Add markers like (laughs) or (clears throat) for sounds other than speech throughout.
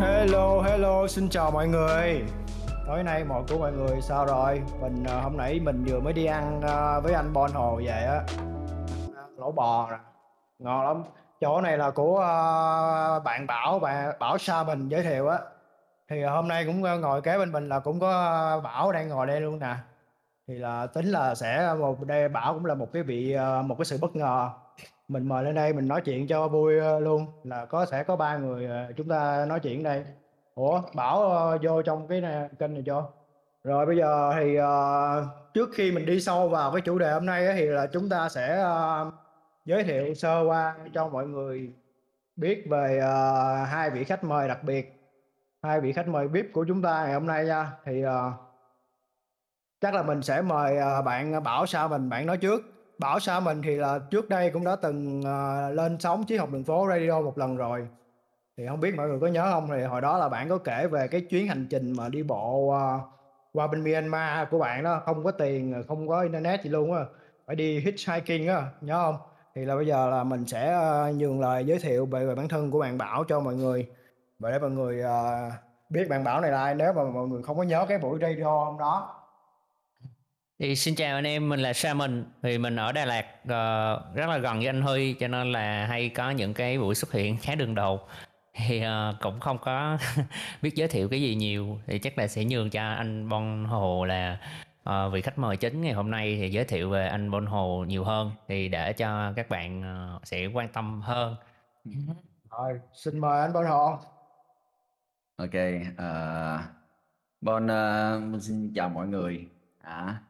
Hello, hello, xin chào mọi người. Tối nay mọi của mọi người sao rồi? Mình uh, hôm nãy mình vừa mới đi ăn uh, với anh Bon Hồ về á. Lẩu bò nè, ngon lắm. Chỗ này là của uh, bạn Bảo, bạn Bảo Sa mình giới thiệu á. Thì hôm nay cũng ngồi kế bên mình là cũng có Bảo đang ngồi đây luôn nè. Thì là tính là sẽ một đây Bảo cũng là một cái vị một cái sự bất ngờ mình mời lên đây mình nói chuyện cho vui ờ, luôn. Là có sẽ có ba người ờ, chúng ta nói chuyện đây. Ủa bảo uh, vô trong cái này, kênh này cho. Rồi bây giờ thì uh, trước khi mình đi sâu vào cái chủ đề hôm nay thì là chúng ta sẽ uh, giới thiệu sơ qua cho mọi người biết về uh, hai vị khách mời đặc biệt. Hai vị khách mời VIP của chúng ta ngày hôm nay nha. Thì uh, chắc là mình sẽ mời uh, bạn Bảo sao mình bạn nói trước. Bảo Sa mình thì là trước đây cũng đã từng uh, lên sóng chiếc học đường phố radio một lần rồi. Thì không biết mọi người có nhớ không? Thì hồi đó là bạn có kể về cái chuyến hành trình mà đi bộ uh, qua bên Myanmar của bạn đó. Không có tiền ờ, không có internet gì luôn á. Phải đi hitchhiking á nhớ không? Thì là bây giờ là mình sẽ uh, nhường lời giới thiệu về, về bản thân của bạn Bảo cho mọi người. Và để mọi người uh, biết bạn Bảo này là ai. Nếu mà mọi người không có nhớ cái buổi radio hôm đó thì xin chào anh em, mình là Simon. Thì mình ở Đà Lạt uh, rất là gần với anh Huy Cho nên là hay có những cái buổi xuất hiện khá đường đầu Thì uh, cũng không có (laughs) biết giới thiệu cái gì nhiều Thì chắc là sẽ nhường cho anh Bon Hồ là uh, vị khách mời chính ngày hôm nay Thì giới thiệu về anh Bon Hồ nhiều hơn. Thì để cho các bạn uh, sẽ quan tâm hơn. Rồi, xin mời anh Bon Hồ. Ok, uh, Bon uh, xin chào mọi người. À,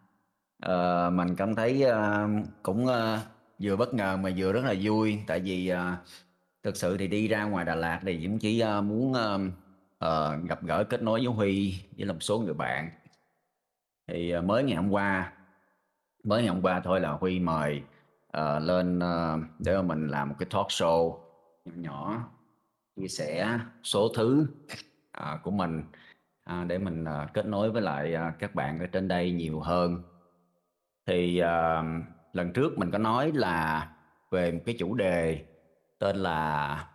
uh, mình cảm thấy uh, cũng uh, vừa bất ngờ mà vừa rất là vui. Tại vì uh, thực sự thì đi ra ngoài Đà Lạt thì cũng chỉ uh, muốn uh, uh, gặp gỡ kết nối với Huy với một số người bạn. Thì uh, mới ngày hôm qua mới ngày hôm qua thôi là Huy mời uh, lên uh, để mà mình làm một cái talk show nhỏ nhỏ chia sẻ số thứ uh, của mình à, để mình ờ, kết nối với lại ờ, các bạn ở trên đây nhiều hơn thì uh, lần trước mình có nói là về một cái chủ đề tên là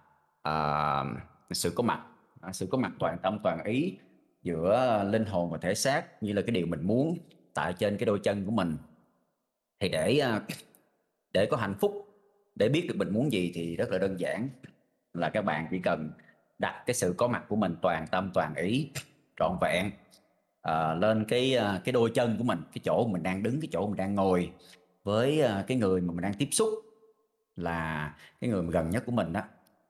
uh, sự có mặt uh, sự có mặt toàn tâm toàn ý giữa linh hồn và thể xác như là cái điều mình muốn tại trên cái đôi chân của mình. Thì để uh, để có hạnh phúc để biết được mình muốn gì thì rất là đơn giản là các bạn chỉ cần đặt cái sự có mặt của mình toàn tâm toàn ý trọn vẹn uh, lên cái uh, cái đôi chân của mình cái chỗ mình đang đứng cái chỗ mình đang ngồi với uh, cái người mà mình đang tiếp xúc là cái người gần nhất của mình đó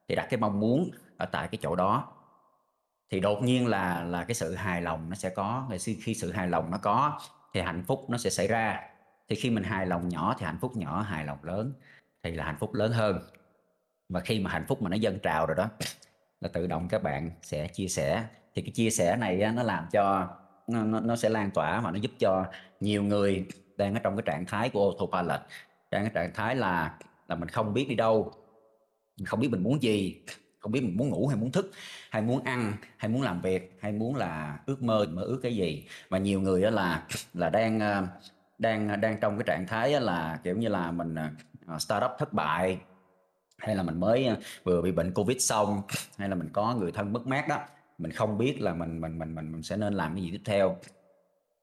thì đặt cái mong muốn ở tại cái chỗ đó. Thì đột nhiên là là cái sự hài lòng nó sẽ có khi sự hài lòng nó có thì hạnh phúc nó sẽ xảy ra. Thì khi mình hài lòng nhỏ thì hạnh phúc nhỏ hài lòng lớn thì là hạnh phúc lớn hơn. Và khi mà hạnh phúc mà nó dâng trào rồi đó là tự động các bạn sẽ chia sẻ. Thì cái chia sẻ này nó làm cho nó, nó, nó sẽ lan tỏa và nó giúp cho nhiều người đang ở trong cái trạng thái của autopilot. Đang cái trạng thái là là mình không biết đi đâu không biết mình muốn gì không biết mình muốn ngủ hay muốn thức hay muốn ăn hay muốn làm việc hay muốn là ước mơ mơ ước cái gì. Và nhiều người đó là là đang ờ, đang đang trong cái trạng thái là kiểu như là mình ờ, ờ, startup thất bại hay là mình mới vừa bị bệnh covid xong hay là mình có người thân mất mát đó mình không biết là mình mình mình mình mình sẽ nên làm cái gì tiếp theo.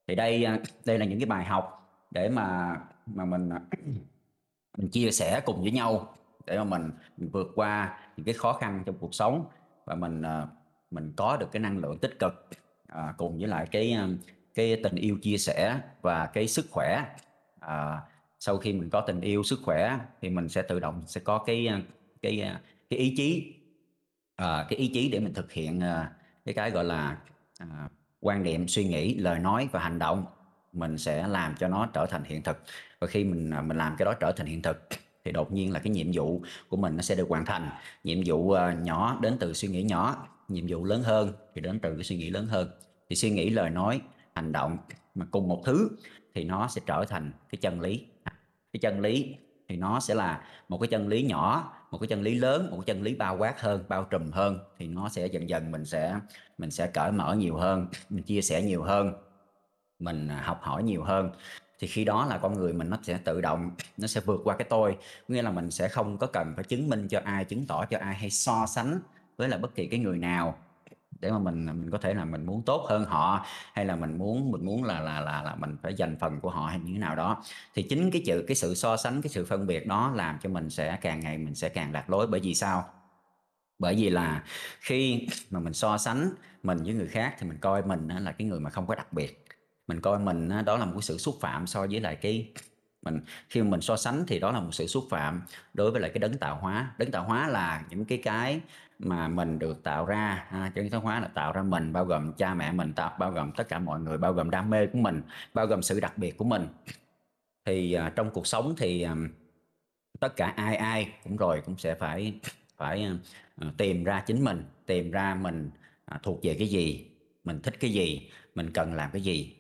Thì đây à, đây là những cái bài học để mà mà mình à, (clears throat) mình chia sẻ cùng với nhau để mà mình, mình vượt qua những cái khó khăn trong cuộc sống và mình à, mình có được cái năng lượng tích cực à, cùng với lại cái cái tình yêu chia sẻ và cái sức khỏe. À, sau khi mình có tình yêu sức khỏe thì mình sẽ tự động sẽ có cái cái cái ý chí à, cái ý chí để mình thực hiện à, cái cái gọi là à, quan niệm suy nghĩ lời nói và hành động mình sẽ làm cho nó trở thành hiện thực. Và khi mình à, mình làm cái đó trở thành hiện thực thì đột nhiên là cái nhiệm vụ của mình nó sẽ được hoàn thành. Nhiệm vụ uh, nhỏ đến từ suy nghĩ nhỏ nhiệm vụ lớn hơn thì đến từ cái suy nghĩ lớn hơn. Thì suy nghĩ lời nói hành động mà cùng một thứ thì nó sẽ trở thành cái chân lý. Cái chân lý thì nó sẽ là một cái chân lý nhỏ một cái chân lý lớn, một cái chân lý bao quát hơn, bao trùm hơn, thì nó sẽ dần dần mình sẽ mình sẽ cởi mở nhiều hơn, mình chia sẻ nhiều hơn, mình à, học hỏi nhiều hơn. Thì khi đó là con người mình nó sẽ tự động, nó sẽ vượt qua cái tôi. Nghĩa là mình sẽ không có cần phải chứng minh cho ai, chứng tỏ cho ai hay so sánh với là bất kỳ cái người nào để mà mình à, mình có thể là mình muốn tốt hơn họ, hay là mình muốn mình muốn là là là là mình phải dành phần của họ hay như thế nào đó. Thì chính cái chữ, cái sự so sánh, cái sự phân biệt đó làm cho mình sẽ càng ngày mình sẽ càng lạc lối. Bởi vì sao? Bởi vì là khi mà mình so sánh mình với người khác thì mình coi mình là cái người mà không có đặc biệt. Mình coi mình đó là một cái sự xúc phạm so với lại cái mình. Khi mà mình so sánh thì đó là một sự xúc phạm đối với lại cái đấng tạo hóa. Đấng tạo hóa là những cái cái mà mình được tạo ra ha, chân lý thoái hóa là tạo ra mình bao gồm cha mẹ mình tạo bao gồm tất cả mọi người bao gồm đam mê của mình bao gồm sự đặc biệt của mình. Thì uh, trong cuộc sống thì um, tất cả ai ai cũng rồi cũng sẽ phải phải uh, tìm ra chính mình tìm ra mình uh, thuộc về cái gì mình thích cái gì mình cần làm cái gì.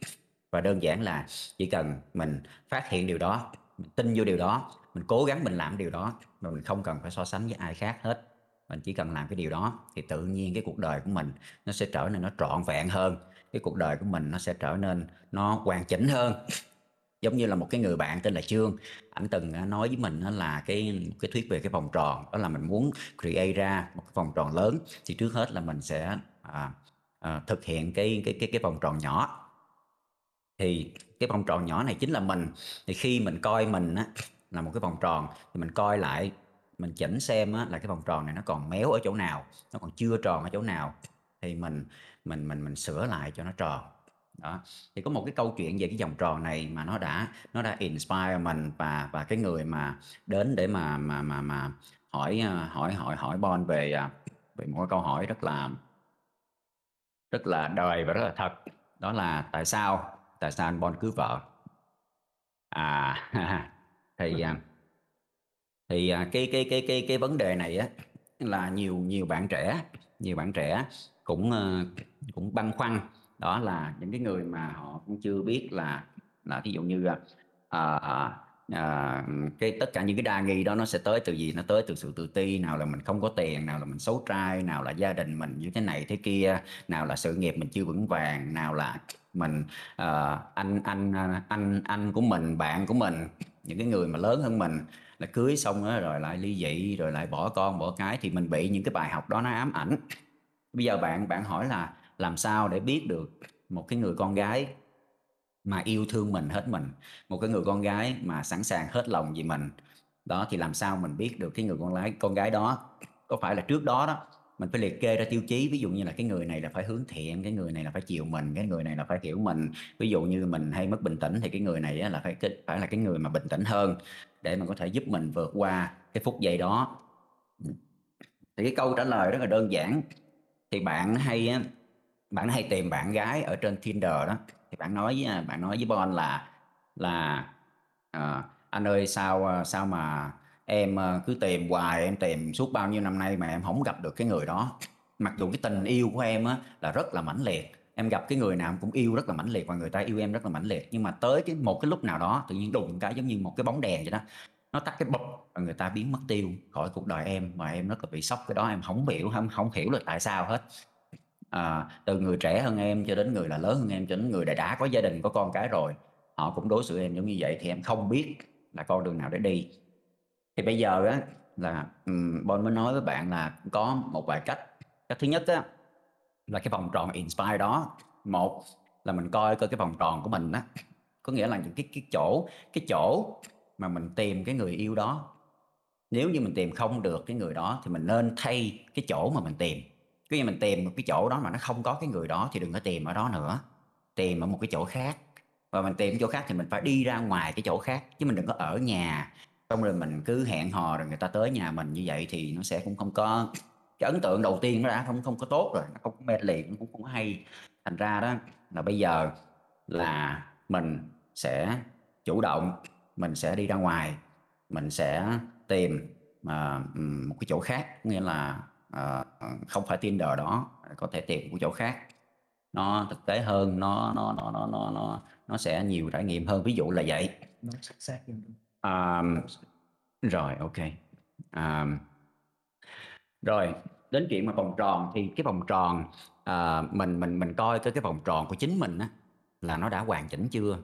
Và đơn giản là chỉ cần mình phát hiện điều đó mình tin vô điều đó mình cố gắng mình làm điều đó mà mình không cần phải so sánh với ai khác hết mình chỉ cần làm cái điều đó thì tự nhiên cái cuộc đời của mình nó sẽ trở nên nó trọn vẹn hơn. Cái cuộc đời của mình nó sẽ trở nên nó hoàn chỉnh hơn. (laughs) Giống như là một cái người bạn tên là Trương ảnh từng à, nói với mình là cái cái thuyết về cái vòng tròn đó là mình muốn create ra một cái vòng tròn lớn thì trước hết là mình sẽ à, à, thực hiện cái cái cái cái vòng tròn nhỏ. Thì cái vòng tròn nhỏ này chính là mình. Thì khi mình coi mình á là một cái vòng tròn thì mình coi lại mình chỉnh xem á, là cái vòng tròn này nó còn méo ở chỗ nào nó còn chưa tròn ở chỗ nào thì mình mình mình mình sửa lại cho nó tròn. Đó. Thì có một cái câu chuyện về cái vòng tròn này mà nó đã nó đã inspire mình và và cái người mà đến để mà mà mà mà hỏi à, hỏi hỏi hỏi Bon về à, về một cái câu hỏi rất là rất là đời và rất là thật. Đó là tại sao tại sao anh Bon cưới vợ? À (laughs) thì à, thì à, cái cái cái cái cái vấn đề này á là nhiều nhiều bạn trẻ nhiều bạn trẻ cũng ờ, cũng băn khoăn. Đó là những cái người mà họ cũng chưa biết là là ví dụ như à, à, à, cái tất cả những cái đa nghi đó nó sẽ tới từ gì? Nó tới từ sự tự ti nào là mình không có tiền nào là mình xấu trai nào là gia đình mình như thế này thế kia nào là sự nghiệp mình chưa vững vàng nào là mình uh, anh anh anh anh của mình bạn của mình những cái người mà lớn hơn mình là cưới xong đó, rồi lại ly dị rồi lại bỏ con bỏ cái thì mình bị những cái bài học đó nó ám ảnh. Bây giờ bạn bạn hỏi là làm sao để biết được một cái người con gái mà yêu thương mình hết mình một cái người con gái mà sẵn sàng hết lòng vì mình? Đó thì làm sao mình biết được cái người con gái con gái đó có phải là trước đó đó? Mình phải liệt kê ra tiêu chí ví dụ như là cái người này là phải hướng thiện cái người này là phải chiều mình cái người này là phải hiểu mình. Ví dụ như mình hay mất bình tĩnh thì cái người này là phải phải là cái người mà bình tĩnh hơn để mà có thể giúp mình vượt qua cái phút giây đó. Thì cái câu trả lời rất là đơn giản. Thì bạn hay bạn hay tìm bạn gái ở trên Tinder đó. Thì bạn nói với bạn nói với Bon là là à, anh ơi sao à, sao mà em à, cứ tìm hoài em tìm suốt bao nhiêu năm nay mà em không gặp được cái người đó? Mặc dù cái tình yêu của em á là rất là mãnh liệt em gặp cái người nào cũng yêu rất là mãnh liệt và người ta yêu em rất là mãnh liệt. Nhưng mà tới cái một cái lúc nào đó tự nhiên đùng cái giống như một cái bóng đèn vậy đó nó tắt cái bụp và người ta biến mất tiêu khỏi cuộc đời em và em rất là bị sốc. Cái đó em không hiểu không không hiểu được tại sao hết. À, từ người trẻ hơn em cho đến người là lớn hơn em cho đến người đã đã có gia đình có con cái rồi họ cũng đối xử em giống như vậy thì em không biết là con đường nào để đi. Thì bây giờ á là um, Bon mới nói với bạn là có một vài cách. Cách thứ nhất á là cái vòng tròn inspire đó. Một là mình coi coi cái vòng tròn của mình á, có nghĩa là những cái cái chỗ cái chỗ mà mình tìm cái người yêu đó. Nếu như mình tìm không được cái người đó thì mình nên thay cái chỗ mà mình tìm. Cứ như mình tìm một cái chỗ đó mà nó không có cái người đó thì đừng có tìm ở đó nữa. Tìm ở một cái chỗ khác. Và mình tìm chỗ khác thì mình phải đi ra ngoài cái chỗ khác, chứ mình đừng có ở nhà. Xong rồi mình cứ hẹn hò rồi người ta tới nhà mình như vậy thì nó sẽ cũng không có cái ấn tượng đầu tiên nó đã không không có tốt rồi nó không có mê liền cũng không có hay. Thành ra đó là bây giờ là mình sẽ chủ động mình sẽ đi ra ngoài mình sẽ tìm mà một cái chỗ khác nghĩa là uh, không phải Tinder đó có thể tìm một chỗ khác. Nó thực tế hơn nó nó nó nó nó nó nó sẽ nhiều trải nghiệm hơn. Ví dụ là vậy. Nó xác um, rồi ok. Um, rồi đến chuyện mà vòng tròn thì cái vòng tròn à, mình mình mình coi cái cái vòng tròn của chính mình á là nó đã hoàn chỉnh chưa?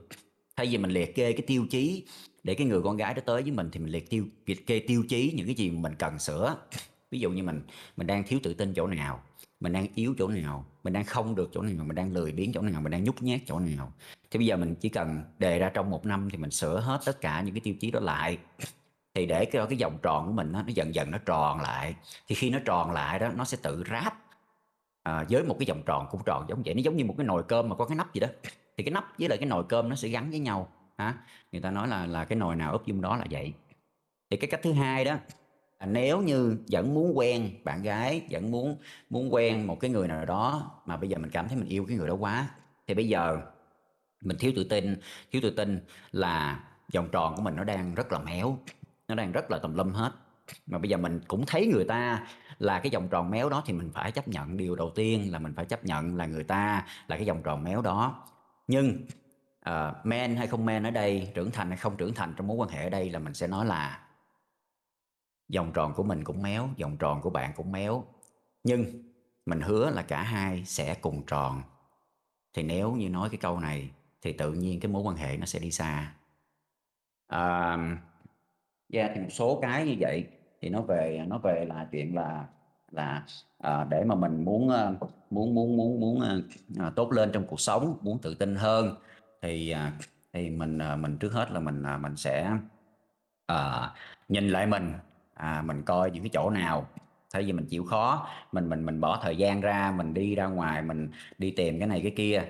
Thay vì mình liệt kê cái tiêu chí để cái người con gái đó tới với mình thì mình liệt tiêu liệt kê tiêu chí những cái gì mình cần sửa. Ví dụ như mình mình đang thiếu tự tin chỗ nào mình đang yếu chỗ nào mình đang không được chỗ nào mình đang lười biếng chỗ nào mình đang nhút nhát chỗ nào. Thì bây giờ mình chỉ cần đề ra trong một năm thì mình sửa hết tất cả những cái tiêu chí đó lại thì để cái cái vòng tròn của mình nó, nó dần dần nó tròn lại. Thì khi nó tròn lại đó nó sẽ tự ráp à, với một cái vòng tròn cũng tròn giống vậy. Nó giống như một cái nồi cơm mà có cái nắp gì đó. Thì cái nắp với lại cái nồi cơm nó sẽ gắn với nhau ha người ta nói là là cái nồi nào úp dung đó là vậy. Thì cái cách thứ hai đó là nếu như vẫn muốn quen bạn gái vẫn muốn muốn quen một cái người nào đó mà bây giờ mình cảm thấy mình yêu cái người đó quá thì bây giờ mình thiếu tự tin. Thiếu tự tin là vòng tròn của mình nó đang rất là méo nó đang rất là tùm lum hết. Mà bây giờ mình cũng thấy người ta là cái vòng tròn méo đó thì mình phải chấp nhận. Điều đầu tiên là mình phải chấp nhận là người ta là cái vòng tròn méo đó. Nhưng uh, men hay không men ở đây trưởng thành hay không trưởng thành trong mối quan hệ ở đây là mình sẽ nói là vòng tròn của mình cũng méo vòng tròn của bạn cũng méo. Nhưng mình hứa là cả hai sẽ cùng tròn. Thì nếu như nói cái câu này thì tự nhiên cái mối quan hệ nó sẽ đi xa à, yeah, thì một số cái như vậy. Thì nó về nó về là chuyện là là à, để mà mình muốn ờ, muốn muốn muốn muốn à, tốt lên trong cuộc sống muốn tự tin hơn thì à, thì mình à, mình trước hết là mình à, mình sẽ à, nhìn lại mình à, mình coi những cái chỗ nào. Thay vì mình chịu khó mình mình mình bỏ thời gian ra mình đi ra ngoài mình đi tìm cái này cái kia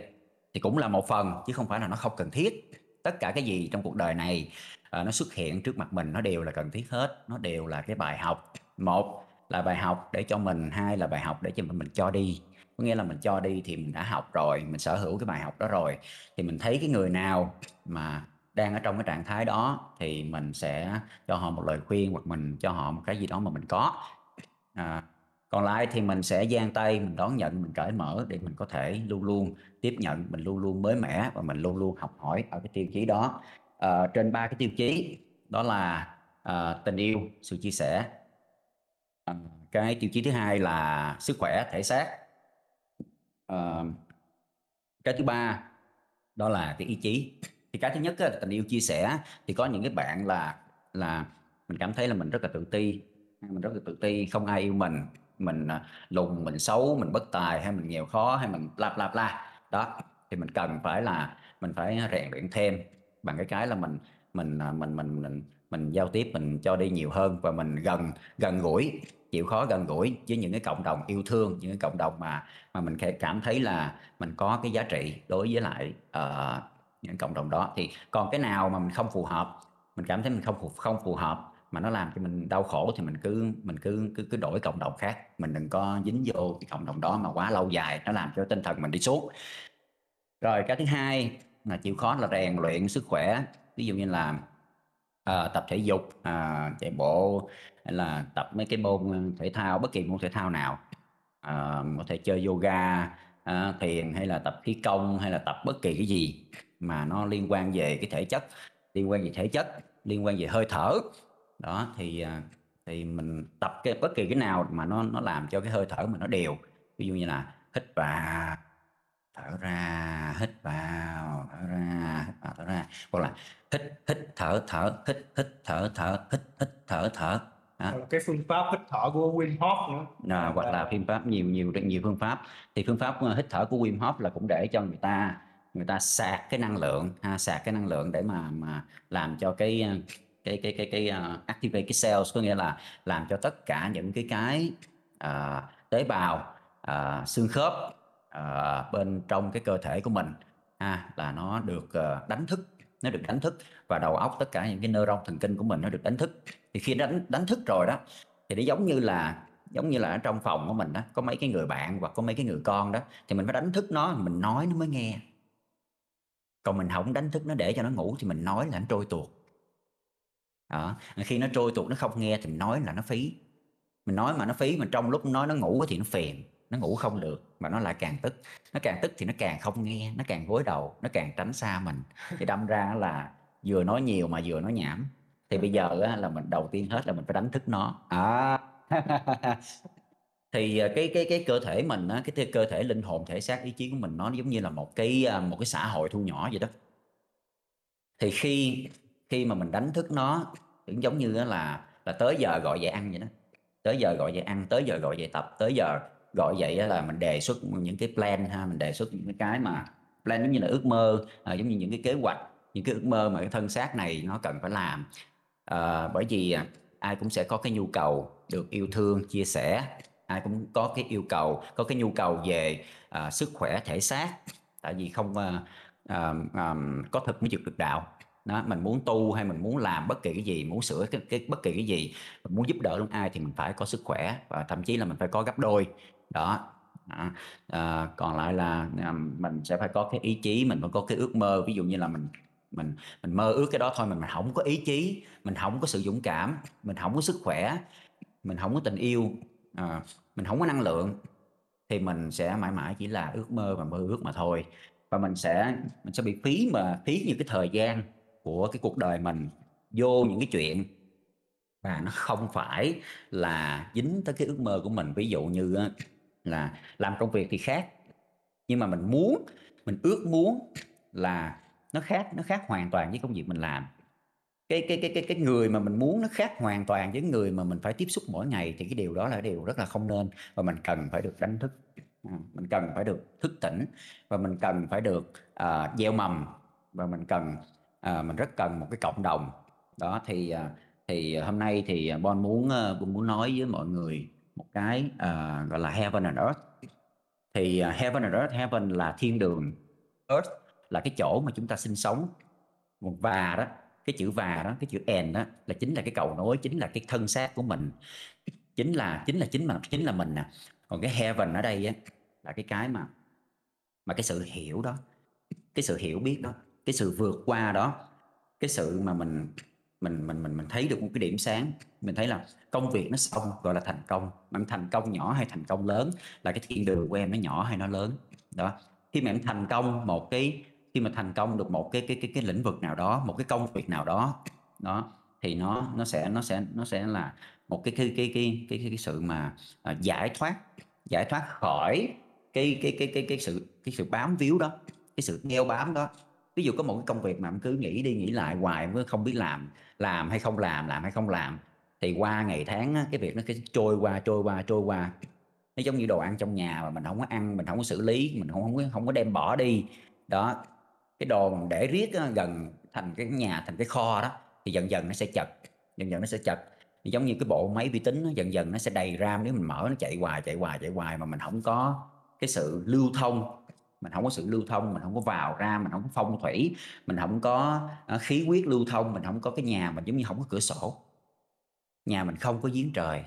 thì cũng là một phần chứ không phải là nó không cần thiết. Tất cả cái gì trong cuộc đời này à, nó xuất hiện trước mặt mình nó đều là cần thiết hết. Nó đều là cái bài học. Một là bài học để cho mình hai là bài học để cho mình mình cho đi. Có nghĩa là mình cho đi thì mình đã học rồi mình sở hữu cái bài học đó rồi. Thì mình thấy cái người nào mà đang ở trong cái trạng thái đó thì mình sẽ cho họ một lời khuyên hoặc mình cho họ một cái gì đó mà mình có. À, còn lại thì mình sẽ giang tay mình đón nhận mình cởi mở để mình có thể luôn luôn tiếp nhận mình luôn luôn mới mẻ và mình luôn luôn học hỏi ở cái tiêu chí đó. Ờ, trên ba cái tiêu chí đó là uh, tình yêu sự chia sẻ. Uh, cái tiêu chí thứ hai là sức khỏe thể xác. Uh, cái thứ ba đó là cái ý chí. Thì cái thứ nhất là tình yêu chia sẻ. Thì có những cái bạn là là mình cảm thấy là mình rất là tự ti mình rất là tự ti không ai yêu mình mình lùn mình xấu mình bất tài hay mình nghèo khó hay mình bla bla bla. Đó thì mình cần phải là mình phải rèn luyện thêm bằng cái cái là mình mình à, mình mình mình mình giao tiếp mình cho đi nhiều hơn và mình gần gần gũi chịu khó gần gũi với những cái cộng đồng yêu thương những cái cộng đồng mà mà mình cảm thấy là mình có cái giá trị đối với lại uh, những cộng đồng đó. Thì còn cái nào mà mình không phù hợp mình cảm thấy mình không phù, không phù hợp mà nó làm cho mình đau khổ thì mình cứ mình cứ cứ cứ đổi cộng đồng khác. Mình đừng có dính vô cái cộng đồng đó mà quá lâu dài nó làm cho tinh thần mình đi xuống. Rồi cái thứ hai là chịu khó là rèn luyện sức khỏe. Ví dụ như là à, tập thể dục à, chạy bộ hay là tập mấy cái môn thể thao bất kỳ môn thể thao nào. À, có thể chơi yoga à, thiền hay là tập khí công hay là tập bất kỳ cái gì mà nó liên quan về cái thể chất liên quan về thể chất liên quan về hơi thở. Đó thì thì mình tập cái bất kỳ cái nào mà nó nó làm cho cái hơi thở mình nó đều. Ví dụ như là hít vào thở ra hít vào thở ra hít vào thở ra. Hoặc là hít hít thở thở hít hít thở thở hít hít thở thở. Đó. cái phương pháp hít thở của Wim Hof nữa. À, hoặc là phương pháp nhiều nhiều nhiều phương pháp. Thì phương pháp hít thở của Wim Hof là cũng để cho người ta người ta sạc cái năng lượng ha, sạc cái năng lượng để mà mà làm cho cái cái cái cái cái uh, activate cái cells có nghĩa là làm cho tất cả những cái cái uh, tế bào uh, xương khớp uh, bên trong cái cơ thể của mình ha, là nó được uh, đánh thức nó được đánh thức và đầu óc tất cả những cái neuron thần kinh của mình nó được đánh thức. Thì khi đánh đánh thức rồi đó thì nó giống như là giống như là ở trong phòng của mình đó có mấy cái người bạn hoặc có mấy cái người con đó thì mình phải đánh thức nó mình nói nó mới nghe. Còn mình không đánh thức nó để cho nó ngủ thì mình nói là nó trôi tuột. Đó. khi nó trôi tuột nó không nghe thì mình nói là nó phí. Mình nói mà nó phí mà trong lúc nói nó ngủ thì nó phiền nó ngủ không được mà nó lại càng tức. Nó càng tức thì nó càng không nghe, nó càng gối đầu, nó càng tránh xa mình. Thì đâm ra là vừa nói nhiều mà vừa nói nhảm. Thì bây giờ là mình, đầu tiên hết là mình phải đánh thức nó. À. (laughs) thì à, cái cái cái cơ thể mình á, cái cơ thể linh hồn, thể xác, ý chí của mình nó giống như là một cái à, một cái xã hội thu nhỏ vậy đó. Thì khi khi mà mình đánh thức nó, cũng giống như là là tới giờ gọi dậy ăn vậy đó. Tới giờ gọi dậy ăn, tới giờ gọi dậy tập, tới giờ gọi vậy là mình đề xuất những cái plan ha mình đề xuất những cái mà plan giống như là ước mơ à, giống như những cái kế hoạch những cái ước mơ mà cái thân xác này nó cần phải làm. À, bởi vì à, ai cũng sẽ có cái nhu cầu được yêu thương chia sẻ ai cũng có cái yêu cầu có cái nhu cầu về à, sức khỏe thể xác. Tại vì không à, à, à, có thực mới dược được đạo. Đó mình muốn tu hay mình muốn làm bất kỳ cái gì muốn sửa cái, cái bất kỳ cái gì mình muốn giúp đỡ luôn ai thì mình phải có sức khỏe và thậm chí là mình phải có gấp đôi đó à, à, còn lại là à, mình sẽ phải có cái ý chí mình phải có cái ước mơ. Ví dụ như là mình mình mình mơ ước cái đó thôi mình mình không có ý chí mình không có sự dũng cảm mình không có sức khỏe mình không có tình yêu à, mình không có năng lượng thì mình sẽ mãi mãi chỉ là ước mơ và mơ ước mà thôi. Và mình sẽ mình sẽ bị phí mà phí như cái thời gian của cái cuộc đời mình vô những cái chuyện và nó không phải là dính tới cái ước mơ của mình. Ví dụ như là làm công việc thì khác. Nhưng mà mình muốn mình ước muốn là nó khác nó khác hoàn toàn với công việc mình làm. Cái cái cái cái cái người mà mình muốn nó khác hoàn toàn với người mà mình phải tiếp xúc mỗi ngày thì cái điều đó là điều rất là không nên. Và mình cần phải được đánh thức ừ, mình cần phải được thức tỉnh. Và mình cần phải được uh, gieo mầm. Và mình cần uh, mình rất cần một cái cộng đồng. Đó thì uh, thì hôm nay thì Bon muốn uh, muốn nói với mọi người một cái uh, gọi là heaven and earth. Thì uh, heaven and earth heaven là thiên đường earth là cái chỗ mà chúng ta sinh sống. Một và đó cái chữ và đó cái chữ and đó là chính là cái cầu nối chính là cái thân xác của mình. Chính là chính là chính mà chính là mình nè. Còn cái heaven ở đây á là cái cái mà mà cái sự hiểu đó cái sự hiểu biết đó cái sự vượt qua đó cái sự mà mình mình mình mình mình thấy được một cái điểm sáng mình thấy là công việc nó xong gọi là thành công mà thành công nhỏ hay thành công lớn là cái thiên đường của em nó nhỏ hay nó lớn đó khi mà em thành công một cái khi mà thành công được một cái cái cái cái lĩnh vực nào đó một cái công việc nào đó đó thì nó nó sẽ nó sẽ nó sẽ là một cái cái cái cái cái cái, cái sự mà à, giải thoát giải thoát khỏi cái cái cái cái cái sự cái sự bám víu đó cái sự đeo bám đó ví dụ có một cái công việc mà em cứ nghĩ đi nghĩ lại hoài em không biết làm làm hay không làm làm hay không làm. Thì qua ngày tháng á, cái việc nó cứ trôi qua trôi qua trôi qua. Nó giống như đồ ăn trong nhà mà mình không có ăn mình không có xử lý mình không không có không có đem bỏ đi. Đó cái đồ mà để riết á, gần thành cái nhà thành cái kho đó thì dần dần nó sẽ chật dần dần nó sẽ chật. Thì giống như cái bộ máy vi tính nó dần dần nó sẽ đầy ram nếu mình mở nó chạy hoài chạy hoài chạy hoài mà mình không có cái sự lưu thông mình không có sự lưu thông mình không có vào ra mình không có phong thủy mình không có ờ, khí huyết lưu thông mình không có cái nhà mình giống như không có cửa sổ. Nhà mình không có giếng trời.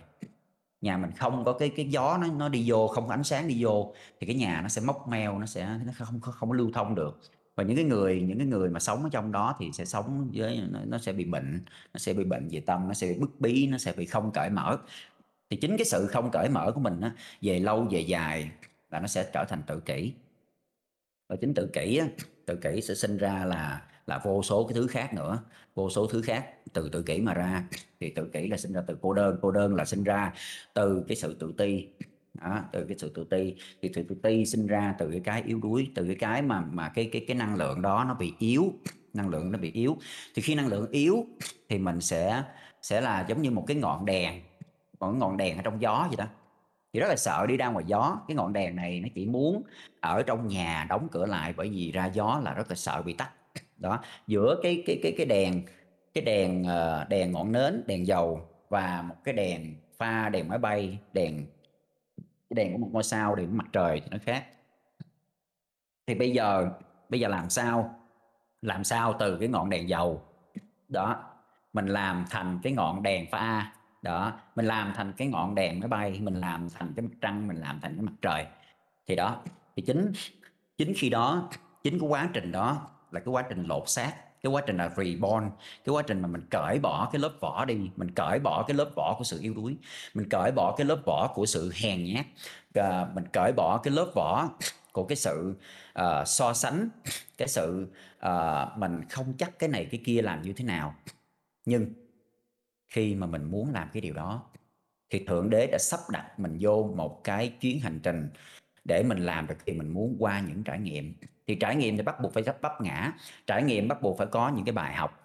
Nhà mình không có cái cái gió nó nó đi vô không có ánh sáng đi vô thì cái nhà nó sẽ móc meo nó sẽ nó không không, không có lưu thông được. Và những cái người những cái người mà sống ở trong đó thì sẽ sống với nó, nó sẽ bị bệnh nó sẽ bị bệnh về tâm nó sẽ bị bức bí nó sẽ bị không cởi mở. Thì chính cái sự không cởi mở của mình á, về lâu về dài là nó sẽ trở thành tự kỷ và chính tự kỷ á, tự kỷ sẽ sinh ra là là vô số cái thứ khác nữa. Vô số thứ khác từ tự kỷ mà ra. Thì tự kỷ là sinh ra từ cô đơn. Cô đơn là sinh ra từ cái sự tự ti. Đó, từ cái sự tự ti. Thì sự tự ti sinh ra từ cái cái yếu đuối từ cái cái mà mà cái cái cái năng lượng đó nó bị yếu. Năng lượng nó bị yếu. Thì khi năng lượng yếu thì mình sẽ sẽ là giống như một cái ngọn đèn. Một ngọn đèn ở trong gió vậy đó thì rất là sợ đi ra ngoài gió. Cái ngọn đèn này nó chỉ muốn ở trong nhà đóng cửa lại bởi vì ra gió là rất là sợ bị tắt. (clears throat) Đó, giữa cái cái cái cái đèn cái đèn ờ, đèn ngọn nến, đèn dầu và một cái đèn pha đèn máy bay, đèn, cái đèn của một ngôi sao đèn mặt trời thì nó khác. Thì bây giờ bây giờ làm sao? Làm sao từ cái ngọn đèn dầu? Đó, mình làm thành cái ngọn đèn pha đó mình làm thành cái ngọn đèn máy bay mình làm thành cái mặt trăng mình làm thành cái mặt trời. Thì đó thì chính chính khi đó chính cái quá trình đó là cái quá trình lột xác cái quá trình là reborn cái quá trình mà mình cởi bỏ cái lớp vỏ đi mình cởi bỏ cái lớp vỏ của sự yếu đuối mình cởi bỏ cái lớp vỏ của sự hèn nhát à, mình cởi bỏ cái lớp vỏ của cái sự uh, so sánh cái sự uh, mình không chắc cái này cái kia làm như thế nào. Nhưng khi mà mình muốn làm cái điều đó, thì thượng đế đã sắp đặt mình vô một cái chuyến hành trình để mình làm được thì mình muốn qua những trải nghiệm. Thì trải nghiệm thì bắt buộc phải gấp bắp ngã. Trải nghiệm bắt buộc phải có những cái bài học.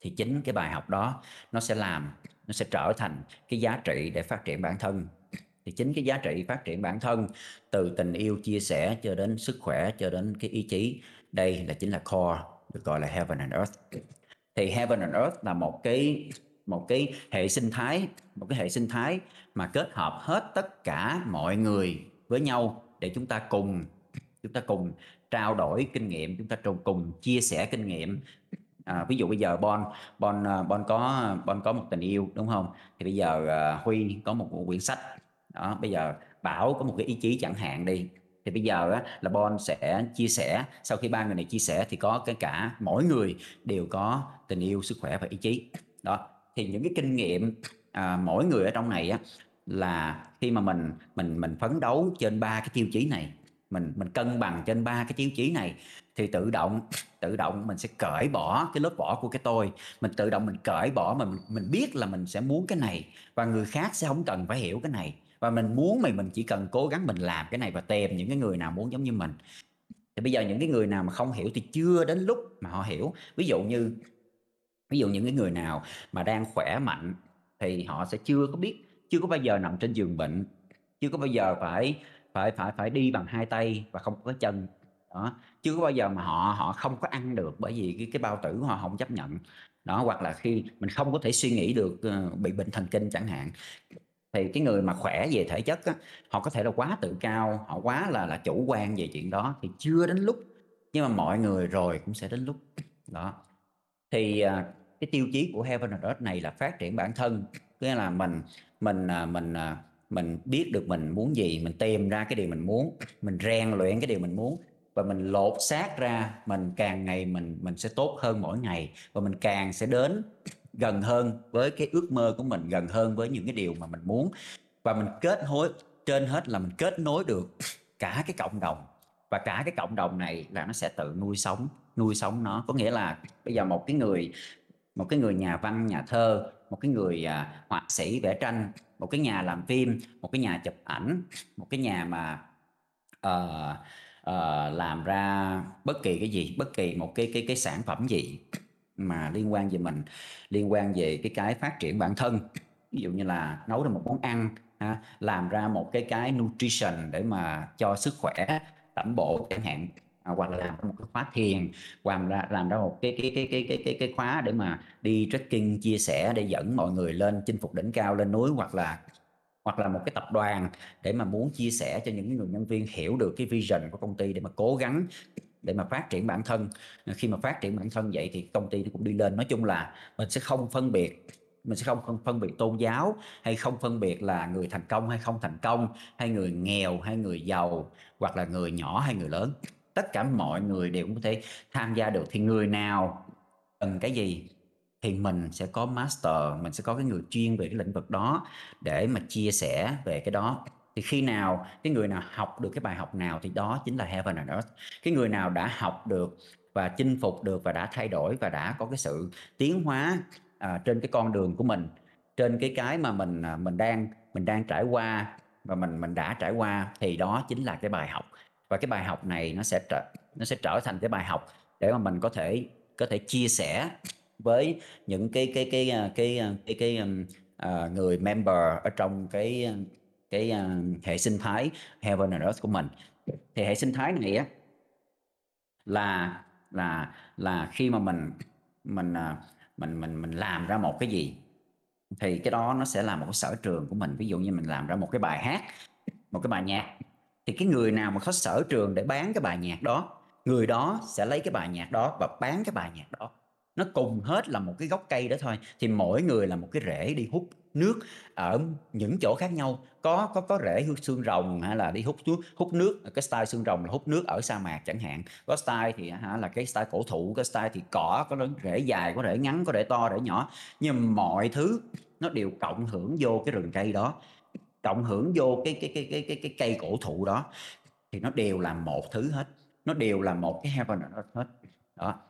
Thì chính cái bài học đó nó sẽ làm, nó sẽ trở thành cái giá trị để phát triển bản thân. Thì chính cái giá trị phát triển bản thân, từ tình yêu, chia sẻ cho đến sức khỏe, cho đến cái ý chí, đây là chính là core, được gọi là heaven and earth. Thì heaven and earth là một cái một cái hệ sinh thái một cái hệ sinh thái mà kết hợp hết tất cả mọi người với nhau để chúng ta cùng chúng ta cùng trao đổi kinh nghiệm chúng ta cùng chia sẻ kinh nghiệm. À, ví dụ bây giờ Bon Bon à, Bon có Bon có một tình yêu đúng không? Thì bây giờ uh, Huy có một quyển sách. Đó bây giờ Bảo có một cái ý chí chẳng hạn đi. Thì bây giờ á, là Bon sẽ chia sẻ sau khi ba người này chia sẻ thì có cái cả mỗi người đều có tình yêu sức khỏe và ý chí. Đó thì những cái kinh nghiệm à, mỗi người ở trong này á là khi mà mình mình mình phấn đấu trên ba cái tiêu chí này mình mình cân bằng trên ba cái tiêu chí này thì tự động tự động mình sẽ cởi bỏ cái lớp vỏ của cái tôi. Mình tự động mình cởi bỏ mà mình, mình biết là mình sẽ muốn cái này và người khác sẽ không cần phải hiểu cái này. Và mình muốn mình mình chỉ cần cố gắng mình làm cái này và tìm những cái người nào muốn giống như mình. Thì bây giờ những cái người nào mà không hiểu thì chưa đến lúc mà họ hiểu. Ví dụ như ví dụ những cái người nào mà đang khỏe mạnh thì họ sẽ chưa có biết chưa có bao giờ nằm trên giường bệnh chưa có bao giờ phải phải phải phải đi bằng hai tay và không có chân. Đó chưa có bao giờ mà họ họ không có ăn được bởi vì cái cái bao tử của họ không chấp nhận. Đó hoặc là khi mình không có thể suy nghĩ được uh, bị bệnh thần kinh chẳng hạn thì cái người mà khỏe về thể chất á, họ có thể là quá tự cao họ quá là là chủ quan về chuyện đó thì chưa đến lúc. Nhưng mà mọi người rồi cũng sẽ đến lúc. Đó. Thì uh, cái tiêu chí của Heaven and Earth này là phát triển bản thân. Nghĩa là mình mình à, mình à, mình biết được mình muốn gì, mình tìm ra cái điều mình muốn, mình rèn luyện cái điều mình muốn và mình lột xác ra, mình càng ngày mình mình sẽ tốt hơn mỗi ngày và mình càng sẽ đến gần hơn với cái ước mơ của mình, gần hơn với những cái điều mà mình muốn. Và mình kết nối trên hết là mình kết nối được cả cái cộng đồng và cả cái cộng đồng này là nó sẽ tự nuôi sống nuôi sống nó. Có nghĩa là bây giờ một cái người một cái người nhà văn nhà thơ một cái người à, họa sĩ vẽ tranh một cái nhà làm phim một cái nhà chụp ảnh một cái nhà mà uh, uh, làm ra bất kỳ cái gì bất kỳ một cái cái cái sản phẩm gì mà liên quan về mình liên quan về cái cái phát triển bản thân. Ví dụ như là nấu ra một món ăn ha, làm ra một cái cái nutrition để mà cho sức khỏe tẩm bộ chẳng hạn. À, hoặc là làm một cái khóa thiền, hoặc là làm ra một cái cái cái cái cái cái cái khóa để mà đi trekking, chia sẻ để dẫn mọi người lên chinh phục đỉnh cao, lên núi, hoặc là hoặc là một cái tập đoàn để mà muốn chia sẻ cho những người nhân viên hiểu được cái vision của công ty để mà cố gắng để mà phát triển bản thân. À, khi mà phát triển bản thân vậy thì công ty nó cũng đi lên. Nói chung là mình sẽ không phân biệt, mình sẽ không phân biệt tôn giáo, hay không phân biệt là người thành công hay không thành công, hay người nghèo hay người giàu, hoặc là người nhỏ hay người lớn tất cả mọi người đều có thể tham gia được. Thì người nào cần cái gì thì mình sẽ có master mình sẽ có cái người chuyên về cái lĩnh vực đó để mà chia sẻ về cái đó. Thì khi nào cái người nào học được cái bài học nào thì đó chính là heaven and earth. Cái người nào đã học được và chinh phục được và đã thay đổi và đã có cái sự tiến hóa à, trên cái con đường của mình trên cái cái mà mình à, mình đang mình đang trải qua và mình mình đã trải qua thì đó chính là cái bài học và cái bài học này nó sẽ trở nó sẽ trở thành cái bài học để mà mình có thể có thể chia sẻ với những cái cái cái à, à, cái cái cái, cái, uh, người member ở trong cái à, cái uh, hệ sinh thái heaven and earth của mình. Thì hệ sinh thái này á là là là khi mà mình mình mình mình mình làm ra một cái gì thì cái đó nó sẽ là một cái sở trường của mình. Ví dụ như mình làm ra một cái bài hát một cái bài nhạc thì cái người nào mà có sở trường để bán cái bài nhạc đó, người đó sẽ lấy cái bài nhạc đó và bán cái bài nhạc đó. Nó cùng hết là một cái gốc cây đó thôi. Thì mỗi người là một cái rễ đi hút nước ở những chỗ khác nhau. Có có có rễ hút xương rồng hay là đi hút nước hút nước, cái style xương rồng là hút nước ở sa mạc chẳng hạn. Có style thì, hả, là cái style cổ thụ cái style thì cỏ, có rễ dài, có rễ ngắn, có rễ to, rễ nhỏ. Nhưng mọi thứ nó đều cộng hưởng vô cái rừng cây đó cộng hưởng vô cái cái cái cái cái, cái cây cổ thụ đó thì nó đều là một thứ hết. Nó đều là một cái heaven and earth hết. Đó.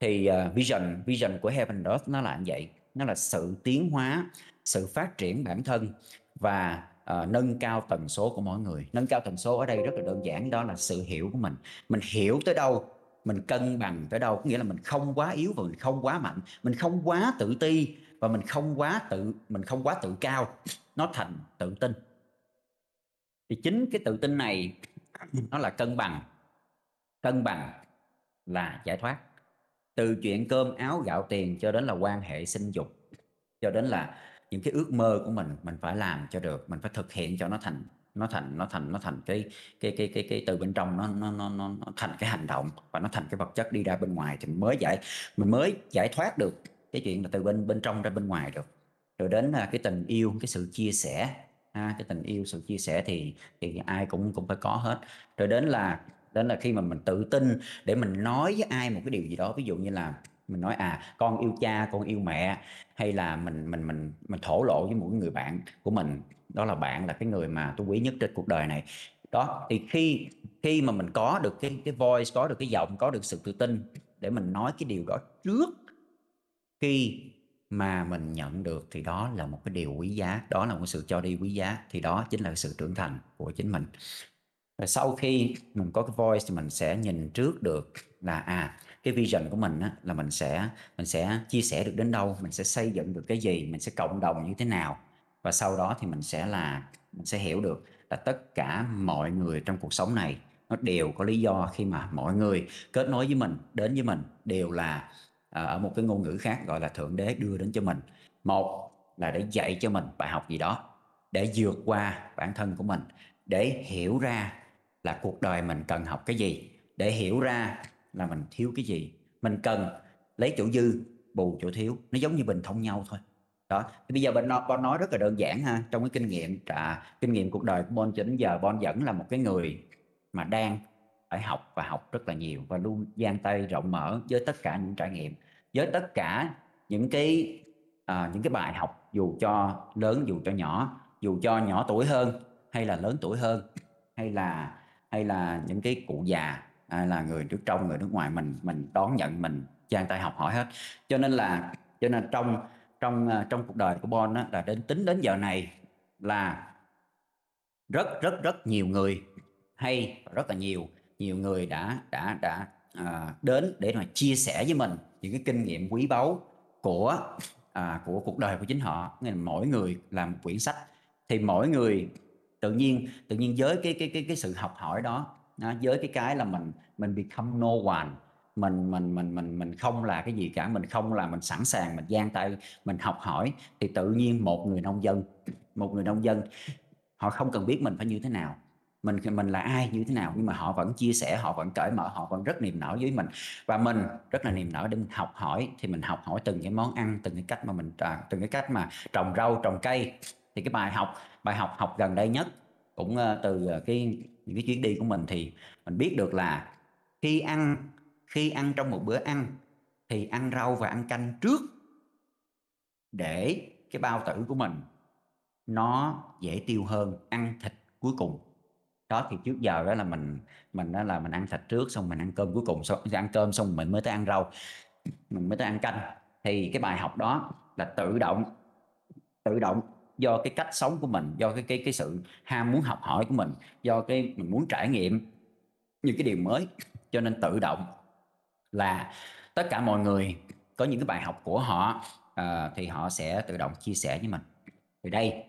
Thì uh, vision vision của heaven and earth nó là như vậy. Nó là sự tiến hóa sự phát triển bản thân và uh, nâng cao tần số của mỗi người. Nâng cao tần số ở đây rất là đơn giản đó là sự hiểu của mình. Mình hiểu tới đâu mình cân bằng tới đâu. Có nghĩa là mình không quá yếu và mình không quá mạnh. Mình không quá tự ti và mình không quá tự mình không quá tự cao. Nó thành tự tin. Thì chính cái tự tin này nó là cân bằng. Cân bằng là giải thoát. Từ chuyện cơm áo gạo tiền cho đến là quan hệ sinh dục cho đến là những cái ước mơ của mình mình phải làm cho được mình phải thực hiện cho nó thành nó thành nó thành nó thành cái cái cái cái cái từ bên trong nó nó nó nó, thành cái hành động và nó thành cái vật chất đi ra bên ngoài thì mình mới giải mình mới giải thoát được cái chuyện là từ bên bên trong ra bên ngoài được. Rồi đến là cái tình yêu cái sự chia sẻ ha, cái tình yêu sự chia sẻ thì thì ai cũng cũng phải có hết. Rồi đến là đến là khi mà mình tự tin để mình nói với ai một cái điều gì đó ví dụ như là mình nói à con yêu cha con yêu mẹ hay là mình mình mình mình thổ lộ với một người bạn của mình. Đó là bạn là cái người mà tôi quý nhất trên cuộc đời này. Đó thì khi khi mà mình có được cái cái voice có được cái giọng có được sự tự tin để mình nói cái điều đó trước khi mà mình nhận được thì đó là một cái điều quý giá đó là một sự cho đi quý giá thì đó chính là sự trưởng thành của chính mình. Và sau khi mình có cái voice thì mình sẽ nhìn trước được là à cái vision của mình á, là mình sẽ mình sẽ chia sẻ được đến đâu mình sẽ xây dựng được cái gì mình sẽ cộng đồng như thế nào. Và sau đó thì mình sẽ là mình sẽ hiểu được là tất cả mọi người trong cuộc sống này nó đều có lý do khi mà mọi người kết nối với mình đến với mình đều là à, ở một cái ngôn ngữ khác gọi là thượng đế đưa đến cho mình. Một là để dạy cho mình bài học gì đó để vượt qua bản thân của mình để hiểu ra là cuộc đời mình cần học cái gì để hiểu ra là mình thiếu cái gì. Mình cần lấy chỗ dư bù chỗ thiếu. Nó giống như bình thông nhau thôi. Đó. Thì bây giờ bên bon nói rất là đơn giản ha. Trong cái kinh nghiệm à, kinh nghiệm cuộc đời của Bon cho đến giờ Bon vẫn là một cái người mà đang phải học và học rất là nhiều và luôn gian tay rộng mở với tất cả những trải nghiệm với tất cả những cái à, những cái bài học dù cho lớn dù cho nhỏ dù cho nhỏ tuổi hơn hay là lớn tuổi hơn hay là hay là những cái cụ già hay là người nước trong người nước ngoài mình mình đón nhận mình gian tay học hỏi hết. Cho nên là cho nên trong trong à, trong cuộc đời của Bon á, là đến tính đến giờ này là rất rất rất nhiều người hay rất là nhiều nhiều người đã đã đã à, đến để mà chia sẻ với mình những cái kinh nghiệm quý báu của à, của cuộc đời của chính họ. Nên mỗi người làm một quyển sách. Thì mỗi người tự nhiên tự nhiên với cái cái cái cái sự học hỏi đó với cái cái là mình mình become no one mình mình mình mình mình không là cái gì cả. Mình không là mình sẵn sàng mình gian tay mình học hỏi. Thì tự nhiên một người nông dân một người nông dân họ không cần biết mình phải như thế nào mình mình là ai, như thế nào, nhưng mà họ vẫn chia sẻ, họ vẫn cởi mở, họ vẫn rất niềm nở với mình. Và mình rất là niềm nở để mình học hỏi, thì mình học hỏi từng cái món ăn, từng cái cách mà mình à, từng cái cách mà trồng rau, trồng cây. Thì cái bài học bài học học gần đây nhất cũng ờ, từ ờ, cái, những cái chuyến đi của mình thì mình biết được là khi ăn khi ăn trong một bữa ăn thì ăn rau và ăn canh trước để cái bao tử của mình nó dễ tiêu hơn ăn thịt cuối cùng đó thì trước giờ đó là mình mình đó là mình ăn thịt trước xong mình ăn cơm cuối cùng xong ăn cơm xong mình mới tới ăn rau mình mới tới ăn canh. Thì cái bài học đó là tự động tự động do cái cách sống của mình do cái cái cái sự ham muốn học hỏi của mình do cái mình muốn trải nghiệm những cái điều mới. Cho nên tự động là tất cả mọi người có những cái bài học của họ uh, thì họ sẽ tự động chia sẻ với mình. Thì đây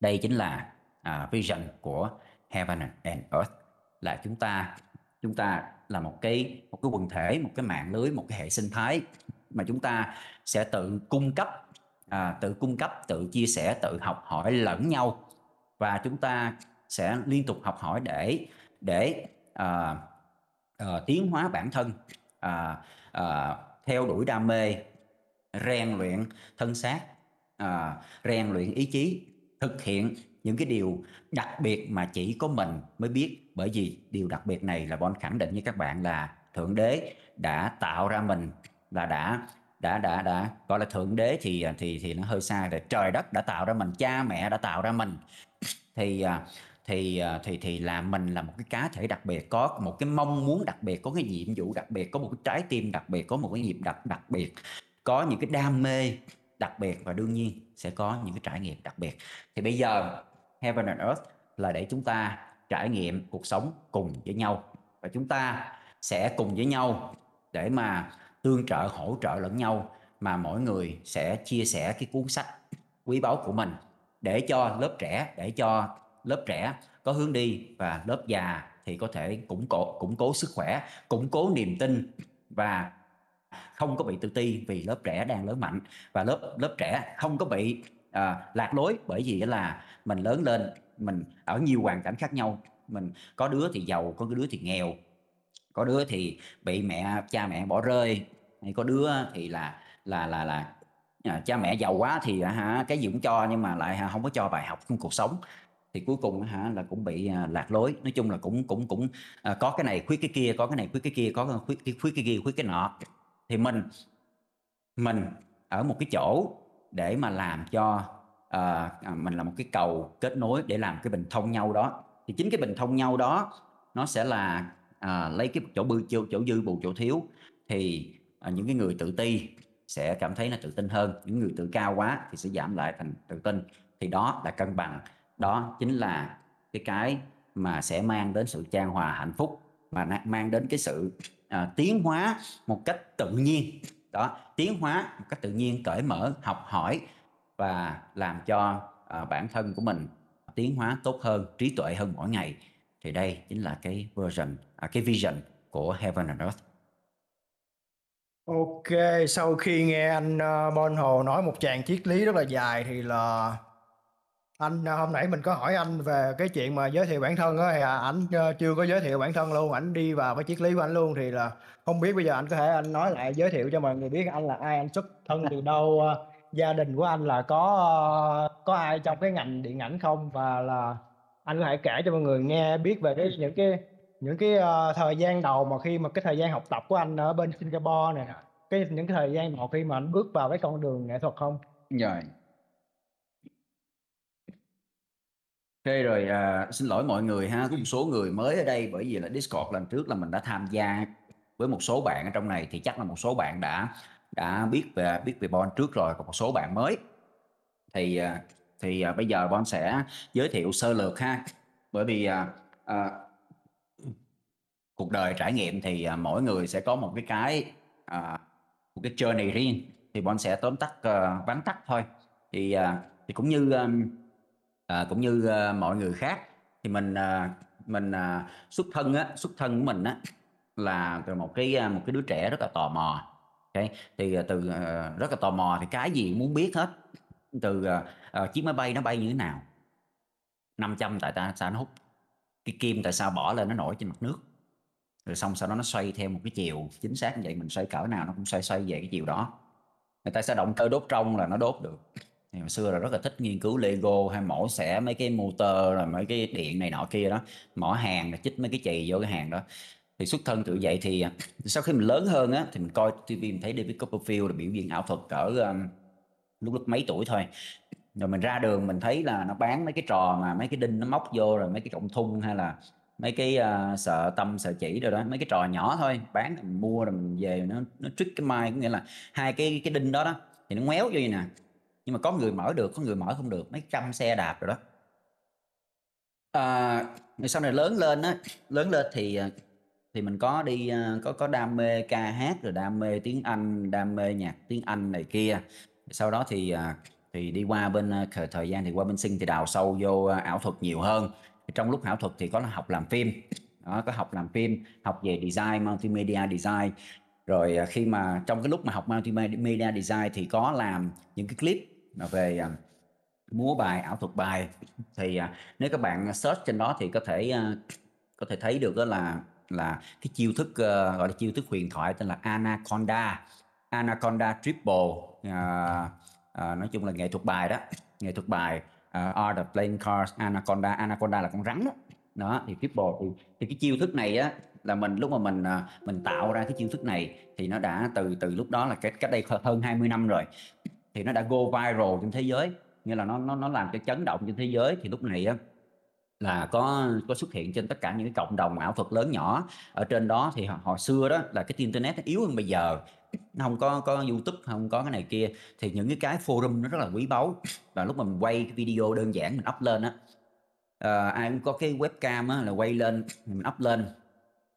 đây chính là uh, vision của heaven and earth là chúng ta chúng ta là một cái một cái quần thể một cái mạng lưới một cái hệ sinh thái mà chúng ta sẽ tự cung cấp à, tự cung cấp tự chia sẻ tự học hỏi lẫn nhau. Và chúng ta sẽ liên tục học hỏi để để à, à, tiến hóa bản thân à, à, theo đuổi đam mê rèn luyện thân xác à, rèn luyện ý chí thực hiện những cái điều đặc biệt mà chỉ có mình mới biết, bởi vì điều đặc biệt này là Bon khẳng định với các bạn là thượng đế đã tạo ra mình là đã đã đã đã, gọi là thượng đế thì thì thì nó hơi xa rồi. Trời đất đã tạo ra mình, cha mẹ đã tạo ra mình. Thì à, thì à, thì thì là mình là một cái cá thể đặc biệt, có một cái mong muốn đặc biệt, có cái nhiệm vụ đặc biệt, có một cái trái tim đặc biệt, có một cái nhịp đặc đặc biệt, có những cái đam mê đặc biệt và đương nhiên sẽ có những cái trải nghiệm đặc biệt. Thì bây giờ heaven and earth là để chúng ta trải nghiệm cuộc sống cùng với nhau. Và chúng ta sẽ cùng với nhau để mà tương trợ, hỗ trợ lẫn nhau mà mỗi người sẽ chia sẻ cái cuốn sách quý báu của mình để cho lớp trẻ, để cho lớp trẻ có hướng đi và lớp già thì có thể củng cố củng cố sức khỏe, củng cố niềm tin và không có bị tự ti vì lớp trẻ đang lớn mạnh. Và lớp lớp trẻ không có bị à, lạc lối. Bởi vì là mình lớn lên mình ở nhiều hoàn cảnh khác nhau. Mình có đứa thì giàu có đứa thì nghèo. Có đứa thì bị mẹ cha mẹ bỏ rơi. Hay có đứa thì là là là là à, cha mẹ giàu quá thì à, hả cái gì cũng cho nhưng mà lại à, không có cho bài học trong cuộc sống. Thì cuối cùng hả là cũng bị à, lạc lối. Nói chung là cũng cũng cũng à, có cái này khuyết cái kia có cái này khuyết cái kia có khuyết cái khuyết cái kia khuyết cái nọ. Thì mình mình ở một cái chỗ để mà làm cho ờ, à, mình là một cái cầu kết nối để làm cái bình thông nhau đó. Thì chính cái bình thông nhau đó nó sẽ là à, lấy cái chỗ bư chỗ, chỗ dư bù chỗ thiếu. Thì à, những cái người tự ti sẽ cảm thấy là tự tin hơn. Những người tự cao quá thì sẽ giảm lại thành tự tin. Thì đó là cân bằng. Đó chính là cái cái mà sẽ mang đến sự trang hòa hạnh phúc và mang đến cái sự à, tiến hóa một cách tự nhiên đó tiến hóa một cách tự nhiên cởi mở học hỏi và làm cho à, bản thân của mình tiến hóa tốt hơn trí tuệ hơn mỗi ngày. Thì đây chính là cái version à, cái vision của Heaven and Earth. Ok, sau khi nghe anh uh, Bon Hồ nói một tràng triết lý rất là dài thì là anh à, hôm nãy mình có hỏi anh về cái chuyện mà giới thiệu bản thân á thì à, ảnh uh, chưa có giới thiệu bản thân luôn, ảnh đi vào cái triết lý của anh luôn thì là không biết bây giờ anh có thể anh nói lại giới thiệu cho mọi người biết anh là ai, anh xuất thân từ đâu, uh, gia đình của anh là có uh, có ai trong cái ngành điện ảnh không và là anh có thể kể cho mọi người nghe biết về cái những cái những cái uh, thời gian đầu mà khi mà cái thời gian học tập của anh ở bên Singapore này cái những cái thời gian đầu khi mà anh bước vào cái con đường nghệ thuật không? Rồi. Ok rồi, à, xin lỗi mọi người ha, có một số người mới ở đây bởi vì là Discord lần trước là mình đã tham gia với một số bạn ở trong này thì chắc là một số bạn đã đã biết về biết về Bon trước rồi, còn một số bạn mới. Thì à, thì à, bây giờ Bon sẽ giới thiệu sơ lược ha, bởi vì à, à, cuộc đời trải nghiệm thì à, mỗi người sẽ có một cái cái à, một cái journey riêng. Thì Bon sẽ tóm tắt à, vắn tắt thôi. Thì à, thì cũng như um, à, cũng như à, mọi người khác. Thì mình à, mình à, xuất thân á xuất thân của mình á là từ một cái một cái đứa trẻ rất là tò mò. Okay? thì từ uh, rất là tò mò thì cái gì cũng muốn biết hết. Từ uh, chiếc máy bay nó bay như thế nào? 500 tại ta sao nó hút? Cái kim tại sao bỏ lên nó nổi trên mặt nước? Rồi xong sau đó nó xoay theo một cái chiều chính xác như vậy mình xoay cỡ nào nó cũng xoay xoay về cái chiều đó. Người ta sẽ động cơ đốt trong là nó đốt được thì hồi xưa là rất là thích nghiên cứu Lego hay mổ xẻ mấy cái motor rồi mấy cái điện này nọ kia đó. Mỏ hàng là chích mấy cái chì vô cái hàng đó. Thì xuất thân tự vậy thì à, sau khi mình lớn hơn á thì mình coi TV mình thấy David Copperfield là biểu diễn ảo thuật cỡ um, lúc lúc mấy tuổi thôi. Rồi mình ra đường mình thấy là nó bán mấy cái trò mà mấy cái đinh nó móc vô rồi mấy cái trọng thun hay là mấy cái uh, sợ tâm sợ chỉ rồi đó mấy cái trò nhỏ thôi. Bán mình mua rồi mình về nó nó trick cái mai có nghĩa là hai cái cái đinh đó đó thì nó ngoéo vô vậy nè nhưng mà có người mở được có người mở không được mấy trăm xe đạp rồi đó. À, sau này lớn lên á lớn lên thì à, thì mình có đi à, có có đam mê ca hát rồi đam mê tiếng Anh đam mê nhạc tiếng Anh này kia. Sau đó thì à, thì đi qua bên thời gian thì qua bên sinh thì đào sâu vô ảo thuật nhiều hơn. Trong lúc ảo thuật thì có là học làm phim. Đó, có học làm phim học về design multimedia design. Rồi khi mà trong cái lúc mà học multimedia design thì có làm những cái clip về uh, múa bài ảo thuật bài thì uh, nếu các bạn search trên đó thì có thể uh, có thể thấy được đó là là cái chiêu thức uh, gọi là chiêu thức huyền thoại tên là anaconda. Anaconda triple uh, uh, nói chung là nghệ thuật bài đó nghệ thuật bài uh, are the playing cards anaconda. Anaconda là con rắn đó. Đó thì triple thì, thì cái chiêu thức này á là mình lúc mà mình mình tạo ra cái chiêu thức này thì nó đã từ từ lúc đó là cách cách đây hơn 20 năm rồi thì nó đã go viral trên thế giới nghĩa là nó nó nó làm cho chấn động trên thế giới. Thì lúc này á là có có xuất hiện trên tất cả những cái cộng đồng ảo thuật lớn nhỏ ở trên đó. Thì hồi xưa đó là cái internet nó yếu hơn bây giờ nó không có có youtube không có cái này kia. Thì những cái cái forum nó rất là quý báu. Và lúc mà mình quay cái video đơn giản mình up lên á uh, ai cũng có cái webcam á là quay lên mình up lên.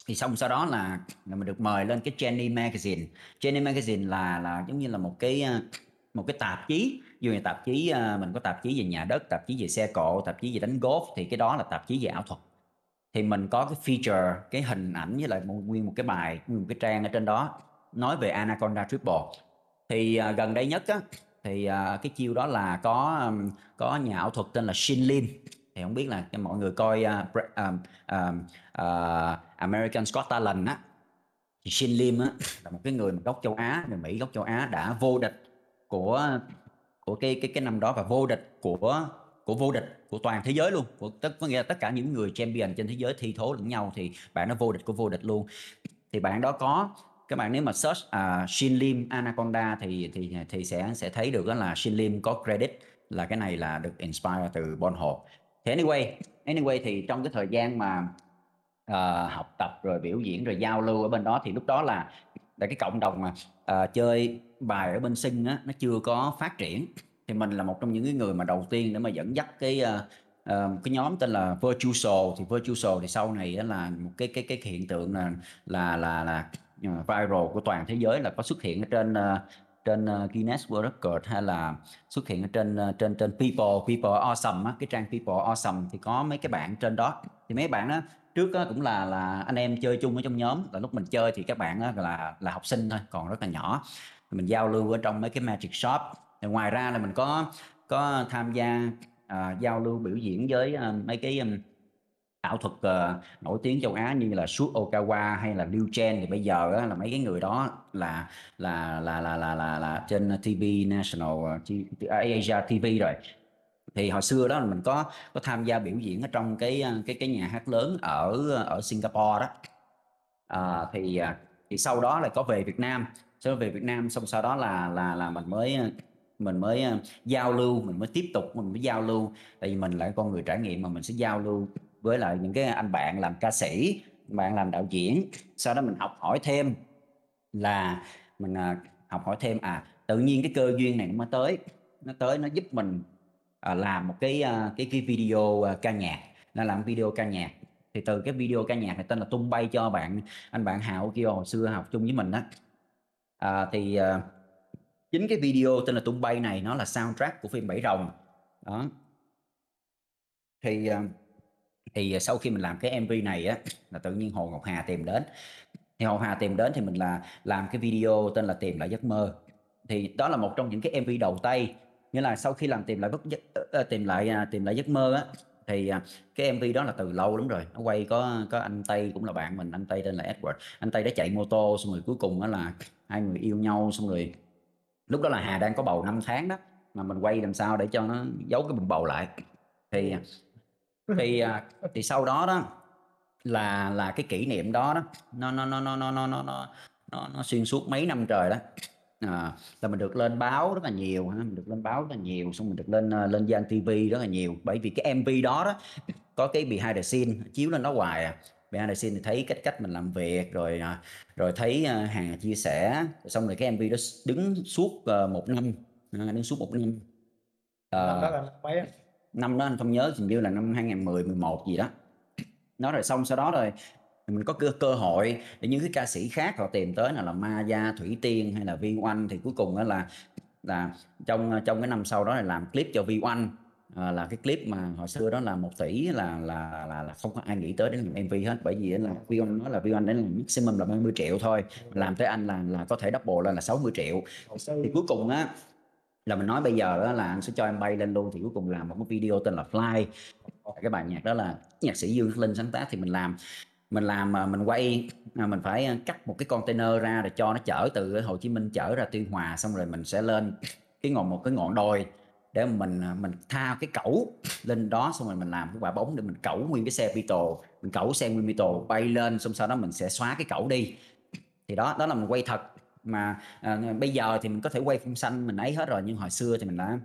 Thì xong sau đó là, là mình được mời lên cái Jenny Magazine. Jenny Magazine là là giống như là một cái ờ, một cái tạp chí. Dù như tạp chí ờ, mình có tạp chí về nhà đất tạp chí về xe cộ tạp chí về đánh golf thì cái đó là tạp chí về ảo thuật. Thì mình có cái feature cái hình ảnh với lại một nguyên một cái bài nguyên một cái trang ở trên đó nói về Anaconda Triple. Thì uh, gần đây nhất á thì uh, cái chiêu đó là có um, có nhà ảo thuật tên là Shin Lim thì không biết là mọi người coi uh, uh, uh, uh, American Scott Talent á thì Shin Lim á là một cái người mà gốc châu Á người Mỹ gốc châu Á đã vô địch của của cái cái cái năm đó và vô địch của của vô địch của toàn thế giới luôn. Của tất có nghĩa là tất cả những người champion trên thế giới thi thố lẫn nhau thì bạn nó vô địch của vô địch luôn. Thì bạn đó có các bạn nếu mà search uh, Shin Lim Anaconda thì thì thì sẽ sẽ thấy được đó là Shin Lim có credit là cái này là được inspire từ Bon Hồ. Thế anyway, anyway thì trong cái thời gian mà uh, học tập rồi biểu diễn rồi giao lưu ở bên đó thì lúc đó là là cái cộng đồng mà uh, chơi bài ở bên sinh á nó chưa có phát triển. Thì mình là một trong những cái người mà đầu tiên để mà dẫn dắt cái uh, uh, cái nhóm tên là virtual thì virtual thì sau này đó là một cái cái cái hiện tượng là là là là viral của toàn thế giới là có xuất hiện ở trên uh, trên uh, Guinness World Record hay là xuất hiện ở trên uh, trên trên People. People Awesome á, cái trang People Awesome thì có mấy cái bạn trên đó. Thì mấy bạn đó trước á, cũng là là anh em chơi chung ở trong nhóm. Là lúc mình chơi thì các bạn á, là là học sinh thôi còn rất là nhỏ. Mình giao lưu ở trong mấy cái magic shop. Thì ngoài ra là mình có có tham gia uh, giao lưu biểu diễn với uh, mấy cái um, ảo thuật uh, nổi tiếng châu Á như là Shu Okawa hay là Liu Chen. Thì bây giờ á, là mấy cái người đó là là là là là là, là trên TV National uh, Asia TV rồi thì hồi xưa đó mình có có tham gia biểu diễn ở trong cái cái cái nhà hát lớn ở ở Singapore đó. À, thì à, thì sau đó là có về Việt Nam. Sau về Việt Nam xong sau đó là là là mình mới mình mới giao lưu mình mới tiếp tục mình mới giao lưu. Tại vì mình là con người trải nghiệm mà mình sẽ giao lưu với lại những cái anh bạn làm ca sĩ bạn làm đạo diễn. Sau đó mình học hỏi thêm là mình à, học hỏi thêm à tự nhiên cái cơ duyên này nó mới tới. Nó tới nó giúp mình uh, làm một cái uh, cái cái video uh, ca nhạc. Là làm video ca nhạc. Thì từ cái video ca nhạc này tên là tung bay cho bạn. Anh bạn Hào kia hồi xưa học chung với mình đó à, thì uh, chính cái video tên là tung bay này nó là soundtrack của phim bảy rồng. Đó. Thì uh, thì sau khi mình làm cái MV này á là tự nhiên Hồ Ngọc Hà tìm đến. Thì Hồ Hà tìm đến thì mình là làm cái video tên là tìm lại giấc mơ. Thì đó là một trong những cái MV đầu tay nghĩa là sau khi làm tìm lại giấc ờ, ờ, tìm lại à, tìm lại giấc mơ á thì à, cái MV đó là từ lâu lắm rồi. Nó quay có có anh Tây cũng là bạn mình anh Tây tên là Edward. Anh Tây đã chạy mô tô xong rồi cuối cùng đó là hai người yêu nhau xong rồi lúc đó là Hà đang có bầu 5 tháng đó mà mình quay làm sao để cho nó giấu cái bụng bầu lại. Thì à, thì thì sau đó đó là là cái kỷ niệm đó đó nó nó nó nó nó nó nó nó, nó xuyên suốt mấy năm trời đó à, là mình được lên báo rất là nhiều mình được lên báo rất là nhiều xong mình được lên lên Giang TV rất là nhiều. Bởi vì cái MV đó đó có cái behind the scene chiếu lên đó hoài à. Behind the scene thì thấy cách cách mình làm việc rồi rồi thấy hàng chia sẻ. Xong rồi cái MV đó đứng suốt một năm đứng suốt một năm. À, năm đó là mấy năm đó anh không nhớ hình như là năm 2010 11 gì đó. Nó rồi xong sau đó rồi mình có cơ, cơ hội để những cái ca sĩ khác họ tìm tới là là Ma Gia, Thủy Tiên hay là Vi Oanh thì cuối cùng đó là là trong trong cái năm sau đó là làm clip cho Vi Oanh. À, là cái clip mà hồi xưa đó là một tỷ là là là, là không có ai nghĩ tới đến làm MV hết. Bởi vì là Vi Oanh nói là Vi Oanh đến là maximum là 30 triệu thôi. Làm tới anh là là có thể double lên là 60 triệu. Thì cuối cùng á là mình nói bây giờ đó là anh sẽ cho em bay lên luôn. Thì cuối cùng làm một cái video tên là Fly. Cái bài nhạc đó là nhạc sĩ Dương Linh sáng tác thì mình làm mình làm mà mình quay à, mình phải à, cắt một cái container ra để cho nó chở từ Hồ Chí Minh chở ra Tuyên Hòa xong rồi mình sẽ lên cái ngọn một cái ngọn đồi để mình à, mình tha cái cẩu lên đó xong rồi mình làm cái quả bóng để mình cẩu nguyên cái xe Vito mình cẩu xe nguyên Vito bay lên xong sau đó mình sẽ xóa cái cẩu đi. Thì đó đó là mình quay thật mà à, bây giờ thì mình có thể quay phun xanh mình ấy hết rồi nhưng hồi xưa thì mình đã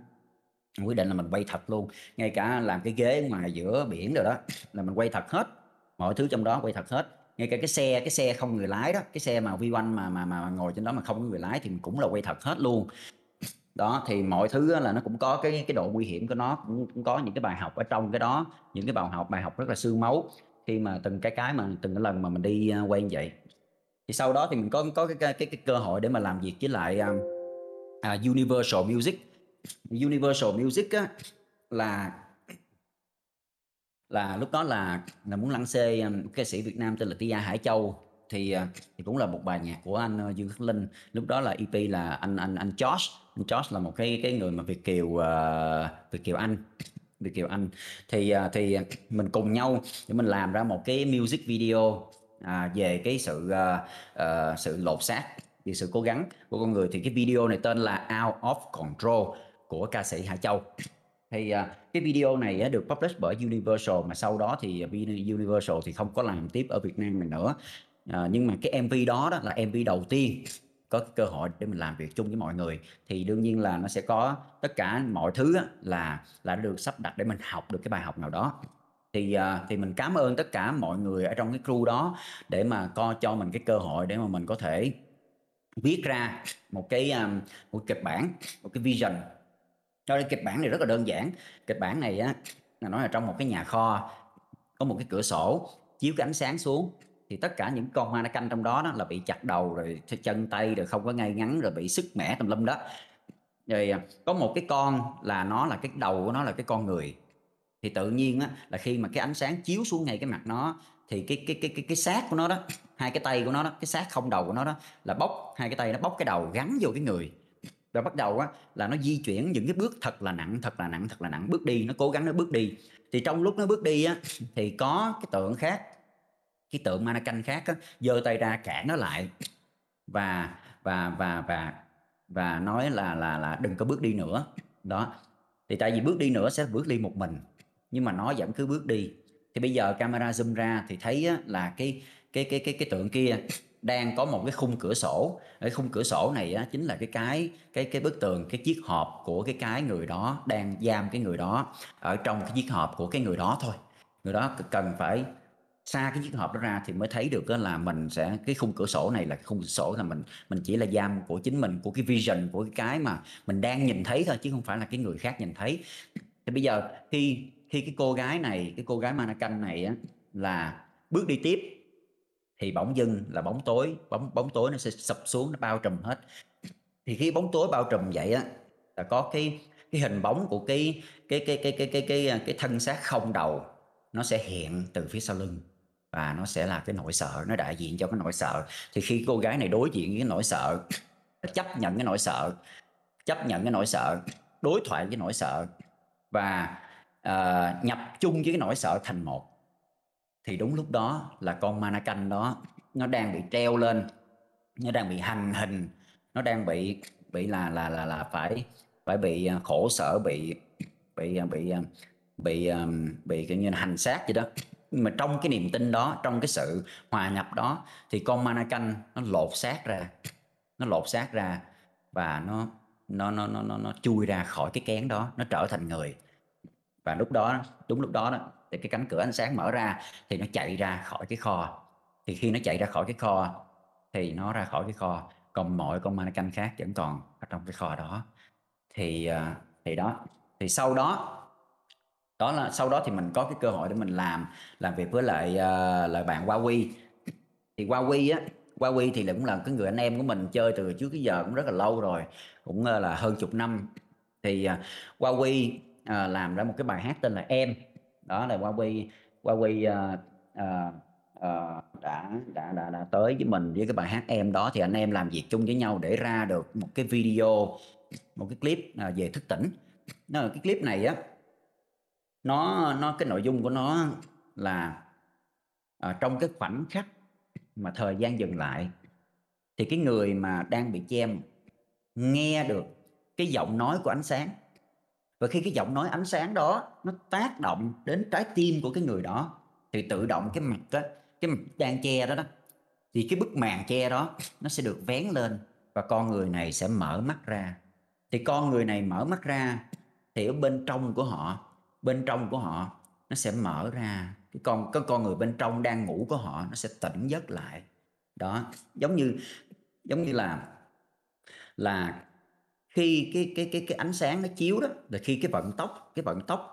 quyết định là mình quay thật luôn. Ngay cả làm cái ghế ngoài giữa biển rồi đó là mình quay thật hết mọi thứ trong đó quay thật hết. Ngay cả cái xe cái xe không người lái đó cái xe mà vi quanh mà mà mà ngồi trên đó mà không có người lái thì cũng là quay thật hết luôn. Đó thì mọi thứ là nó cũng có cái cái độ nguy hiểm của nó cũng, cũng có những cái bài học ở trong cái đó những cái bài học bài học rất là xương máu khi mà từng cái cái mà từng cái lần mà mình đi à, quay như vậy. Thì sau đó thì mình có có cái cái, cái, cái cơ hội để mà làm việc với lại uh, Universal Music. Universal Music á, là là lúc đó là là muốn lăng xê um, ca sĩ Việt Nam tên là Tia Hải Châu. Thì à, thì cũng là một bài nhạc của anh ờ, Dương Khắc Linh. Lúc đó là EP là anh anh anh Josh. Anh Josh là một cái cái người mà Việt kiều uh, Việt kiều Anh. Việt kiều Anh. Thì uh, thì mình cùng nhau để mình làm ra một cái music video à, về cái sự uh, uh, sự lột xác về sự cố gắng của con người. Thì cái video này tên là Out of Control của ca sĩ Hải Châu thì uh, cái video này uh, được publish bởi Universal mà sau đó thì à, Universal thì không có làm tiếp ở Việt Nam này nữa. Uh, nhưng mà cái MV đó đó là MV đầu tiên có cơ hội để mình làm việc chung với mọi người. Thì đương nhiên là nó sẽ có tất cả mọi thứ là là được sắp đặt để mình học được cái bài học nào đó. Thì uh, thì mình cảm ơn tất cả mọi người ở trong cái crew đó để mà co cho mình cái cơ hội để mà mình có thể viết ra một cái um, một kịch bản một cái vision cho nên kịch bản này rất là đơn giản. Kịch bản này á là nói là trong một cái nhà kho có một cái cửa sổ chiếu cái ánh sáng xuống thì tất cả những con ma nó canh trong đó, đó là bị chặt đầu rồi chân tay rồi không có ngay ngắn rồi bị sức mẻ tùm lum đó. Rồi à, có một cái con là nó là cái đầu của nó là cái con người. Thì tự nhiên á, là khi mà cái ánh sáng chiếu xuống ngay cái mặt nó thì cái cái cái cái cái xác của nó đó hai cái tay của nó đó cái xác không đầu của nó đó là bóc hai cái tay nó bóc cái đầu gắn vô cái người rồi bắt đầu á là nó di chuyển những cái bước thật là nặng thật là nặng thật là nặng. Bước đi nó cố gắng nó bước đi. Thì trong lúc nó bước đi á thì có cái tượng khác cái tượng mannequin khác á giơ tay ra cản nó lại. Và và và và và nói là là là đừng có bước đi nữa. Đó. Thì tại vì bước đi nữa sẽ bước đi một mình nhưng mà nó vẫn cứ bước đi. Thì bây giờ camera zoom ra thì thấy á, là cái cái cái cái cái tượng kia đang có một cái khung cửa sổ. Cái khung cửa sổ này á, chính là cái cái cái cái bức tường cái chiếc hộp của cái cái người đó đang giam cái người đó ở trong cái chiếc hộp của cái người đó thôi. Người đó cần phải xa cái chiếc hộp đó ra thì mới thấy được là mình sẽ cái khung cửa sổ này là khung cửa sổ là mình mình chỉ là giam của chính mình của cái vision của cái cái mà mình đang nhìn thấy thôi chứ không phải là cái người khác nhìn thấy. Thì bây giờ khi khi cái cô gái này cái cô gái manakan này á là bước đi tiếp thì bỗng dưng là bóng tối bóng bóng tối nó sẽ sập xuống nó bao trùm hết. Thì khi bóng tối bao trùm vậy á là có cái cái hình bóng của cái cái cái cái cái cái cái cái thân xác không đầu nó sẽ hiện từ phía sau lưng và nó sẽ là cái nỗi sợ nó đại diện cho cái nỗi sợ. Thì khi cô gái này đối diện với cái nỗi sợ (coughs) chấp nhận cái nỗi sợ chấp nhận cái nỗi sợ đối thoại với nỗi sợ và uh, nhập chung với cái nỗi sợ thành một thì đúng lúc đó là con manakan đó nó đang bị treo lên nó đang bị hành hình nó đang bị bị là là là là phải phải bị à, khổ sở bị bị à, bị à, bị bị, kiểu như là hành xác vậy đó. Nhưng mà trong cái niềm tin đó trong cái sự hòa nhập đó thì con manakan nó lột xác ra nó lột xác ra và nó nó nó nó nó, nó chui ra khỏi cái kén đó nó trở thành người. Và lúc đó đúng lúc đó đó thì cái cánh cửa ánh sáng mở ra thì nó chạy ra khỏi cái kho. Thì khi nó chạy ra khỏi cái kho thì nó ra khỏi cái kho còn mọi con mannequin khác vẫn còn ở trong cái kho đó. Thì à, thì đó thì sau đó đó là sau đó thì mình có cái cơ hội để mình làm làm việc với lại uh, lại bạn Huawei. Thì Huawei á Huawei thì cũng là cái người anh em của mình chơi từ trước tới giờ cũng rất là lâu rồi cũng uh, là hơn chục năm. Thì uh, Huawei uh, làm ra một cái bài hát tên là em đó là Huawei Huawei uh, uh, uh, đã đã đã đã tới với mình với cái bài hát em đó. Thì anh em làm việc chung với nhau để ra được một cái video một cái clip uh, về thức tỉnh. Nó cái clip này á nó nó cái nội dung của nó là uh, trong cái khoảnh khắc mà thời gian dừng lại thì cái người mà đang bị chem nghe được cái giọng nói của ánh sáng và khi cái giọng nói ánh sáng đó nó tác động đến trái tim của cái người đó, thì tự động cái mặt đó cái mặt đang che đó đó, thì cái bức màn che đó nó sẽ được vén lên và con người này sẽ mở mắt ra. Thì con người này mở mắt ra thì ở bên trong của họ, bên trong của họ nó sẽ mở ra. Cái con cái con người bên trong đang ngủ của họ nó sẽ tỉnh giấc lại. Đó, giống như giống như là là khi cái cái cái cái ánh sáng nó chiếu đó, là khi cái vận tốc, cái vận tốc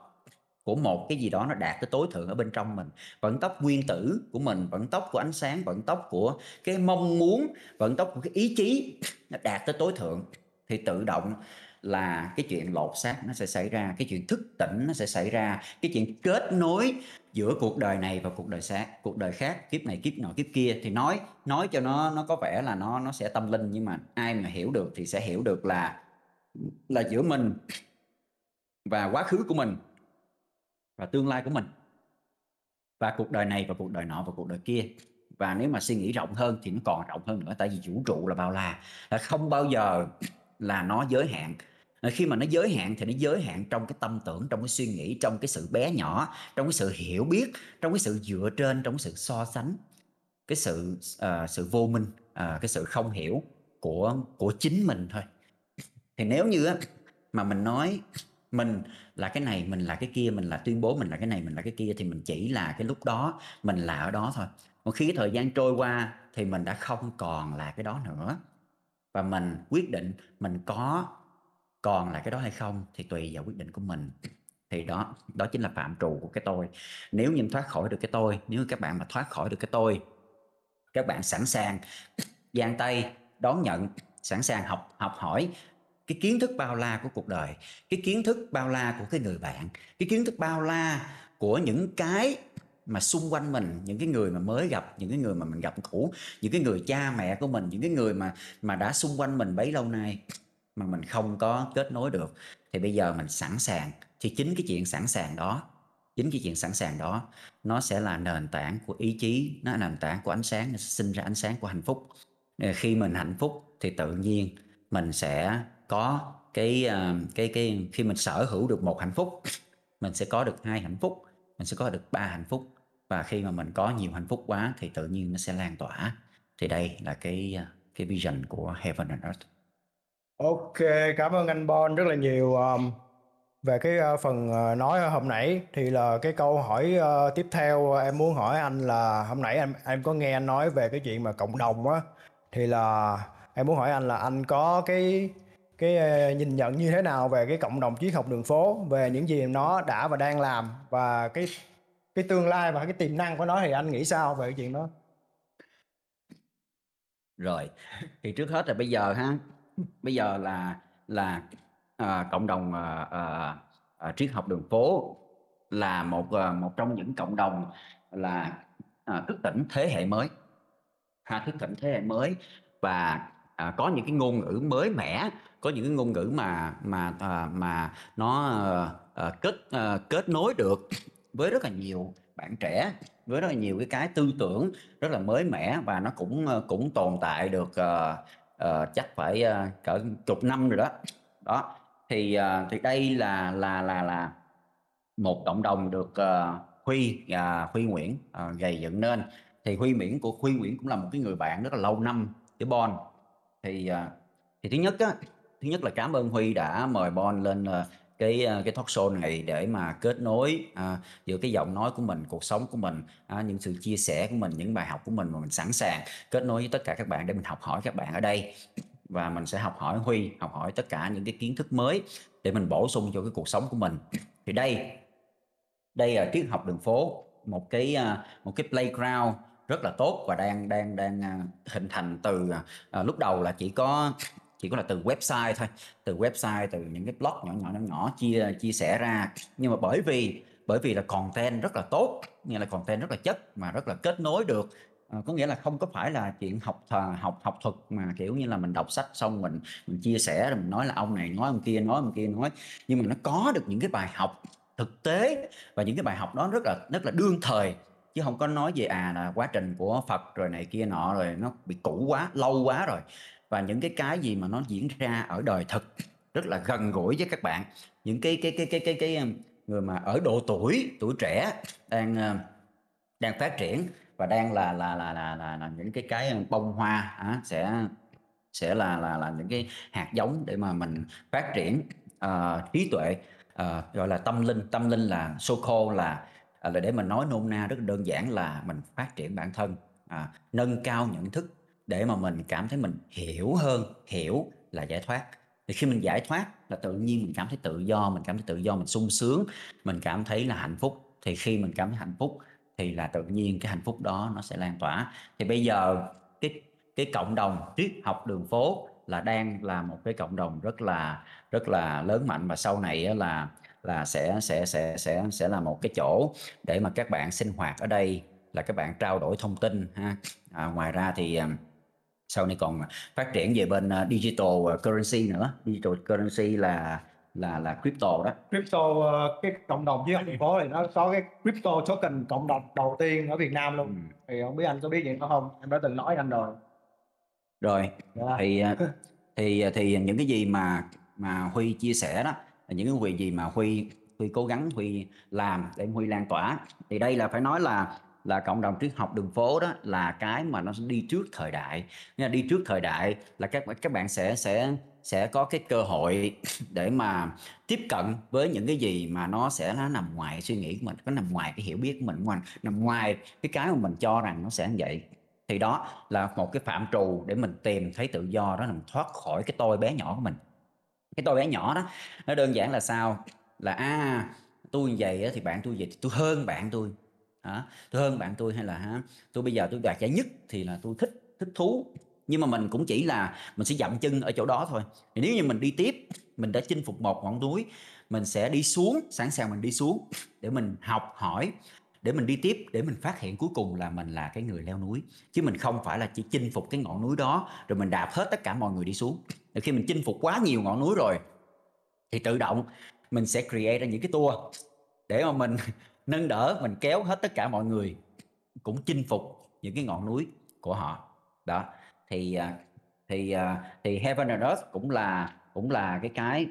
của một cái gì đó nó đạt tới tối thượng ở bên trong mình. Vận tốc nguyên tử của mình, vận tốc của ánh sáng, vận tốc của cái mong muốn, vận tốc của cái ý chí (laughs) nó đạt tới tối thượng. Thì tự động là cái chuyện lột xác nó sẽ xảy ra, cái chuyện thức tỉnh nó sẽ xảy ra, cái chuyện kết nối giữa cuộc đời này và cuộc đời xác, cuộc đời khác, kiếp này, kiếp nọ, kiếp kia. Thì nói nói cho nó nó có vẻ là nó nó sẽ tâm linh nhưng mà ai mà hiểu được thì sẽ hiểu được là là giữa mình và quá khứ của mình và tương lai của mình. Và cuộc đời này và cuộc đời nọ và cuộc đời kia. Và nếu mà suy nghĩ rộng hơn thì nó còn rộng hơn nữa tại vì vũ trụ là bao la là không bao giờ là nó giới hạn. Ờ, khi mà nó giới hạn thì nó giới hạn trong cái tâm tưởng trong cái suy nghĩ trong cái sự bé nhỏ trong cái sự hiểu biết trong cái sự dựa trên trong cái sự so sánh cái sự uh, sự vô minh uh, cái sự không hiểu của của chính mình thôi thì nếu như á, mà mình nói mình là cái này mình là cái kia mình là tuyên bố mình là cái này mình là cái kia thì mình chỉ là cái lúc đó mình là ở đó thôi. Một khi thời gian trôi qua thì mình đã không còn là cái đó nữa. Và mình quyết định mình có còn là cái đó hay không thì tùy vào quyết định của mình. Thì đó đó chính là phạm trù của cái tôi. Nếu như thoát khỏi được cái tôi nếu các bạn mà thoát khỏi được cái tôi các bạn sẵn sàng giang tay đón nhận sẵn sàng học học hỏi cái kiến thức bao la của cuộc đời, cái kiến thức bao la của cái người bạn, cái kiến thức bao la của những cái mà xung quanh mình, những cái người mà mới gặp, những cái người mà mình gặp cũ, những cái người cha mẹ của mình, những cái người mà mà đã xung quanh mình bấy lâu nay mà mình không có kết nối được. Thì bây giờ mình sẵn sàng, thì chính cái chuyện sẵn sàng đó, chính cái chuyện sẵn sàng đó, nó sẽ là nền tảng của ý chí, nó là nền tảng của ánh sáng, nó sẽ sinh ra ánh sáng của hạnh phúc. Ờ, khi mình hạnh phúc thì tự nhiên mình sẽ có cái à, cái cái khi mình sở hữu được một hạnh phúc (laughs) mình sẽ có được hai hạnh phúc mình sẽ có được ba hạnh phúc. Và khi mà mình có nhiều hạnh phúc quá thì tự nhiên nó sẽ lan tỏa. Thì đây là cái à, cái vision của Heaven and Earth. Ok, cảm ơn anh Bon rất là nhiều. Um, về cái uh, phần uh, nói hôm nãy thì là cái câu hỏi uh, tiếp theo em muốn hỏi anh là hôm nãy em em có nghe anh nói về cái chuyện mà cộng đồng á thì là em muốn hỏi anh là anh có cái cái ờ, nhìn nhận như thế nào về cái cộng đồng triết học đường phố về những gì nó đã và đang làm và cái cái tương lai và cái tiềm năng của nó thì anh nghĩ sao về cái chuyện đó? Rồi, thì trước hết là bây giờ ha bây giờ là là à, cộng đồng à, à, à, triết học đường phố là một à, một trong những cộng đồng là à, thức tỉnh thế hệ mới ha thức tỉnh thế hệ mới và à, có những cái ngôn ngữ mới mẻ có những cái ngôn ngữ mà mà à, mà nó à, kết à, kết nối được với rất là nhiều bạn trẻ với rất là nhiều cái cái tư tưởng rất là mới mẻ và nó cũng cũng tồn tại được uh, uh, chắc phải uh, cỡ chục năm rồi đó. Đó thì uh, thì đây là là là là một cộng đồng được uh, huy uh, huy nguyễn uh, gầy dựng nên. Thì huy nguyễn của huy nguyễn cũng là một cái người bạn rất là lâu năm với bon thì à, thì thứ nhất á thứ nhất là cảm ơn huy đã mời bon lên ờ, cái ờ, cái talk show này để mà kết nối à, giữa cái giọng nói của mình cuộc sống của mình à, những sự chia sẻ của mình những bài học của mình mà mình sẵn sàng kết nối với tất cả các bạn để mình học hỏi các bạn ở đây. Và mình sẽ học hỏi Huy học hỏi tất cả những cái kiến thức mới để mình bổ sung cho cái cuộc sống của mình. Thì đây đây là triết học đường phố một cái à, một cái playground rất là tốt và đang đang đang à, hình thành từ à, à, lúc đầu là chỉ có chỉ có là từ website thôi từ website từ những cái blog nhỏ nhỏ nhỏ nhỏ chia chia sẻ ra. Nhưng mà bởi vì bởi vì là content rất là tốt nghĩa là content rất là chất mà rất là kết nối được à, có nghĩa là không có phải là chuyện học thờ, học học thuật mà kiểu như là mình đọc sách xong mình mình chia sẻ rồi mình nói là ông này nói ông kia nói ông kia nói. Nhưng mà nó có được những cái bài học thực tế và những cái bài học đó rất là rất là đương thời chứ không có nói về à là quá trình của Phật rồi này kia nọ rồi nó bị cũ quá lâu quá rồi. Và những cái cái gì mà nó diễn ra ở đời thực rất là gần gũi với các bạn. Những cái cái cái cái cái cái um, người mà ở độ tuổi tuổi trẻ đang um, đang phát triển và đang là là là là là, là những cái cái um, bông hoa á, sẽ sẽ là là là những cái hạt giống để mà mình phát triển uh, trí tuệ uh, gọi là tâm linh. Tâm linh là so called là À, là để mình nói nôm na rất đơn giản là mình phát triển bản thân à, nâng cao nhận thức để mà mình cảm thấy mình hiểu hơn hiểu là giải thoát. Thì khi mình giải thoát là tự nhiên mình cảm thấy tự do mình cảm thấy tự do mình sung sướng mình cảm thấy là hạnh phúc. Thì khi mình cảm thấy hạnh phúc thì là tự nhiên cái hạnh phúc đó nó sẽ lan tỏa. Thì bây giờ cái cái cộng đồng triết học đường phố là đang là một cái cộng đồng rất là rất là lớn mạnh. Và sau này là là sẽ sẽ sẽ sẽ sẽ là một cái chỗ để mà các bạn sinh hoạt ở đây là các bạn trao đổi thông tin ha à, ngoài ra thì à, sau này còn phát triển về bên à, digital currency nữa digital currency là là là crypto đó crypto ờ, cái cộng đồng với thành phố thì nó có cái crypto token cộng đồng đầu tiên ở Việt Nam luôn ừ. thì không biết anh có biết gì không em đã từng nói anh rồi rồi yeah. Dạ. thì à, thì thì những cái gì mà mà Huy chia sẻ đó những cái việc gì mà Huy Huy cố gắng Huy làm để Huy lan tỏa. Thì đây là phải nói là là cộng đồng triết học đường phố đó là cái mà nó đi trước thời đại. Nghĩa là đi trước thời đại là các các bạn sẽ sẽ sẽ có cái cơ hội (laughs) để mà tiếp cận với những cái gì mà nó sẽ, nó nằm ngoài suy nghĩ của mình, nó nằm ngoài cái hiểu biết của mình nằm ngoài cái cái mà mình cho rằng nó sẽ như vậy. Thì đó là một cái phạm trù để mình tìm thấy tự do, đó là mình thoát khỏi cái tôi bé nhỏ của mình cái tôi bé nhỏ đó nó đơn giản là sao? Là a à, tôi như vậy thì bạn tôi vậy thì tôi hơn bạn tôi. Hả? Tôi hơn bạn tôi hay là hả tôi bây giờ tôi đoạt giải nhất thì là tôi thích thích thú. Nhưng mà mình cũng chỉ là mình sẽ dậm chân ở chỗ đó thôi. Thì nếu như mình đi tiếp mình đã chinh phục một ngọn núi mình sẽ đi xuống sẵn sàng mình đi xuống để mình học hỏi để mình đi tiếp để mình phát hiện cuối cùng là mình là cái người leo núi. Chứ mình không phải là chỉ chinh phục cái ngọn núi đó rồi mình đạp hết tất cả mọi người đi xuống khi mình chinh phục quá nhiều ngọn núi rồi thì tự động mình sẽ create ra những cái tour để mà mình (laughs) nâng đỡ mình kéo hết tất cả mọi người cũng chinh phục những cái ngọn núi của họ. Đó. Thì à, thì à, thì heaven and earth cũng là cũng là cái cái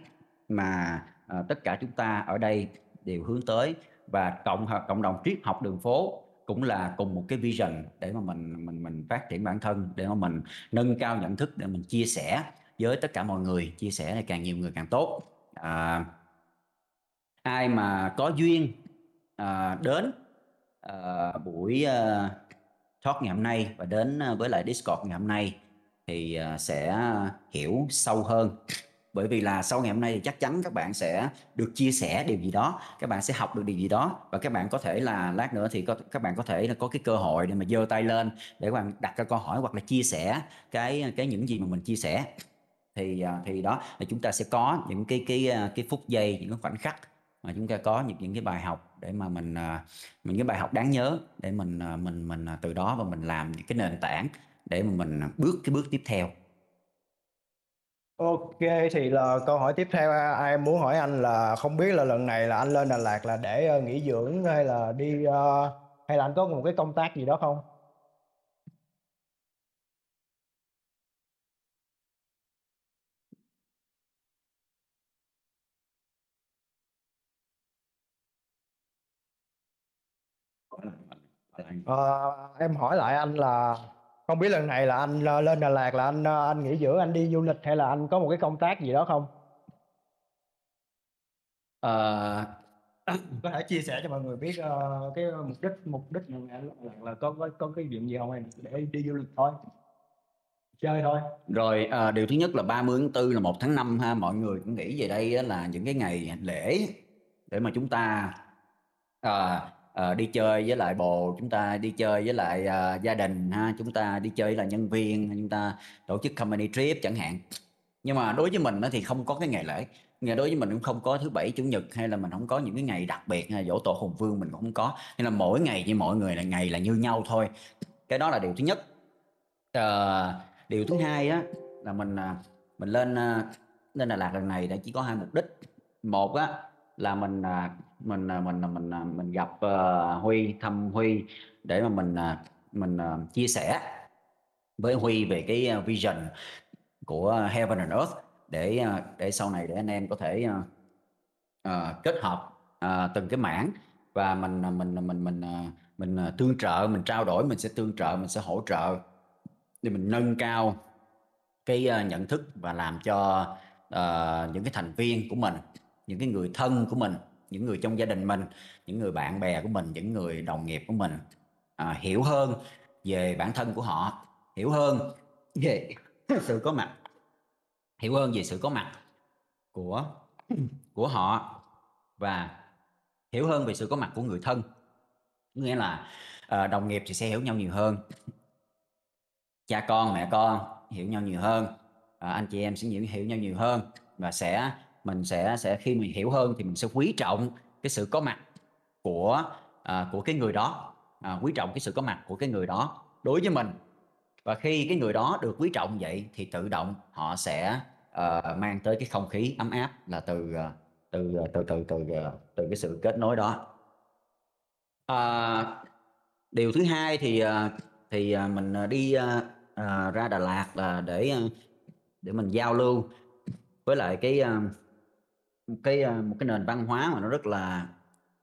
mà uh, tất cả chúng ta ở đây đều hướng tới. Và cộng cộng đồng triết học đường phố cũng là cùng một cái vision để mà mình mình mình phát triển bản thân để mà mình nâng cao nhận thức để mình chia sẻ với tất cả mọi người chia sẻ này càng nhiều người càng tốt. À, ai mà có duyên à, đến à, buổi à, talk ngày hôm nay và đến à, với lại Discord ngày hôm nay thì à, sẽ hiểu sâu hơn. Bởi vì là sau ngày hôm nay thì chắc chắn các bạn sẽ được chia sẻ điều gì đó các bạn sẽ học được điều gì đó và các bạn có thể là lát nữa thì có, các bạn có thể là có cái cơ hội để mà giơ tay lên để các bạn đặt cái câu hỏi hoặc là chia sẻ cái cái những gì mà mình chia sẻ thì à, thì đó là chúng ta sẽ có những cái cái à, cái phút giây, những cái khoảnh khắc mà chúng ta có những những cái bài học để mà mình mình những cái bài học đáng nhớ để mình mình mình từ đó và mình làm những cái nền tảng để mà mình bước cái bước tiếp theo Ok, thì là câu hỏi tiếp theo ai muốn hỏi anh là không biết là lần này là anh lên Đà Lạt là để nghỉ dưỡng hay là đi hay là anh có một cái công tác gì đó không? Ờ, em hỏi lại anh là không biết lần này là anh ờ, lên Đà Lạt là anh ờ, anh nghỉ dưỡng anh đi du lịch hay là anh có một cái công tác gì đó không? Ờ, có thể chia sẻ cho mọi người biết uh, cái mục đích mục đích này là, là có có có cái chuyện gì không? Em để đi du lịch thôi. Chơi thôi. Rồi à, điều thứ nhất là 30 tháng 4 là một tháng 5 ha. Mọi người cũng nghĩ về đây là những cái ngày lễ để mà chúng ta à, uh, đi chơi với lại bồ chúng ta đi chơi với lại uh, gia đình ha chúng ta đi chơi là nhân viên chúng ta tổ chức company trip chẳng hạn. Nhưng mà đối với mình thì không có cái ngày lễ. Ngày đối với mình cũng không có thứ bảy chủ nhật hay là mình không có những cái ngày đặc biệt hay dỗ tổ hùng vương mình cũng không có. Nên là mỗi ngày như mọi người là ngày là như nhau thôi. Cái đó là điều thứ nhất. Uh, điều thứ hai á là mình à, mình lên lên Đà Lạt lần này đã chỉ có hai mục đích. Một á là mình mình mình mình mình mình gặp uh, Huy thăm Huy để mà mình mình uh, chia sẻ với Huy về cái vision của Heaven and Earth để để sau này để anh em có thể uh, uh, kết hợp uh, từng cái mảng và mình mình mình mình mình, tương trợ mình trao đổi mình sẽ tương trợ mình sẽ hỗ trợ để mình nâng cao cái uh, nhận thức và làm cho uh, những cái thành viên của mình những cái người thân của mình những người trong gia đình mình những người bạn bè của mình những người đồng nghiệp của mình à, hiểu hơn về bản thân của họ hiểu hơn về (laughs) sự có mặt hiểu hơn về sự có mặt của (clears throat) của họ và hiểu hơn về sự có mặt của người thân. Nghĩa là à, đồng nghiệp thì sẽ hiểu nhau nhiều hơn cha con mẹ con hiểu nhau nhiều hơn à, anh chị em sẽ hiểu hiểu nhau nhiều hơn và sẽ mình sẽ sẽ khi mình hiểu hơn thì mình sẽ quý trọng cái sự có mặt của à, của cái người đó. À, quý trọng cái sự có mặt của cái người đó đối với mình. Và khi cái người đó được quý trọng vậy thì tự động họ sẽ uh, mang tới cái không khí ấm áp là từ ờ, ờ, từ từ từ từ từ cái sự kết nối đó. À, điều thứ hai thì thì mình đi à, ra Đà Lạt là để để mình giao lưu với lại cái một cái ờ, một cái nền văn hóa mà nó rất là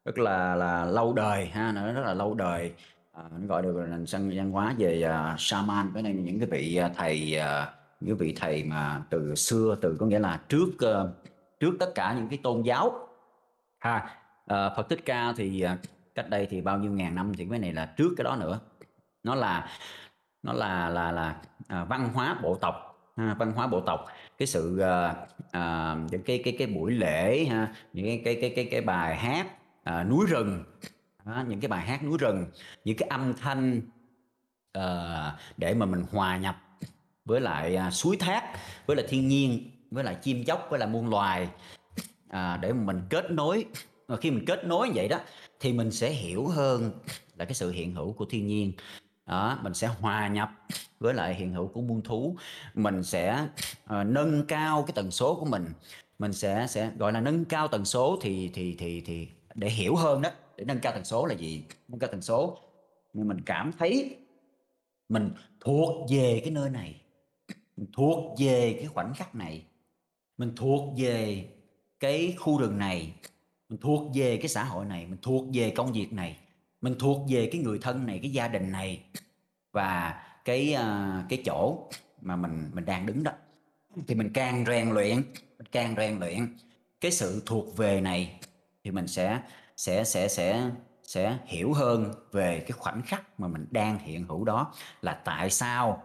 rất là là lâu đời ha nó rất là lâu đời. À, nó gọi được là nền văn hóa về uh, shaman. Với nên những cái vị thầy uh, những vị thầy mà từ xưa từ có nghĩa là trước uh, trước tất cả những cái tôn giáo ha. Uh, Phật Thích Ca thì uh, cách đây thì bao nhiêu ngàn năm thì cái này là trước cái đó nữa. Nó là nó là là là uh, văn hóa bộ tộc ha, văn hóa bộ tộc. Cái sự uh, à, những cái cái cái buổi lễ ha những cái cái cái cái cái bài hát à, núi rừng. Đó, những cái bài hát núi rừng những cái âm thanh à, để mà mình hòa nhập với lại à, suối thác với lại thiên nhiên với lại chim chóc với lại muôn loài à, để mà mình kết nối. Và khi mình kết nối như vậy đó thì mình sẽ hiểu hơn là cái sự hiện hữu của thiên nhiên đó, mình sẽ hòa nhập với lại hiện hữu của muôn thú. Mình sẽ uh, nâng cao cái tần số của mình. Mình sẽ sẽ gọi là nâng cao tần số thì thì thì thì để hiểu hơn đó. Để nâng cao tần số là gì? Nâng cao tần số. Nhưng mình cảm thấy mình thuộc về cái nơi này. Mình thuộc về cái khoảnh khắc này. Mình thuộc về cái khu rừng này. Mình thuộc về cái xã hội này. Mình thuộc về công việc này mình thuộc về cái người thân này cái gia đình này và cái uh, cái chỗ mà mình mình đang đứng đó. Thì mình càng rèn luyện mình càng rèn luyện cái sự thuộc về này thì mình sẽ sẽ sẽ sẽ sẽ hiểu hơn về cái khoảnh khắc mà mình đang hiện hữu đó là tại sao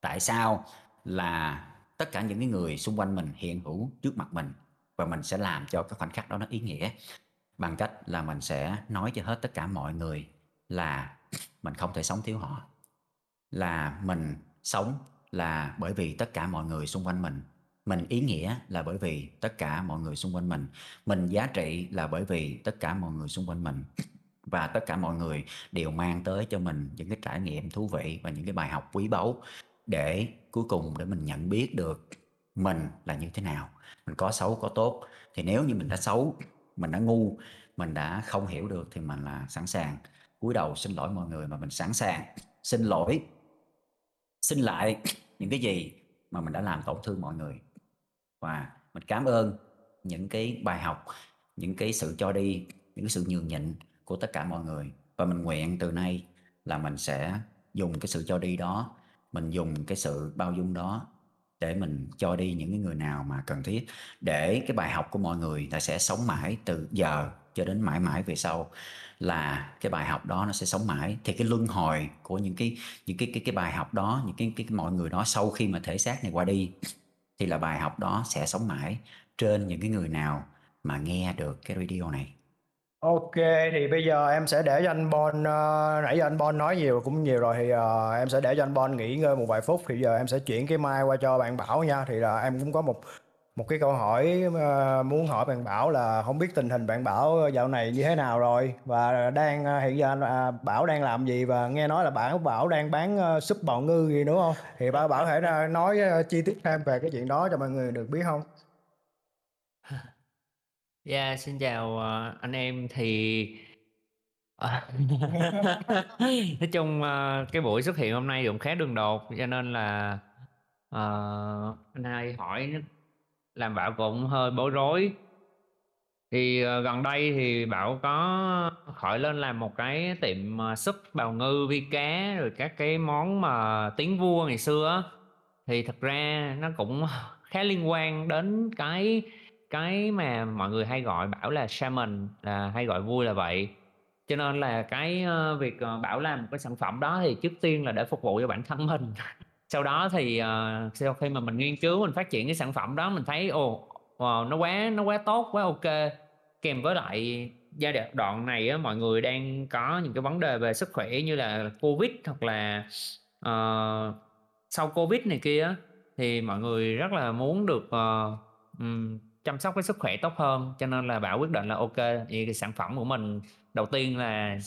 tại sao là tất cả những cái người xung quanh mình hiện hữu trước mặt mình và mình sẽ làm cho cái khoảnh khắc đó nó ý nghĩa bằng cách là mình sẽ nói cho hết tất cả mọi người là mình không thể sống thiếu họ. Là mình sống là bởi vì tất cả mọi người xung quanh mình. Mình ý nghĩa là bởi vì tất cả mọi người xung quanh mình. Mình giá trị là bởi vì tất cả mọi người xung quanh mình. Và tất cả mọi người đều mang tới cho mình những cái trải nghiệm thú vị và những cái bài học quý báu để cuối cùng để mình nhận biết được mình là như thế nào. Mình có xấu, có tốt. Thì nếu như mình đã xấu mình đã ngu, mình đã không hiểu được thì mình là sẵn sàng. Cúi đầu xin lỗi mọi người mà mình sẵn sàng. Xin lỗi. Xin lại những cái gì mà mình đã làm tổn thương mọi người. Và mình cảm ơn những cái bài học, những cái sự cho đi, những cái sự nhường nhịn của tất cả mọi người. Và mình nguyện từ nay là mình sẽ dùng cái sự cho đi đó, mình dùng cái sự bao dung đó để mình cho đi những cái người nào mà cần thiết để cái bài học của mọi người ta sẽ sống mãi từ giờ cho đến mãi mãi về sau là cái bài học đó nó sẽ sống mãi. Thì cái luân hồi của những cái những cái cái cái bài học đó những cái cái, cái mọi người đó sau khi mà thể xác này qua đi thì là bài học đó sẽ sống mãi trên những cái người nào mà nghe được cái radio này. Ok, thì bây giờ em sẽ để cho anh Bon, uh, nãy giờ anh Bon nói nhiều cũng nhiều rồi thì uh, em sẽ để cho anh Bon nghỉ ngơi một vài phút thì giờ em sẽ chuyển cái mic qua cho bạn Bảo nha. Thì là em cũng có một một cái câu hỏi uh, muốn hỏi bạn Bảo là không biết tình hình bạn Bảo dạo này như thế nào rồi và đang uh, hiện giờ anh uh, Bảo đang làm gì và nghe nói là bạn Bảo đang bán uh, súp bào ngư gì đúng không? Thì Bảo Bảo thể nói uh, chi tiết thêm về cái chuyện đó cho mọi người được biết không? Yeah, xin chào uh, anh em. Thì ờ, (laughs) nói chung uh, cái buổi xuất hiện hôm nay cũng khá đường đột cho nên là uh, anh hai hỏi làm bảo cũng hơi bối rối. Thì uh, gần đây thì bảo có khỏi lên làm một cái tiệm uh, súp bào ngư vi cá rồi các cái món mà tiếng vua ngày xưa thì thật ra nó cũng (laughs) khá liên quan đến cái cái mà mọi người hay gọi Bảo là shaman là hay gọi vui là vậy. Cho nên là cái uh, việc uh, Bảo làm một cái sản phẩm đó thì trước tiên là để phục vụ cho bản thân mình. (laughs) Sau đó thì uh, sau khi mà mình nghiên cứu mình phát triển cái sản phẩm đó mình thấy ồ wow, nó quá nó quá tốt quá ok. Kèm với lại giai đoạn này á, mọi người đang có những cái vấn đề về sức khỏe như là covid hoặc là uh, sau covid này kia thì mọi người rất là muốn được uh, um, chăm sóc cái sức khỏe tốt hơn cho nên là bảo quyết định là ok thì cái sản phẩm của mình đầu tiên là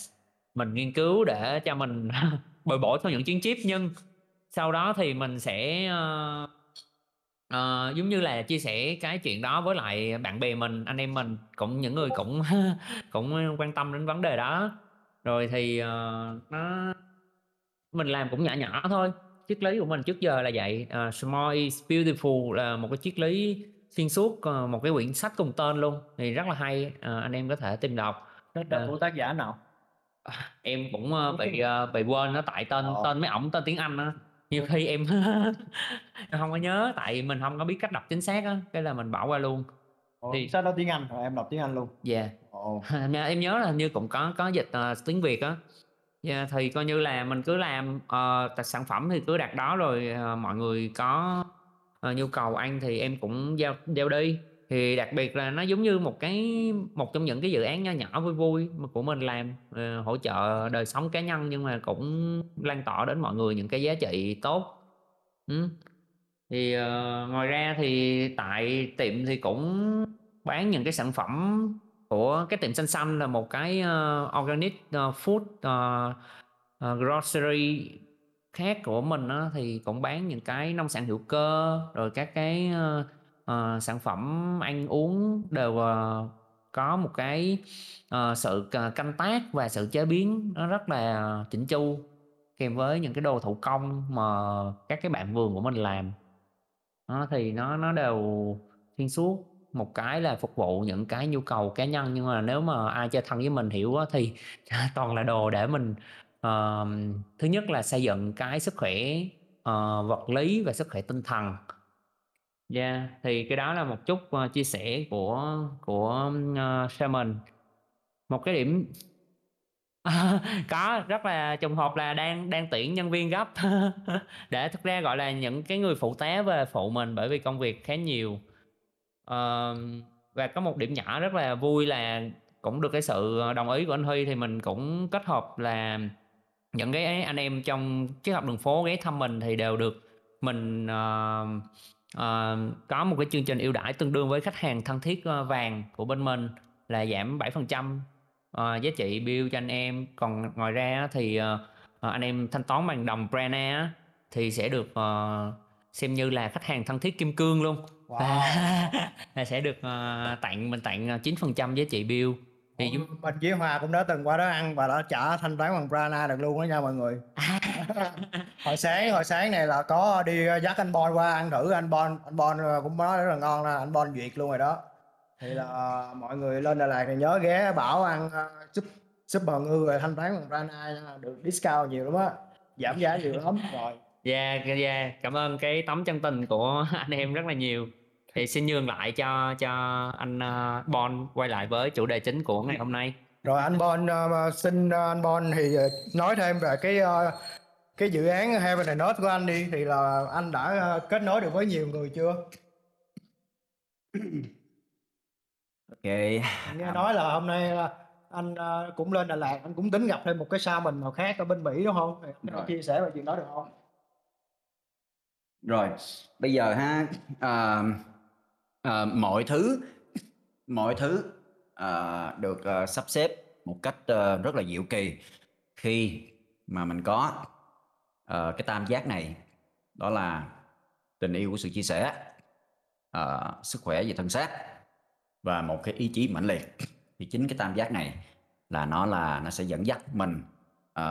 mình nghiên cứu để cho mình (laughs) bồi bổ cho những chuyến chip. Nhưng sau đó thì mình sẽ uh, uh, giống như là chia sẻ cái chuyện đó với lại bạn bè mình anh em mình cũng những người cũng (laughs) cũng quan tâm đến vấn đề đó. Rồi thì uh, nó mình làm cũng nhỏ nhỏ thôi triết lý của mình trước giờ là vậy. Uh, small is beautiful là một cái triết lý xuyên suốt uh, một cái quyển sách cùng tên luôn thì rất là hay uh, anh em có thể tìm đọc Sách đó của tác giả nào? em cũng uh, bị uh, bị quên nó tại tên Ờ. tên mấy ổng tên tiếng Anh á nhiều khi em (laughs) em không có nhớ tại mình không có biết cách đọc chính xác á cái là mình bỏ qua luôn Ồ, Thì- sách đó tiếng Anh, rồi em đọc tiếng Anh luôn. dạ Ồ. (laughs) yeah. em nhớ là như cũng có có dịch ờ, tiếng Việt á yeah, thì coi như là mình cứ làm uh, sản phẩm thì cứ đặt đó rồi ờ, mọi người có à, nhu cầu ăn thì em cũng giao giao đi thì đặc biệt là nó giống như một cái một trong những cái dự án nho nhỏ vui vui mà của mình làm uh, hỗ trợ đời sống cá nhân nhưng mà cũng lan tỏa đến mọi người những cái giá trị tốt ừ. thì uh, ngoài ra thì tại tiệm thì cũng bán những cái sản phẩm của cái tiệm xanh xanh là một cái uh, organic uh, food uh, uh, grocery khác của mình á, thì cũng bán những cái nông sản hữu cơ rồi các cái uh, uh, sản phẩm ăn uống đều uh, có một cái uh, sự canh tác và sự chế biến nó rất là chỉnh chu kèm với những cái đồ thủ công mà các cái bạn vườn của mình làm. Nó thì nó nó đều xuyên suốt một cái là phục vụ những cái nhu cầu cá nhân nhưng mà nếu mà ai chơi thân với mình hiểu á, thì (laughs) toàn là đồ để mình thứ nhất là xây dựng cái sức khỏe uh, vật lý và sức khỏe tinh thần Yeah, thì cái đó là một chút uh, chia sẻ của của uh, ờ, Shaman. Một cái điểm (laughs) có rất là trùng hợp là đang đang tuyển nhân viên gấp (laughs) để thực ra gọi là những cái người phụ tá về phụ mình bởi vì công việc khá nhiều. uh, và có một điểm nhỏ rất là vui là cũng được cái sự đồng ý của anh Huy thì mình cũng kết hợp là những cái anh em trong chiếc học đường phố ghé thăm mình thì đều được mình ờ, ờ, có một cái chương trình ưu đãi tương đương với khách hàng thân thiết ờ, vàng của bên mình là giảm 7% ờ, giá trị bill cho anh em. Còn ngoài ra thì ờ, anh em thanh toán bằng đồng Brana á, thì sẽ được ờ, xem như là khách hàng thân thiết kim cương luôn. Wow. (laughs) là sẽ được ờ, tặng mình tặng ờ, 9% giá trị bill thì chúng Mình với Hòa cũng đã từng qua đó ăn và đã trả thanh toán bằng Prana được luôn đó nha mọi người. (laughs) hồi sáng hồi sáng này là có đi uh, dắt anh Bon qua ăn thử anh Bon anh Bon uh, cũng nói rất là ngon nè anh Bon duyệt luôn rồi đó thì là mọi người lên Đà Lạt thì nhớ ghé bảo ăn uh, súp súp bò ngư rồi thanh toán bằng Prana được discount nhiều lắm á giảm giá nhiều lắm rồi Dạ, dạ, dạ, cảm ơn cái tấm chân tình của (laughs) anh em rất là nhiều. Thì xin nhường lại cho cho anh uh, Bon quay lại với chủ đề chính của ngày hôm nay. rồi anh Bon uh, xin uh, anh Bon thì uh, nói thêm về cái uh, cái dự án Heaven and Earth của anh đi. Thì là anh đã uh, kết nối được với nhiều người chưa? Ok. Nghe nói là hôm nay uh, anh uh, cũng lên Đà Lạt anh cũng tính gặp thêm một cái sao mình nào khác ở bên Mỹ đúng không? Anh chia sẻ về chuyện đó được không? Rồi. Bây giờ ha à, à, mọi thứ mọi thứ à, được à, sắp xếp một cách à, rất là diệu kỳ. Khi mà mình có à, cái tam giác này đó là tình yêu của sự chia sẻ à, sức khỏe và thân xác và một cái ý chí mãnh liệt thì chính cái tam giác này là nó là nó sẽ dẫn dắt mình à,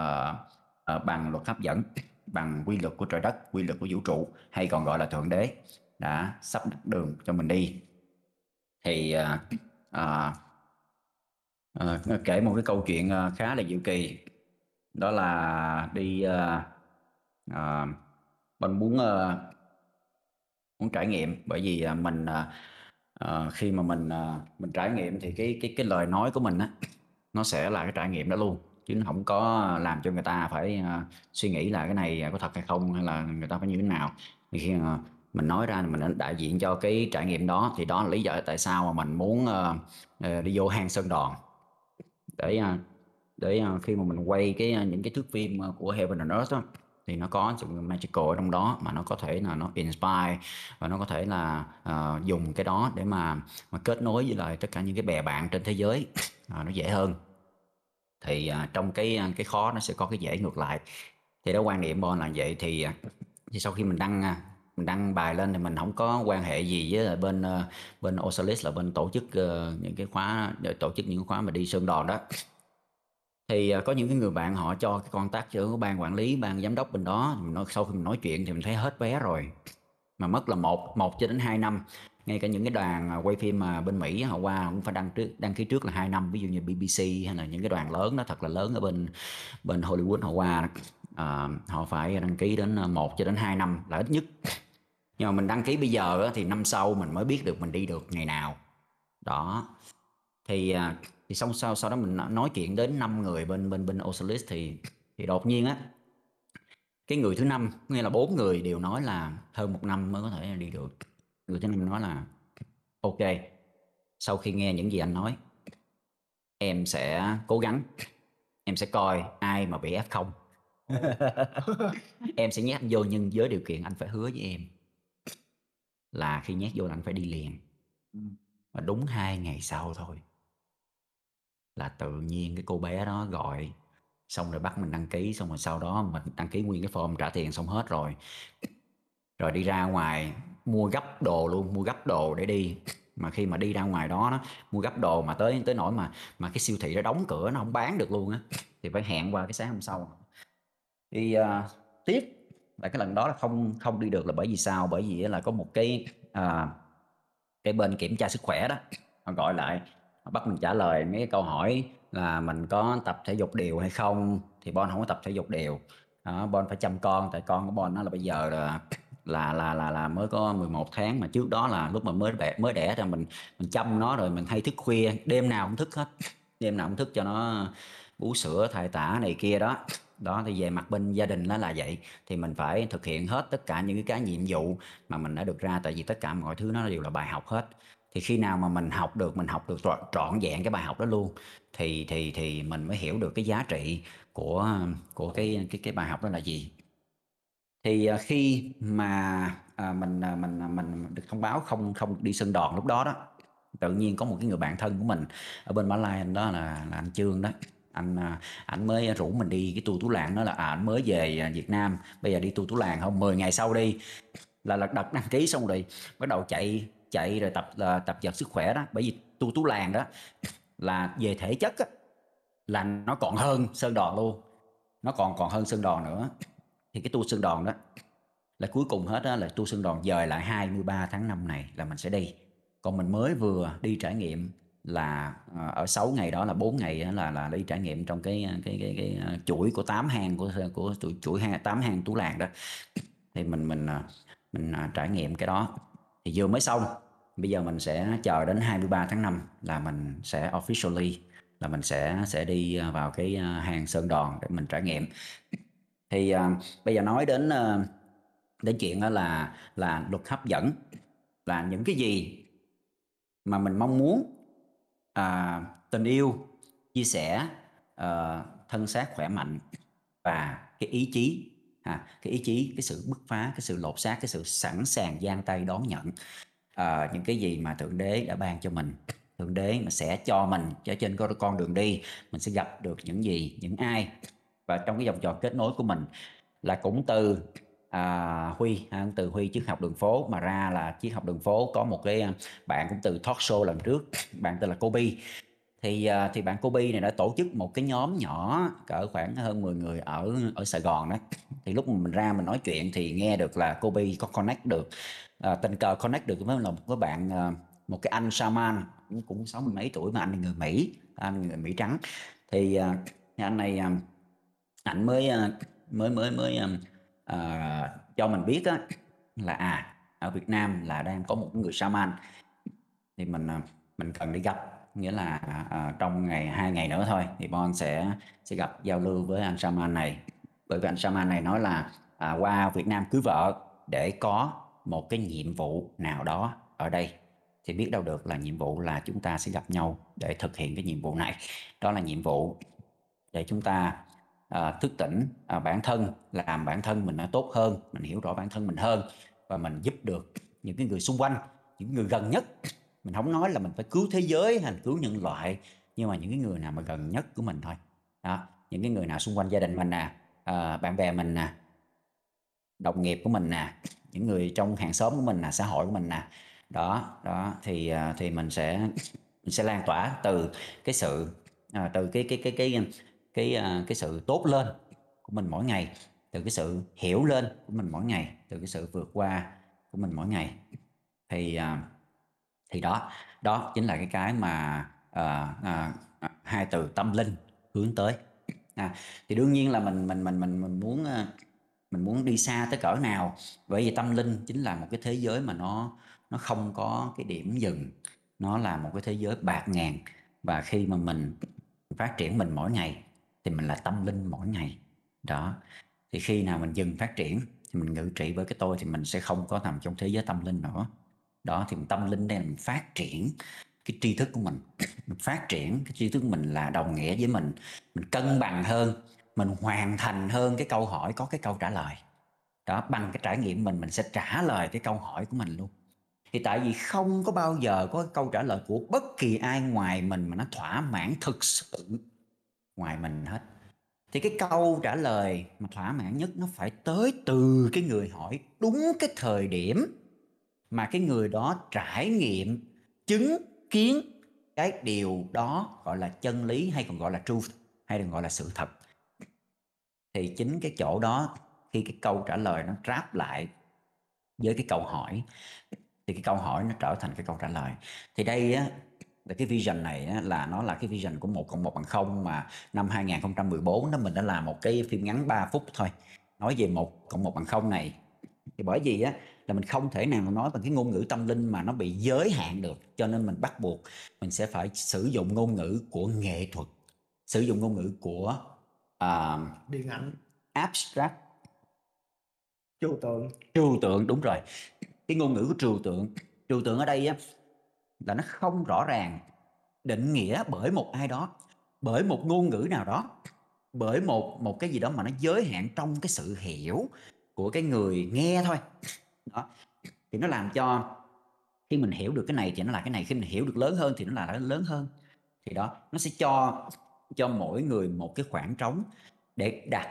à, bằng luật hấp dẫn bằng quy luật của trời đất quy luật của vũ trụ hay còn gọi là thượng đế đã sắp đặt đường cho mình đi. Thì à, à, à, kể một cái câu chuyện à, khá là diệu kỳ. Đó là đi à, à, mình muốn à, muốn trải nghiệm. Bởi vì à, mình à, à, khi mà mình à, mình trải nghiệm thì cái cái cái lời nói của mình á nó sẽ là cái trải nghiệm đó luôn. Chứ nó không có làm cho người ta phải uh, suy nghĩ là cái này có thật hay không hay là người ta phải như thế nào. Thì khi uh, mình nói ra mình đại diện cho cái trải nghiệm đó. Thì đó là lý do tại sao mà mình muốn uh, đi vô hang sơn đòn. Để uh, để uh, khi mà mình quay cái uh, những cái thước phim của Heaven and Earth đó, thì nó có sự magical ở trong đó mà nó có thể là nó inspire và nó có thể là uh, dùng cái đó để mà mà kết nối với lại tất cả những cái bè bạn trên thế giới. Uh, (coughs) nó dễ hơn. Thì uh, trong cái cái khó nó sẽ có cái dễ ngược lại. Thì đó quan điểm bon là vậy. Thì thì sau khi mình đăng à, mình đăng bài lên thì mình không có quan hệ gì với bên ờ, bên Osalis là bên ờ, tổ chức những cái khóa tổ chức những khóa mà đi sơn đòn đó. Thì ờ, có những cái người bạn họ cho cái contact cho ban quản lý ban giám đốc bên đó mình nói sau khi mình nói chuyện thì mình thấy hết vé rồi. Mà mất là một một cho đến hai năm. Ngay cả những cái đoàn quay phim mà bên Mỹ họ qua cũng phải đăng trước đăng ký trước là hai năm ví dụ như BBC hay là những cái đoàn lớn nó thật là lớn ở bên bên Hollywood họ qua à, họ phải đăng ký đến một cho đến hai năm là ít nhất nhưng mà mình đăng ký bây giờ thì năm sau mình mới biết được mình đi được ngày nào. Đó. Thì thì xong sau sau đó mình nói chuyện đến năm người bên bên bên Ocelis thì thì đột nhiên á cái người thứ năm nghĩa là bốn người đều nói là hơn một năm mới có thể đi được. Người thứ năm nói là ok sau khi nghe những gì anh nói em sẽ cố gắng em sẽ coi ai mà bị f không. (laughs) (laughs) Em sẽ nhét anh vô nhưng với điều kiện anh phải hứa với em là khi nhét vô là anh phải đi liền. Và đúng hai ngày sau thôi là tự nhiên cái cô bé đó gọi xong rồi bắt mình đăng ký xong rồi sau đó mình đăng ký nguyên cái form trả tiền xong hết rồi. Rồi đi ra ngoài mua gấp đồ luôn mua gấp đồ để đi. Mà khi mà đi ra ngoài đó, đó mua gấp đồ mà tới tới nỗi mà mà cái siêu thị nó đóng cửa nó không bán được luôn á thì phải hẹn qua cái sáng hôm sau. Thì uh, tiếc và cái lần đó là không không đi được là bởi vì sao? Bởi vì là có một cái à, cái bên kiểm tra sức khỏe đó họ gọi lại bắt mình trả lời mấy cái câu hỏi là mình có tập thể dục đều hay không? Thì Bon không có tập thể dục đều. Đó, Bon phải chăm con tại con của Bon nó là bây giờ là là là là là mới có 11 tháng mà trước đó là lúc mà mới đẻ mới đẻ ra mình mình chăm nó rồi mình hay thức khuya đêm nào cũng thức hết đêm nào cũng thức cho nó bú sữa thai tả này kia đó đó thì về mặt bên gia đình nó là vậy. Thì mình phải thực hiện hết tất cả những cái nhiệm vụ mà mình đã được ra tại vì tất cả mọi thứ nó đều là bài học hết. Thì khi nào mà mình học được mình học được trọn, trọn vẹn cái bài học đó luôn thì thì thì mình mới hiểu được cái giá trị của của cái cái cái bài học đó là gì. Thì à, khi mà à, mình à, mình à, mình được thông báo không không đi sân đòn lúc đó đó tự nhiên có một cái người bạn thân của mình ở bên Mã Lai đó là là anh Trương đó anh à, anh mới rủ mình đi cái tour tú làng đó là à, anh mới về à, Việt Nam. Bây giờ đi tour tú làng không? 10 ngày sau đi. Là là đặt đăng ký xong rồi bắt đầu chạy chạy rồi tập là tập vật sức khỏe đó. Bởi vì tour tú làng đó là về thể chất á, là nó còn hơn sơn đòn luôn. Nó còn còn hơn sơn đòn nữa. Thì cái tour sơn đòn đó là cuối cùng hết đó là tour sơn đòn dời lại 23 tháng 5 này là mình sẽ đi. Còn mình mới vừa đi trải nghiệm là ờ, ở 6 ngày đó là 4 ngày là là đi trải nghiệm trong cái ờ, cái cái, cái, cái chuỗi của 8 hang của của chuỗi, chuỗi 8 hang tú làng đó. Thì mình mình mình trải nghiệm cái đó. Thì vừa mới xong bây giờ mình sẽ chờ đến 23 tháng 5 là mình sẽ officially là mình sẽ sẽ đi vào cái hàng Sơn Đòn để mình trải nghiệm. Thì uh, bây giờ nói đến uh, đến chuyện đó là là luật hấp dẫn là những cái gì mà mình mong muốn uh, tình yêu chia sẻ uh, thân xác khỏe mạnh và cái ý chí à, cái ý chí cái sự bứt phá cái sự lột xác cái sự sẵn sàng giang tay đón nhận uh, những cái gì mà thượng đế đã ban cho mình. Thượng đế mà sẽ cho mình cho trên con đường đi mình sẽ gặp được những gì những ai. Và trong cái vòng tròn kết nối của mình là cũng từ à, Huy à, từ Huy chiếc học đường phố. Mà ra là chiếc học đường phố có một cái à, bạn cũng từ talk show lần trước (laughs) bạn tên là Kobe. Thì à, thì bạn Kobe này đã tổ chức một cái nhóm nhỏ cỡ khoảng hơn 10 người ở ở Sài Gòn đó thì lúc mà mình ra mình nói chuyện thì nghe được là Kobe có connect được à, tình cờ connect được với một cái bạn à, một cái anh shaman cũng sáu mươi mấy tuổi mà anh là người Mỹ anh người Mỹ trắng. Thì anh này anh mới mới mới mới uh, cho mình biết á, là à ở Việt Nam là đang có một người shaman. Thì mình ờ, mình cần đi gặp nghĩa là uh, trong ngày hai ngày nữa thôi thì Bon sẽ sẽ gặp giao lưu với anh shaman này. Bởi vì anh shaman này nói là à, qua Việt Nam cưới vợ để có một cái nhiệm vụ nào đó ở đây. Thì biết đâu được là nhiệm vụ là chúng ta sẽ gặp nhau để thực hiện cái nhiệm vụ này. Đó là nhiệm vụ để chúng ta à, thức tỉnh à, bản thân làm bản thân mình nó tốt hơn mình hiểu rõ bản thân mình hơn và mình giúp được những cái người xung quanh những người gần nhất. Mình không nói là mình phải cứu thế giới hay cứu nhân loại nhưng mà những cái người nào mà gần nhất của mình thôi. Đó những cái người nào xung quanh gia đình mình nè à, bạn bè mình nè đồng nghiệp của mình nè những người trong hàng xóm của mình nè xã hội của mình nè. Đó đó thì à, thì mình sẽ mình sẽ lan tỏa từ cái sự à, từ cái cái cái cái cái à, cái, sự tốt lên của mình mỗi ngày từ cái sự hiểu lên của mình mỗi ngày từ cái sự vượt qua của mình mỗi ngày. Thì à, thì đó đó chính là cái cái mà à, à, à, hai từ tâm linh hướng tới. À, thì đương nhiên là mình mình mình mình mình muốn mình muốn đi xa tới cỡ nào. Bởi vì tâm linh chính là một cái thế giới mà nó nó không có cái điểm dừng nó là một cái thế giới bạc ngàn. Và khi mà mình phát triển mình mỗi ngày thì mình là tâm linh mỗi ngày. Đó. Thì khi nào mình dừng phát triển thì mình ngự trị với cái tôi thì mình sẽ không có nằm trong thế giới tâm linh nữa. Đó, thì tâm linh đây là mình phát triển cái tri thức của mình. (coughs) Mình phát triển cái tri thức của mình là đồng nghĩa với mình. Mình cân bằng hơn, mình hoàn thành hơn cái câu hỏi, có cái câu trả lời. Đó, bằng cái trải nghiệm mình mình sẽ trả lời cái câu hỏi của mình luôn. Thì tại vì không có bao giờ có câu trả lời của bất kỳ ai ngoài mình mà nó thỏa mãn thực sự ngoài mình hết. Thì cái câu trả lời mà thỏa mãn nhất nó phải tới từ cái người hỏi đúng cái thời điểm mà cái người đó trải nghiệm, chứng kiến cái điều đó gọi là chân lý hay còn gọi là truth hay còn gọi là sự thật. Thì chính cái chỗ đó khi cái câu trả lời nó ráp lại với cái câu hỏi, thì cái câu hỏi nó trở thành cái câu trả lời. Thì đây á cái vision này á, là nó là cái vision của một cộng một bằng không mà năm 2014 đó mình đã làm một cái phim ngắn 3 phút thôi. Nói về một cộng một bằng không này thì bởi vì á là mình không thể nào nói bằng cái ngôn ngữ tâm linh mà nó bị giới hạn được cho nên mình bắt buộc mình sẽ phải sử dụng ngôn ngữ của nghệ thuật sử dụng ngôn ngữ của uh, điện ảnh. abstract. Trừu tượng. Trừu tượng đúng rồi. Cái ngôn ngữ của trừu tượng trừu tượng ở đây á là nó không rõ ràng định nghĩa bởi một ai đó bởi một ngôn ngữ nào đó bởi một một cái gì đó mà nó giới hạn trong cái sự hiểu của cái người nghe thôi. Đó. Thì nó làm cho khi mình hiểu được cái này thì nó là cái này khi mình hiểu được lớn hơn thì nó là lớn hơn. Thì đó nó sẽ cho cho mỗi người một cái khoảng trống để đặt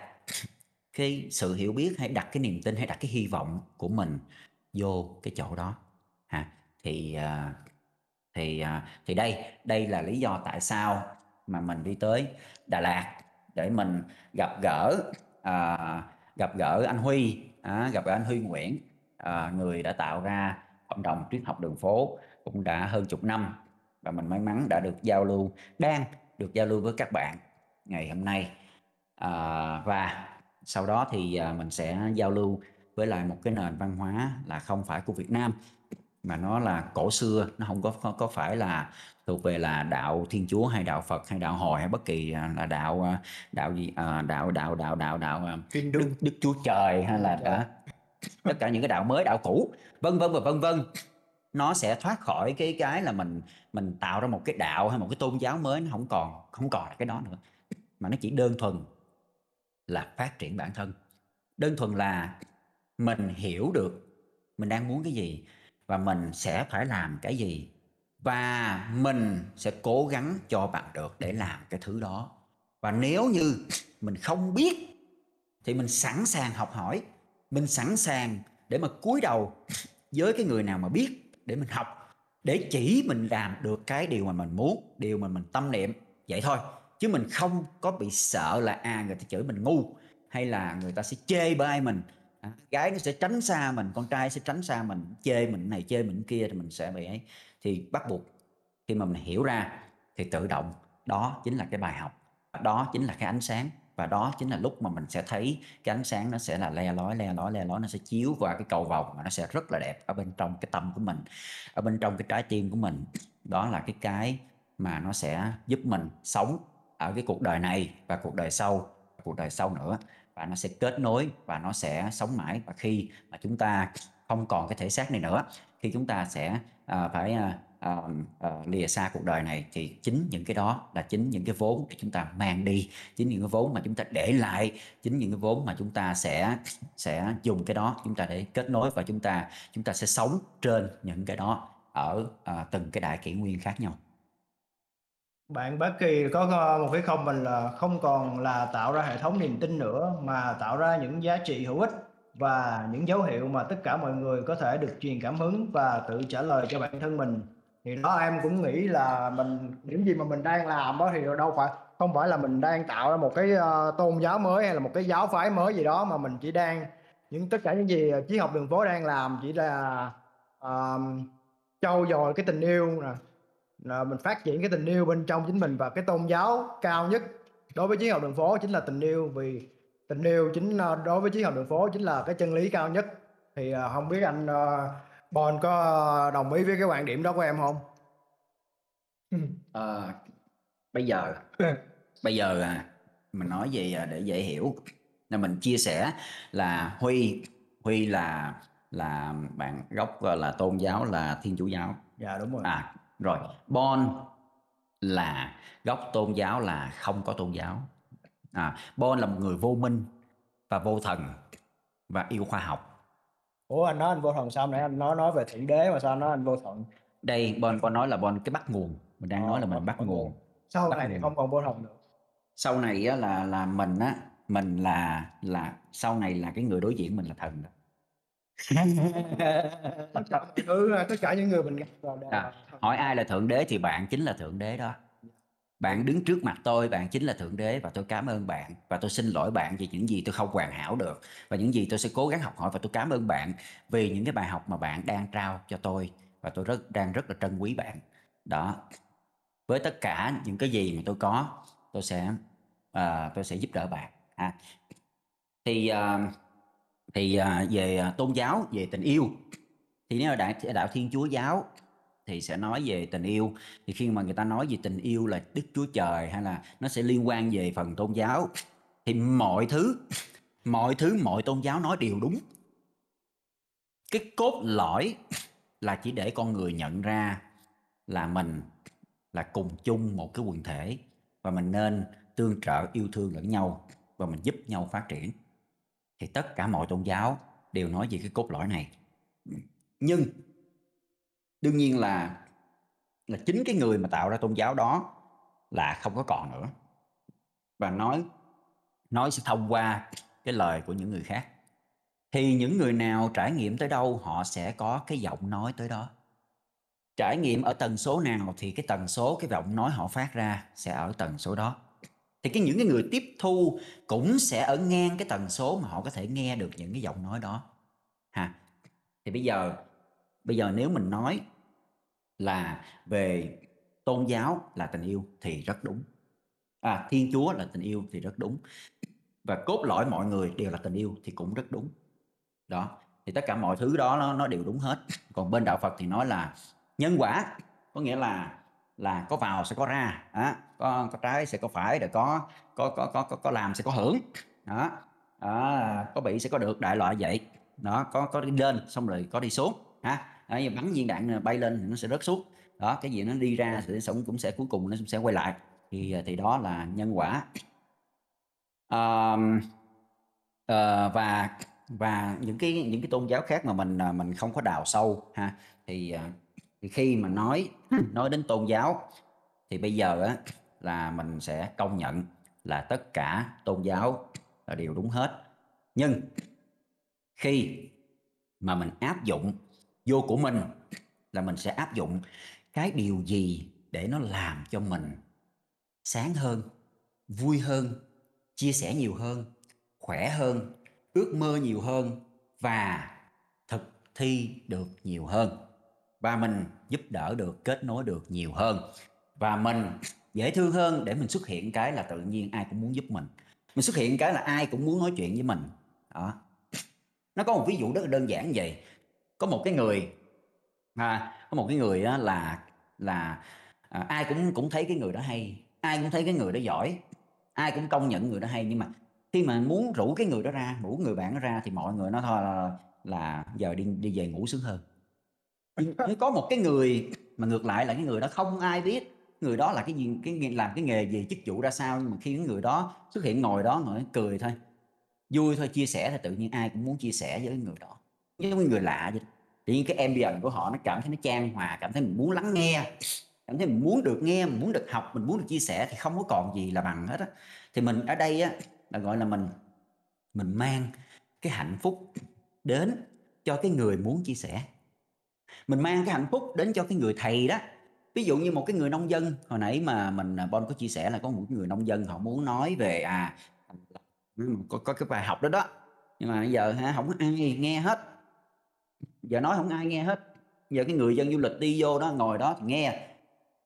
cái sự hiểu biết hay đặt cái niềm tin hay đặt cái hy vọng của mình vô cái chỗ đó. Ha thì uh, thì à, thì đây đây là lý do tại sao mà mình đi tới Đà Lạt để mình gặp gỡ à, gặp gỡ anh Huy à, gặp gỡ anh Huy Nguyễn à, người đã tạo ra cộng đồng triết học đường phố cũng đã hơn chục năm và mình may mắn đã được giao lưu đang được giao lưu với các bạn ngày hôm nay. À, và sau đó thì à, mình sẽ giao lưu với lại một cái nền văn hóa là không phải của Việt Nam mà nó là cổ xưa nó không có có phải là thuộc về là đạo Thiên Chúa hay đạo Phật hay đạo Hồi hay bất kỳ à, là đạo à, đạo gì à, đạo đạo đạo đạo đạo Đức, Đức Chúa Trời hay là đã, tất cả những cái đạo mới đạo cũ vân vân và vân vân. Nó sẽ thoát khỏi cái cái là mình mình tạo ra một cái đạo hay một cái tôn giáo mới nó không còn không còn cái đó nữa. Mà nó chỉ đơn thuần là phát triển bản thân. Đơn thuần là mình hiểu được mình đang muốn cái gì và mình sẽ phải làm cái gì? Và mình sẽ cố gắng cho bạn được để làm cái thứ đó. Và nếu như mình không biết, thì mình sẵn sàng học hỏi. Mình sẵn sàng để mà cúi đầu với cái người nào mà biết để mình học. Để chỉ mình làm được cái điều mà mình muốn, điều mà mình tâm niệm. Vậy thôi, chứ mình không có bị sợ là à người ta chửi mình ngu, hay là người ta sẽ chê bai mình à, gái nó sẽ tránh xa mình con trai sẽ tránh xa mình chê mình này chê mình kia thì mình sẽ bị ấy. Thì bắt buộc khi mà mình hiểu ra thì tự động đó chính là cái bài học đó chính là cái ánh sáng và đó chính là lúc mà mình sẽ thấy cái ánh sáng nó sẽ là le lói le lói le lói nó sẽ chiếu qua cái cầu vòng mà nó sẽ rất là đẹp ở bên trong cái tâm của mình ở bên trong cái trái tim của mình. Đó là cái cái mà nó sẽ giúp mình sống ở cái cuộc đời này và cuộc đời sau cuộc đời sau nữa và nó sẽ kết nối và nó sẽ sống mãi. Và khi mà chúng ta không còn cái thể xác này nữa khi chúng ta sẽ à, phải à, à, à, lìa xa cuộc đời này thì chính những cái đó là chính những cái vốn để chúng ta mang đi. Chính những cái vốn mà chúng ta để lại chính những cái vốn mà chúng ta sẽ sẽ dùng cái đó chúng ta để kết nối và chúng ta chúng ta sẽ sống trên những cái đó ở à, từng cái đại kỷ nguyên khác nhau bạn bất Kỳ có ờ, một cái comment là không còn là tạo ra hệ thống niềm tin nữa mà tạo ra những giá trị hữu ích và những dấu hiệu mà tất cả mọi người có thể được truyền cảm hứng và tự trả lời cho bản thân mình. Thì đó em cũng nghĩ là mình những gì mà mình đang làm đó thì đâu phải không phải là mình đang tạo ra một cái uh, tôn giáo mới hay là một cái giáo phái mới gì đó mà mình chỉ đang những tất cả những gì triết học đường phố đang làm chỉ là uh, trau dồi cái tình yêu nè là mình phát triển cái tình yêu bên trong chính mình và cái tôn giáo cao nhất đối với triết học đường phố chính là tình yêu vì tình yêu chính ờ, đối với triết học đường phố chính là cái chân lý cao nhất thì uh, không biết anh Bon có đồng ý với cái quan điểm đó của em không? À, (laughs) bây giờ bây giờ mình nói gì để dễ hiểu là mình chia sẻ là Huy Huy là là bạn gốc là tôn giáo là Thiên Chủ giáo. Dạ đúng rồi. À rồi, Bon là gốc tôn giáo là không có tôn giáo. À, Bon là một người vô minh và vô thần và yêu khoa học. Ủa anh nói anh vô thần sao nãy? Anh nói nói về thượng đế mà sao anh nói anh vô thần? Đây bon con nói là bon cái bắt nguồn. Mình đang Ờ, nói là mình bắt- nguồn. Sau Bắt này nguồn. không còn vô thần nữa. Sau này á, là là mình á mình là là sau này là cái người đối diện mình là thần đó tất cả thứ tất cả những người mình gặp đều À, hỏi ai là thượng đế thì bạn chính là thượng đế đó. Bạn đứng trước mặt tôi bạn chính là thượng đế và tôi cảm ơn bạn. Và tôi xin lỗi bạn vì những gì tôi không hoàn hảo được. Và những gì tôi sẽ cố gắng học hỏi và tôi cảm ơn bạn vì những cái bài học mà bạn đang trao cho tôi. Và tôi rất đang rất là trân quý bạn. Đó. Với tất cả những cái gì mà tôi có tôi sẽ à, tôi sẽ giúp đỡ bạn. Ha thì à, thì à, về à, tôn giáo về tình yêu thì nếu là đạo, đạo thiên chúa giáo thì sẽ nói về tình yêu. Thì khi mà người ta nói về tình yêu là đức chúa trời hay là nó sẽ liên quan về phần tôn giáo thì mọi thứ mọi thứ mọi tôn giáo nói đều đúng. Cái cốt lõi là chỉ để con người nhận ra là mình là cùng chung một cái quần thể và mình nên tương trợ yêu thương lẫn nhau và mình giúp nhau phát triển thì tất cả mọi tôn giáo đều nói về cái cốt lõi này. Nhưng, đương nhiên là là chính cái người mà tạo ra tôn giáo đó là không có còn nữa. Và nói nói sẽ thông qua cái lời của những người khác. Thì những người nào trải nghiệm tới đâu, họ sẽ có cái giọng nói tới đó. Trải nghiệm ở tần số nào thì cái tần số, cái giọng nói họ phát ra sẽ ở tần số đó thì cái những cái người tiếp thu cũng sẽ ở ngang cái tần số mà họ có thể nghe được những cái giọng nói đó. Ha. Thì bây giờ bây giờ nếu mình nói là về tôn giáo là tình yêu thì rất đúng. À thiên chúa là tình yêu thì rất đúng. Và cốt lõi mọi người đều là tình yêu thì cũng rất đúng. Đó. Thì tất cả mọi thứ đó nó, nó đều đúng hết. Còn bên đạo phật thì nói là nhân quả có nghĩa là là có vào sẽ có ra. Đó. có có trái sẽ có phải rồi có có có có có, có làm sẽ có hưởng. Đó đó có bị sẽ có được đại loại vậy. Đó có có đi lên xong rồi có đi xuống ha. Đó, như bắn viên đạn bay lên thì nó sẽ rớt xuống. Đó cái gì nó đi ra thì nó cũng sẽ cuối cùng nó sẽ quay lại. Thì à, thì đó là nhân quả. À, à, và và những cái những cái tôn giáo khác mà mình à, mình không có đào sâu ha. Thì thì khi mà nói nói đến tôn giáo thì bây giờ á là mình sẽ công nhận là tất cả tôn giáo là đều đúng hết. Nhưng khi mà mình áp dụng vô của mình là mình sẽ áp dụng cái điều gì để nó làm cho mình sáng hơn vui hơn chia sẻ nhiều hơn khỏe hơn ước mơ nhiều hơn và thực thi được nhiều hơn và mình giúp đỡ được kết nối được nhiều hơn. Và mình dễ thương hơn để mình xuất hiện cái là tự nhiên ai cũng muốn giúp mình. Mình xuất hiện cái là ai cũng muốn nói chuyện với mình. Đó. Nó có một ví dụ rất là đơn giản vậy. Có một cái người à, có một cái người đó là là à, ai cũng cũng thấy cái người đó hay ai cũng thấy cái người đó giỏi ai cũng công nhận người đó hay. Nhưng mà khi mà muốn rủ cái người đó ra rủ người bạn đó ra thì mọi người nói thôi là là giờ đi đi về ngủ sướng hơn nếu có một cái người mà ngược lại là cái người đó không ai biết người đó là cái gì, cái làm cái nghề gì, chức vụ ra sao, nhưng mà khi cái người đó xuất hiện ngồi đó ngồi cười thôi. Vui thôi, chia sẻ thì tự nhiên ai cũng muốn chia sẻ với người đó. Giống như người lạ vậy tự nhiên cái ambience của họ nó cảm thấy nó trang hòa, cảm thấy mình muốn lắng nghe, cảm thấy mình muốn được nghe, mình muốn được học, mình muốn được chia sẻ thì không có còn gì là bằng hết á. Thì mình ở đây á, là gọi là mình mình mang cái hạnh phúc đến cho cái người muốn chia sẻ mình mang cái hạnh phúc đến cho cái người thầy đó. Ví dụ như một cái người nông dân hồi nãy mà mình à, Bon có chia sẻ là có một người nông dân họ muốn nói về à có, có cái bài học đó đó. Nhưng mà bây giờ ha không ai nghe hết. Giờ nói không ai nghe hết. Giờ cái người dân du lịch đi vô đó ngồi đó thì nghe.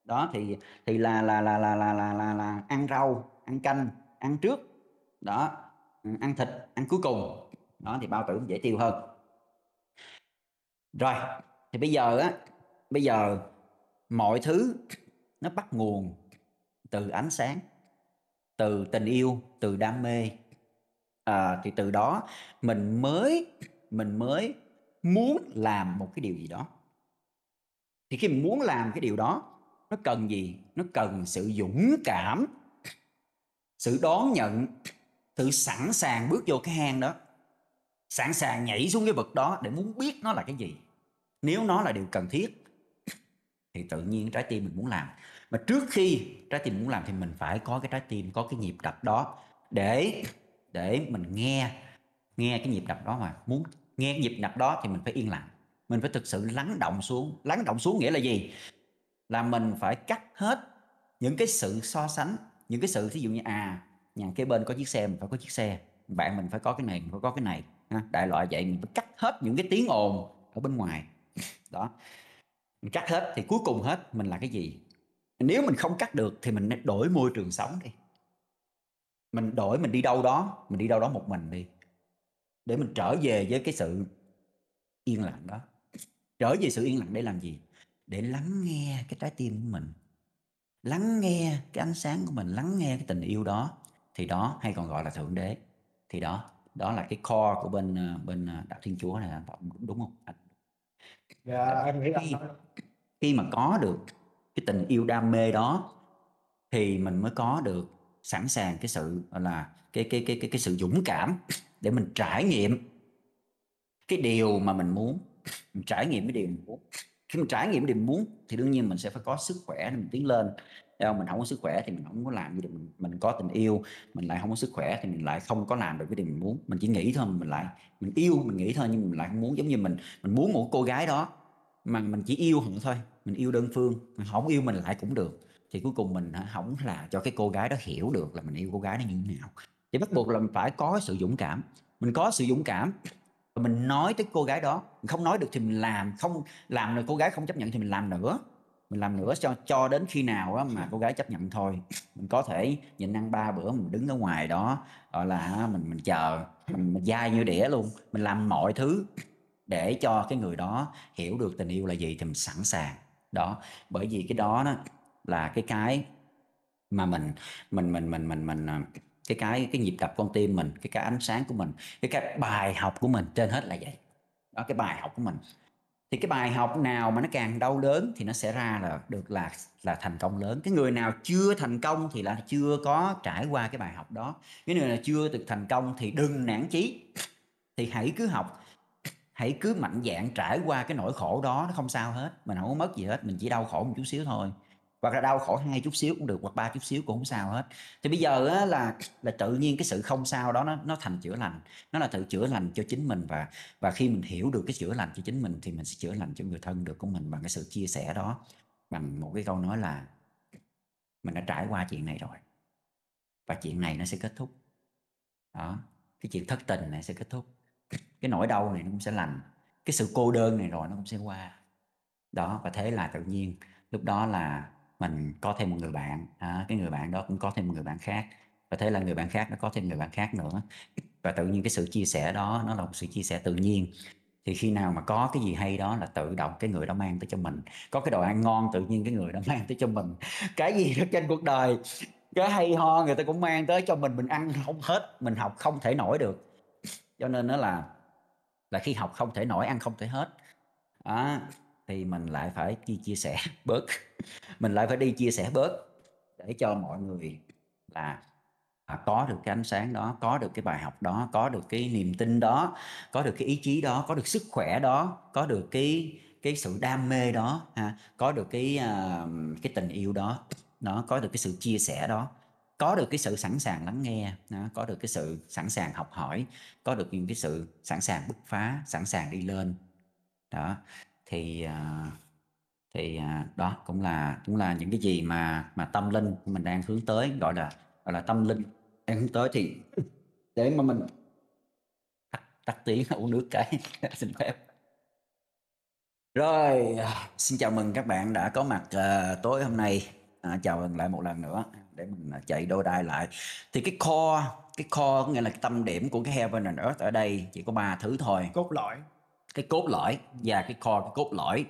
Đó thì thì là là là là là là là, là ăn rau ăn canh ăn trước. Đó ừ, ăn thịt ăn cuối cùng. Đó thì bao tử dễ tiêu hơn. Rồi thì bây giờ á bây giờ mọi thứ nó bắt nguồn từ ánh sáng từ tình yêu từ đam mê. À, thì từ đó mình mới mình mới muốn làm một cái điều gì đó. Thì khi mình muốn làm cái điều đó nó cần gì? Nó cần sự dũng cảm sự đón nhận sự sẵn sàng bước vô cái hang đó. Sẵn sàng nhảy xuống cái vực đó để muốn biết nó là cái gì nếu nó là điều cần thiết, thì tự nhiên trái tim mình muốn làm. Mà trước khi trái tim muốn làm thì mình phải có cái trái tim, có cái nhịp đập đó để để mình nghe nghe cái nhịp đập đó mà. Muốn nghe cái nhịp đập đó thì mình phải yên lặng. Mình phải thực sự lắng động xuống. Lắng động xuống nghĩa là gì? Là mình phải cắt hết những cái sự so sánh, những cái sự thí dụ như à nhà kế bên có chiếc xe, mình phải có chiếc xe. Bạn mình phải có cái này, mình phải có cái này đại loại vậy, mình phải cắt hết những cái tiếng ồn ở bên ngoài đó. Mình cắt hết thì cuối cùng hết mình là cái gì? Nếu mình không cắt được thì mình đổi môi trường sống đi. Mình đổi, mình đi đâu đó, mình đi đâu đó một mình đi, để mình trở về với cái sự yên lặng đó. Trở về sự yên lặng để làm gì? Để lắng nghe cái trái tim của mình. Lắng nghe cái ánh sáng của mình, lắng nghe cái tình yêu đó. Thì đó hay còn gọi là thượng đế. Thì đó đó là cái core của bên ờ, bên ờ, đạo thiên chúa này, đúng không? anh dạ em nghĩ khi, khi mà có được cái tình yêu đam mê đó thì mình mới có được sẵn sàng cái sự là cái cái cái cái cái sự dũng cảm để mình trải nghiệm cái điều mà mình muốn. Mình trải nghiệm cái điều mình muốn. Khi mình trải nghiệm cái điều mình muốn thì đương nhiên mình sẽ phải có sức khỏe để mình tiến lên. Đâu, mình không có sức khỏe thì mình không có làm gì được mình, mình có tình yêu. Mình lại không có sức khỏe thì mình lại không có làm được cái điều mình muốn. Mình chỉ nghĩ thôi mình lại mình yêu mình nghĩ thôi nhưng mình lại không muốn. Giống như mình mình muốn một cô gái đó mà mình chỉ yêu họ thôi mình yêu đơn phương mình không yêu mình lại cũng được. Thì cuối cùng mình không là cho cái cô gái đó hiểu được là mình yêu cô gái đó như thế nào. Thì bắt buộc là mình phải có sự dũng cảm. Mình có sự dũng cảm và mình nói tới cô gái đó. Mình không nói được thì mình làm không làm rồi cô gái không chấp nhận thì mình làm nữa. Mình làm nữa cho cho đến khi nào á, mà cô gái chấp nhận thôi. Mình có thể nhịn ăn ba bữa mình đứng ở ngoài đó gọi là mình mình chờ mình, mình dai như đĩa luôn. Mình làm mọi thứ để cho cái người đó hiểu được tình yêu là gì thì mình sẵn sàng. Đó, bởi vì cái đó đó là cái cái mà mình mình mình mình mình mình à, cái cái cái nhịp đập con tim mình, cái cái ánh sáng của mình, cái cái bài học của mình trên hết là vậy. Đó, cái bài học của mình. Thì cái bài học nào mà nó càng đau đớn thì nó sẽ ra là được là là thành công lớn. Cái người nào chưa thành công thì là chưa có trải qua cái bài học đó. Cái người nào chưa được thành công thì đừng nản chí. Thì hãy cứ học hãy cứ mạnh dạn trải qua cái nỗi khổ đó nó không sao hết. Mình không có mất gì hết mình chỉ đau khổ một chút xíu thôi. Hoặc là đau khổ hai chút xíu cũng được hoặc ba chút xíu cũng không sao hết. Thì bây giờ á, là là tự nhiên cái sự không sao đó nó nó thành chữa lành. Nó là tự chữa lành cho chính mình và và khi mình hiểu được cái chữa lành cho chính mình thì mình sẽ chữa lành cho người thân được của mình bằng cái sự chia sẻ đó. Bằng một cái câu nói là mình đã trải qua chuyện này rồi và chuyện này nó sẽ kết thúc. Đó cái chuyện thất tình này sẽ kết thúc cái nỗi đau này nó cũng sẽ lành cái sự cô đơn này rồi nó cũng sẽ qua. Đó và thế là tự nhiên lúc đó là mình có thêm một người bạn à, cái người bạn đó cũng có thêm một người bạn khác và thế là người bạn khác nó có thêm người bạn khác nữa. Và tự nhiên cái sự chia sẻ đó nó là một sự chia sẻ tự nhiên. Thì khi nào mà có cái gì hay đó là tự động cái người đó mang tới cho mình. Có cái đồ ăn ngon tự nhiên cái người đó mang tới cho mình. Cái gì đó trên cuộc đời cái hay ho người ta cũng mang tới cho mình mình ăn không hết mình học không thể nổi được cho nên nó là là khi học không thể nổi ăn không thể hết. Đó, thì mình lại phải đi chia sẻ (laughs) bớt. Mình lại phải đi chia sẻ bớt để cho mọi người là à, có được cái ánh sáng đó có được cái bài học đó có được cái niềm tin đó có được cái ý chí đó có được sức khỏe đó có được cái cái sự đam mê đó ha có được cái uh, cái tình yêu đó nó có được cái sự chia sẻ đó có được cái sự sẵn sàng lắng nghe đó, có được cái sự sẵn sàng học hỏi có được những cái sự sẵn sàng bứt phá sẵn sàng đi lên. Đó thì à, thì à, đó cũng là cũng là những cái gì mà mà tâm linh mình đang hướng tới gọi là gọi là tâm linh đang hướng tới thì để mà mình tắt, tắt tiếng (laughs) uống nước cái (laughs) xin phép. Rồi à, xin chào mừng các bạn đã có mặt uh, tối hôm nay. À, chào mừng lại một lần nữa để mình chạy đôi đai lại. Thì cái core cái core có nghĩa là cái tâm điểm của cái heaven and earth ở đây chỉ có ba thứ thôi. Cốt lõi. Cái cốt lõi và cái core cái cốt lõi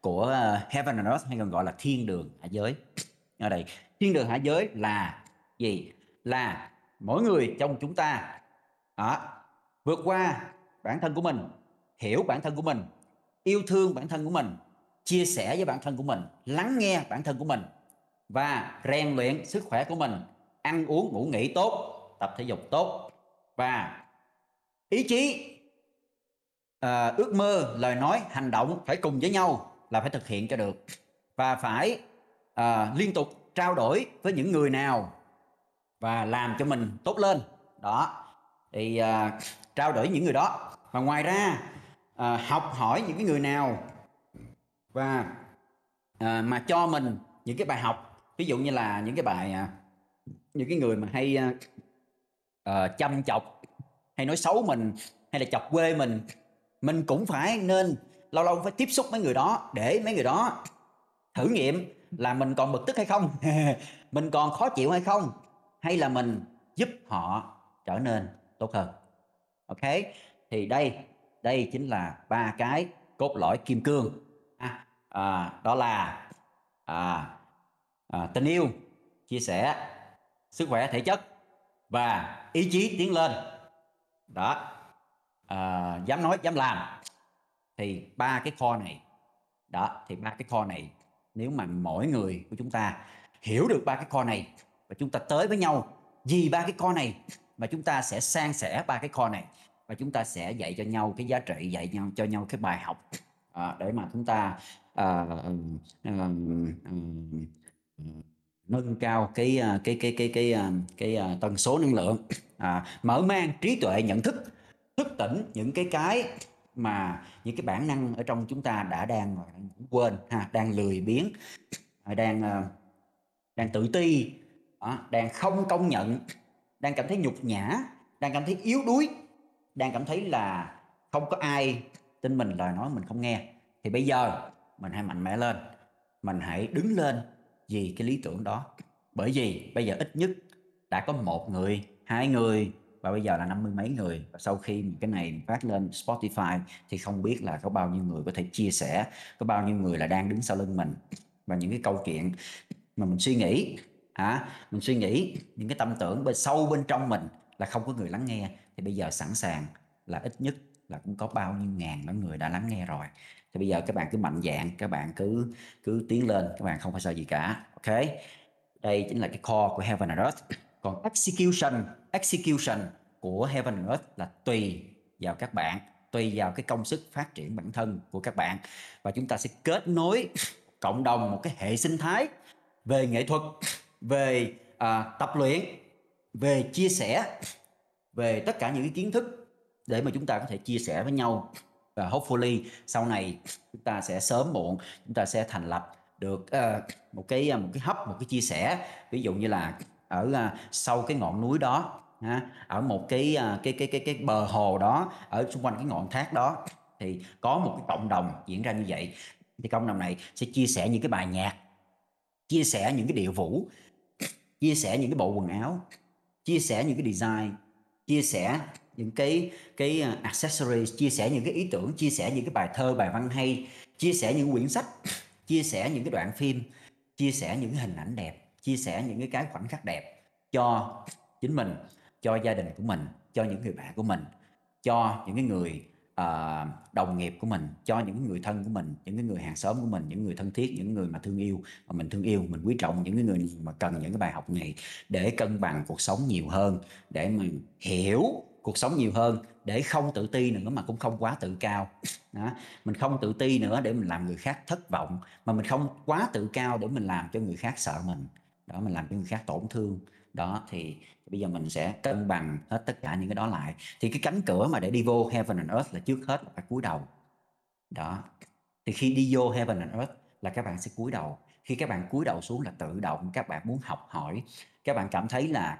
của uh, heaven and earth hay còn gọi là thiên đường hạ giới. Ở đây thiên đường hạ giới là gì? Là mỗi người trong chúng ta đó, vượt qua bản thân của mình hiểu bản thân của mình yêu thương bản thân của mình chia sẻ với bản thân của mình lắng nghe bản thân của mình và rèn luyện sức khỏe của mình. Ăn uống ngủ nghỉ tốt. Tập thể dục tốt. Và ý chí à, ước mơ lời nói hành động phải cùng với nhau là phải thực hiện cho được. Và phải à, liên tục trao đổi với những người nào và làm cho mình tốt lên. Đó. Thì à, trao đổi những người đó. Và ngoài ra à, học hỏi những cái người nào và à, mà cho mình những cái bài học ví dụ như là những cái bài à, những cái người mà hay uh, chăm chọc hay nói xấu mình hay là chọc quê mình mình cũng phải nên lâu lâu phải tiếp xúc với người đó để mấy người đó thử nghiệm là mình còn bực tức hay không (laughs) mình còn khó chịu hay không hay là mình giúp họ trở nên tốt hơn. Ok thì đây đây chính là ba cái cốt lõi kim cương. À, à, đó là à, à, tình yêu chia sẻ sức khỏe thể chất và ý chí tiến lên. Đó. À, dám nói dám làm. Thì ba cái kho này đó thì ba cái kho này nếu mà mỗi người của chúng ta hiểu được ba cái kho này và chúng ta tới với nhau vì ba cái kho này mà chúng ta sẽ san sẻ ba cái kho này và chúng ta sẽ dạy cho nhau cái giá trị dạy nhau cho nhau cái bài học à, để mà chúng ta à, à, à, nâng cao à, cái cái cái cái à, cái cái, cái, cái tần số năng lượng à, mở mang trí tuệ nhận thức thức tỉnh những cái cái mà những cái bản năng ở trong chúng ta đã đang quên ha đang lười biếng à, đang đang tự ti đang không công nhận đang cảm thấy nhục nhã đang cảm thấy yếu đuối đang cảm thấy là không có ai tin mình lời nói mình không nghe. Thì bây giờ mình hãy mạnh mẽ lên mình hãy đứng lên vì cái lý tưởng đó. Bởi vì bây giờ ít nhất đã có một người hai người và bây giờ là năm mươi mấy người. Và sau khi cái này phát lên Spotify thì không biết là có bao nhiêu người có thể chia sẻ có bao nhiêu người là đang đứng sau lưng mình. Và những cái câu chuyện mà mình suy nghĩ à, mình suy nghĩ những cái tâm tưởng bên sâu bên trong mình là không có người lắng nghe. Thì bây giờ sẵn sàng là ít nhất là cũng có bao nhiêu ngàn đó người đã lắng nghe rồi thì bây giờ các bạn cứ mạnh dạng các bạn cứ cứ tiến lên các bạn không phải sợ gì cả ok? Đây chính là cái core của heaven and earth. Còn execution execution của heaven and earth là tùy vào các bạn tùy vào cái công sức phát triển bản thân của các bạn. Và chúng ta sẽ kết nối cộng đồng một cái hệ sinh thái về nghệ thuật về à, tập luyện về chia sẻ về tất cả những cái kiến thức để mà chúng ta có thể chia sẻ với nhau và hopefully sau này chúng ta sẽ sớm muộn chúng ta sẽ thành lập được uh, một cái một cái hấp một cái chia sẻ. Ví dụ như là ở uh, sau cái ngọn núi đó ha, ở một cái, uh, cái cái cái cái bờ hồ đó ở xung quanh cái ngọn thác đó thì có một cái cộng đồng diễn ra như vậy. Thì cộng đồng này sẽ chia sẻ những cái bài nhạc chia sẻ những cái điệu vũ chia sẻ những cái bộ quần áo chia sẻ những cái design chia sẻ những cái cái à, accessories chia sẻ những cái ý tưởng chia sẻ những cái bài thơ bài văn hay chia sẻ những quyển sách (coughs) chia sẻ những cái đoạn phim chia sẻ những cái hình ảnh đẹp chia sẻ những cái cái khoảnh khắc đẹp cho chính mình cho gia đình của mình cho những người bạn của mình cho những cái người uh, đồng nghiệp của mình cho những người thân của mình những cái người hàng xóm của mình những người thân thiết những người mà thương yêu mà mình thương yêu mình quý trọng những cái người mà cần những cái bài học này để cân bằng cuộc sống nhiều hơn để mình hiểu cuộc sống nhiều hơn, để không tự ti nữa mà cũng không quá tự cao. Đó. mình không tự ti nữa để mình làm người khác thất vọng, mà mình không quá tự cao để mình làm cho người khác sợ mình. Đó, mình làm cho người khác tổn thương. Đó, thì bây giờ mình sẽ cân bằng hết tất cả những cái đó lại. Thì cái cánh cửa mà để đi vô heaven and earth là trước hết là phải cúi đầu. Đó, thì khi đi vô heaven and earth là các bạn sẽ cúi đầu. Khi các bạn cúi đầu xuống là tự động các bạn muốn học hỏi. Các bạn cảm thấy là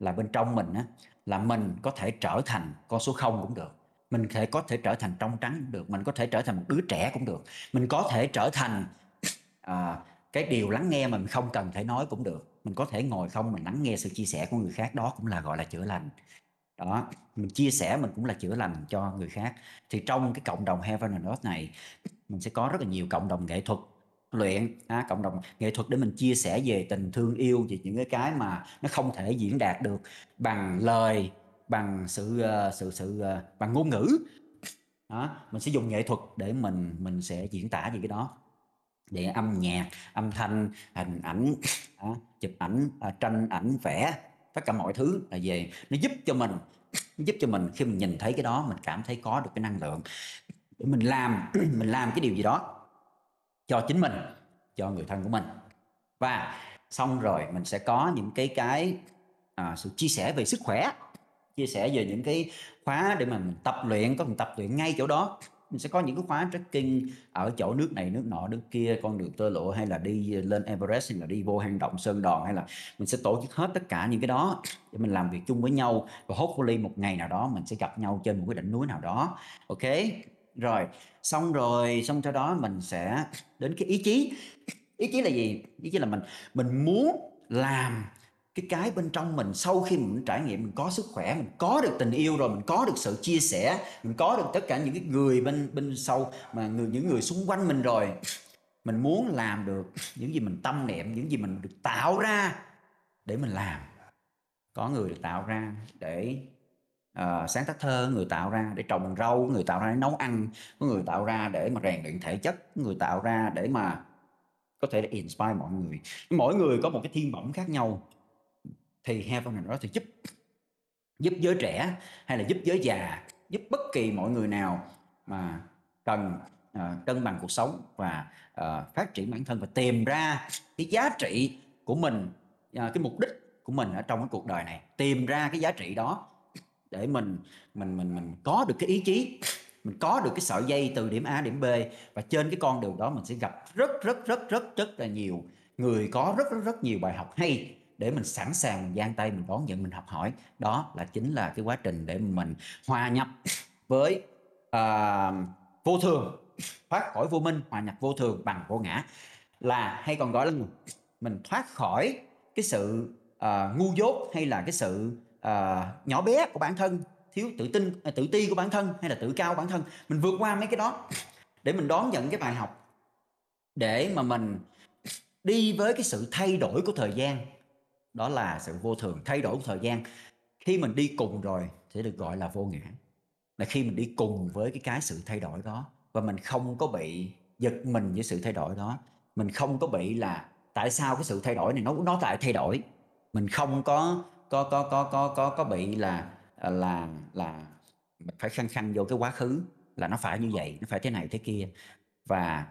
là bên trong mình á là mình có thể trở thành con số không cũng được. Mình thể có thể trở thành trong trắng cũng được mình có thể trở thành một đứa trẻ cũng được. Mình có thể trở thành à, cái điều lắng nghe mà mình không cần thể nói cũng được. Mình có thể ngồi không mình lắng nghe sự chia sẻ của người khác đó cũng là gọi là chữa lành. Đó mình chia sẻ mình cũng là chữa lành cho người khác. Thì trong cái cộng đồng Heaven and Earth này mình sẽ có rất là nhiều cộng đồng nghệ thuật luyện à, cộng đồng nghệ thuật để mình chia sẻ về tình thương yêu về những cái cái mà nó không thể diễn đạt được bằng lời bằng sự ờ, sự sự ờ, bằng ngôn ngữ. Đó mình sẽ dùng nghệ thuật để mình mình sẽ diễn tả về cái đó. Để âm nhạc âm thanh hình ảnh à, chụp ảnh à, tranh ảnh vẽ tất cả mọi thứ là về. Nó giúp cho mình giúp cho mình khi mình nhìn thấy cái đó mình cảm thấy có được cái năng lượng để mình làm (clears throat) mình làm cái điều gì đó cho chính mình cho người thân của mình. Và xong rồi mình sẽ có những cái cái à, sự chia sẻ về sức khỏe chia sẻ về những cái khóa để mà mình tập luyện có mình tập luyện ngay chỗ đó. Mình sẽ có những cái khóa trekking ở chỗ nước này nước nọ nước kia con đường tơ lụa hay là đi lên Everest hay là đi vô hang động sơn đòn hay là mình sẽ tổ chức hết tất cả những cái đó để mình làm việc chung với nhau. Và hopefully một ngày nào đó mình sẽ gặp nhau trên một cái đỉnh núi nào đó ok? Rồi, xong rồi, xong sau đó mình sẽ đến cái ý chí. Ý chí là gì? Ý chí là mình mình muốn làm cái cái bên trong mình sau khi mình trải nghiệm, mình có sức khỏe, mình có được tình yêu rồi, mình có được sự chia sẻ, mình có được tất cả những cái người bên bên sau mà người, những người xung quanh mình rồi. Mình muốn làm được những gì mình tâm niệm, những gì mình được tạo ra để mình làm. Có người được tạo ra để uh, sáng tác thơ người tạo ra để trồng rau người tạo ra để nấu ăn có người tạo ra để mà rèn luyện thể chất người tạo ra để mà có thể để inspire mọi người. Mỗi người có một cái thiên bẩm khác nhau. Thì Heaven and Earth thì giúp giúp giới trẻ hay là giúp giới già giúp bất kỳ mọi người nào mà cần uh, cân bằng cuộc sống và uh, phát triển bản thân và tìm ra cái giá trị của mình uh, cái mục đích của mình ở trong cái cuộc đời này. Tìm ra cái giá trị đó để mình mình mình mình có được cái ý chí mình có được cái sợi dây từ điểm A điểm B. Và trên cái con đường đó mình sẽ gặp rất rất rất rất rất là nhiều người có rất rất rất nhiều bài học hay để mình sẵn sàng giang tay mình đón nhận mình học hỏi. Đó là chính là cái quá trình để mình hòa nhập với uh, vô thường. Thoát khỏi vô minh hòa nhập vô thường bằng vô ngã là hay còn gọi là mình thoát khỏi cái sự uh, ngu dốt hay là cái sự uh, nhỏ bé của bản thân thiếu tự tin ờ, tự ti của bản thân hay là tự cao của bản thân. Mình vượt qua mấy cái đó để mình đón nhận cái bài học để mà mình đi với cái sự thay đổi của thời gian. Đó là sự vô thường thay đổi của thời gian. Khi mình đi cùng rồi sẽ được gọi là vô ngã. Là khi mình đi cùng với cái cái sự thay đổi đó và mình không có bị giật mình với sự thay đổi đó. Mình không có bị là tại sao cái sự thay đổi này nó nó lại thay đổi. Mình không có có có có có có có bị là ờ, là là phải khăng khăng vô cái quá khứ là nó phải như vậy nó phải thế này thế kia. Và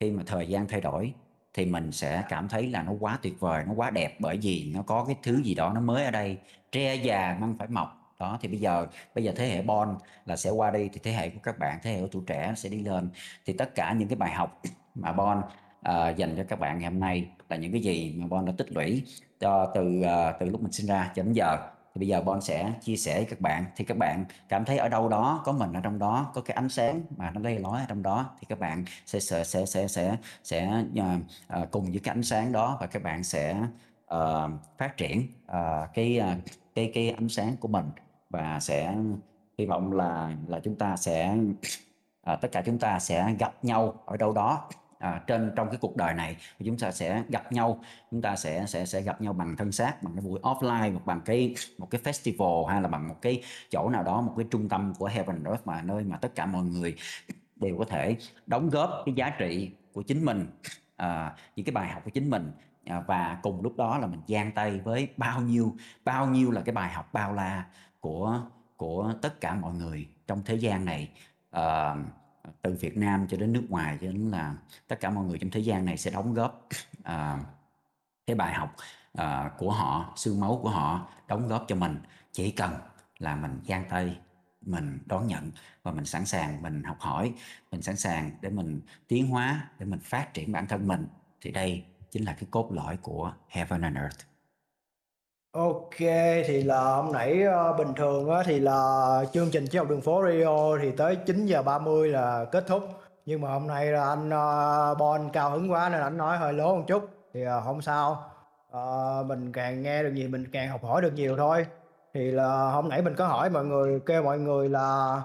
khi mà thời gian thay đổi thì mình sẽ cảm thấy là nó quá tuyệt vời nó quá đẹp bởi vì nó có cái thứ gì đó nó mới ở đây tre già măng phải mọc. Đó thì bây giờ bây giờ thế hệ bon là sẽ qua đi thì thế hệ của các bạn thế hệ của tuổi trẻ sẽ đi lên. Thì tất cả những cái bài học mà bon uh, dành cho các bạn ngày hôm nay là những cái gì mà bon đã tích lũy cho từ uh, từ lúc mình sinh ra cho đến giờ. Thì bây giờ Bon sẽ chia sẻ với các bạn. Thì các bạn cảm thấy ở đâu đó có mình ở trong đó có cái ánh sáng mà nó lây lói ở trong đó thì các bạn sẽ sẽ sẽ sẽ sẽ sẽ uh, uh, cùng với cái ánh sáng đó và các bạn sẽ uh, phát triển uh, cái uh, cái cái ánh sáng của mình. Và sẽ hy vọng là là chúng ta sẽ uh, tất cả chúng ta sẽ gặp nhau ở đâu đó à, trên trong cái cuộc đời này chúng ta sẽ gặp nhau chúng ta sẽ sẽ sẽ gặp nhau bằng thân xác bằng cái buổi offline hoặc bằng cái một cái festival hay là bằng một cái chỗ nào đó một cái trung tâm của Heaven Earth mà nơi mà tất cả mọi người đều có thể đóng góp cái giá trị của chính mình à, những cái bài học của chính mình. À, và cùng lúc đó là mình giang tay với bao nhiêu bao nhiêu là cái bài học bao la của của tất cả mọi người trong thế gian này. À, từ Việt Nam cho đến nước ngoài cho đến là tất cả mọi người trong thế gian này sẽ đóng góp à, cái bài học à, của họ xương máu của họ đóng góp cho mình. Chỉ cần là mình giang tay mình đón nhận và mình sẵn sàng mình học hỏi mình sẵn sàng để mình tiến hóa để mình phát triển bản thân mình thì đây chính là cái cốt lõi của Heaven and Earth. Ok, thì là hôm nãy ờ, bình thường á, thì là chương trình Triết học đường phố Rio thì tới 9 giờ 30 là kết thúc. Nhưng mà hôm nay là anh ờ, uh, Bon cao hứng quá nên anh nói hơi lố một chút. Thì uh, không sao. Ờ, mình càng nghe được nhiều mình càng học hỏi được nhiều thôi. Thì là hôm nãy mình có hỏi mọi người kêu mọi người là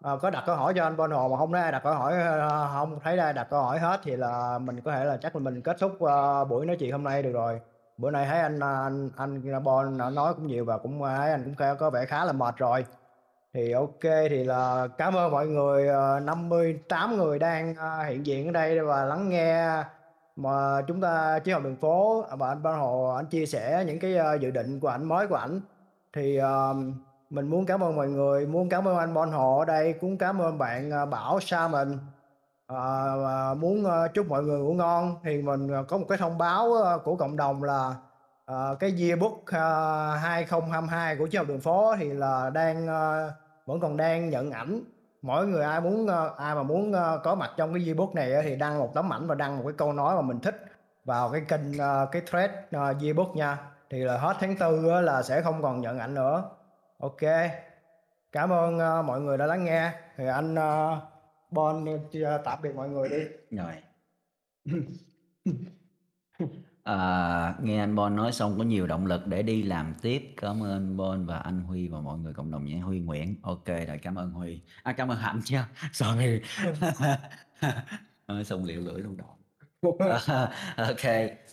ờ, có đặt câu hỏi cho anh Bon Hồ mà không thấy ai đặt câu hỏi ờ, không thấy ai đặt câu hỏi hết thì là mình có thể là chắc là mình kết thúc ờ, buổi nói chuyện hôm nay được rồi bữa nay thấy anh anh anh Bon nói cũng nhiều và cũng thấy anh cũng có vẻ khá là mệt rồi. Thì ok thì là cảm ơn mọi người ờ, 58 người đang ờ, hiện diện ở đây và lắng nghe mà chúng ta chiến học đường phố. À, và anh Ban Hồ anh chia sẻ những cái ờ, dự định của ảnh mới của ảnh. Thì uh, mình muốn cảm ơn mọi người muốn cảm ơn anh Bon Hồ ở đây cũng cảm ơn bạn Bảo Sa mình à, muốn ờ, chúc mọi người ngủ ngon thì mình ờ, có một cái thông báo của cộng đồng là à, cái yearbook à, 2022 của chiếc học đường phố thì là đang à, vẫn còn đang nhận ảnh. Mỗi người ai muốn ai mà muốn có mặt trong cái yearbook này thì đăng một tấm ảnh và đăng một cái câu nói mà mình thích vào cái kênh cái thread yearbook nha. Thì là hết tháng tư là sẽ không còn nhận ảnh nữa. Ok. Cảm ơn mọi người đã lắng nghe. Thì anh Bon tạm biệt mọi người đi. Rồi. À, nghe anh Bon nói xong có nhiều động lực để đi làm tiếp. Cảm ơn anh Bon và anh Huy và mọi người cộng đồng nhé. Huy Nguyễn. Ok rồi cảm ơn Huy. À cảm ơn Hạnh chứ. (laughs) Sorry. Xong liệu lưỡi luôn rồi. (laughs) Ok.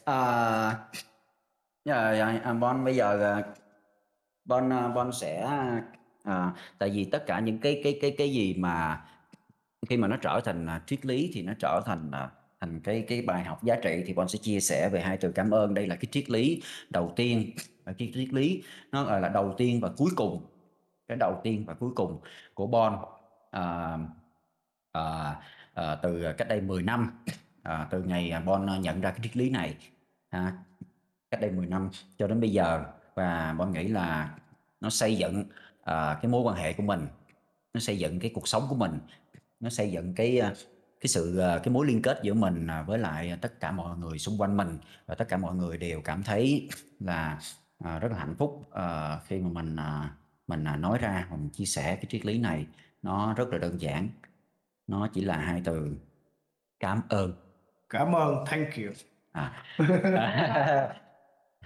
À, rồi, anh à, Bon bây giờ à, Bon à, Bon sẽ à, tại vì tất cả những cái cái cái cái gì mà khi mà nó trở thành à, triết lý thì nó trở thành à, thành cái cái bài học giá trị thì Bon sẽ chia sẻ về hai từ cảm ơn. Đây là cái triết lý đầu tiên à, cái triết lý nó gọi là đầu tiên và cuối cùng cái đầu tiên và cuối cùng của Bon à, à, à, từ cách đây 10 năm à, từ ngày Bon nhận ra cái triết lý này à, cách đây 10 năm cho đến bây giờ. Và Bon nghĩ là nó xây dựng à, cái mối quan hệ của mình nó xây dựng cái cuộc sống của mình nó xây dựng cái ờ, cái sự ờ, cái mối liên kết giữa mình ờ, với lại tất cả mọi người xung quanh mình. Và tất cả mọi người đều cảm thấy là rất là hạnh phúc. Khi mà mình mình nói ra mình chia sẻ cái triết lý này nó rất là đơn giản. Nó chỉ là hai từ cảm ơn. Cảm ơn thank you. À. (laughs)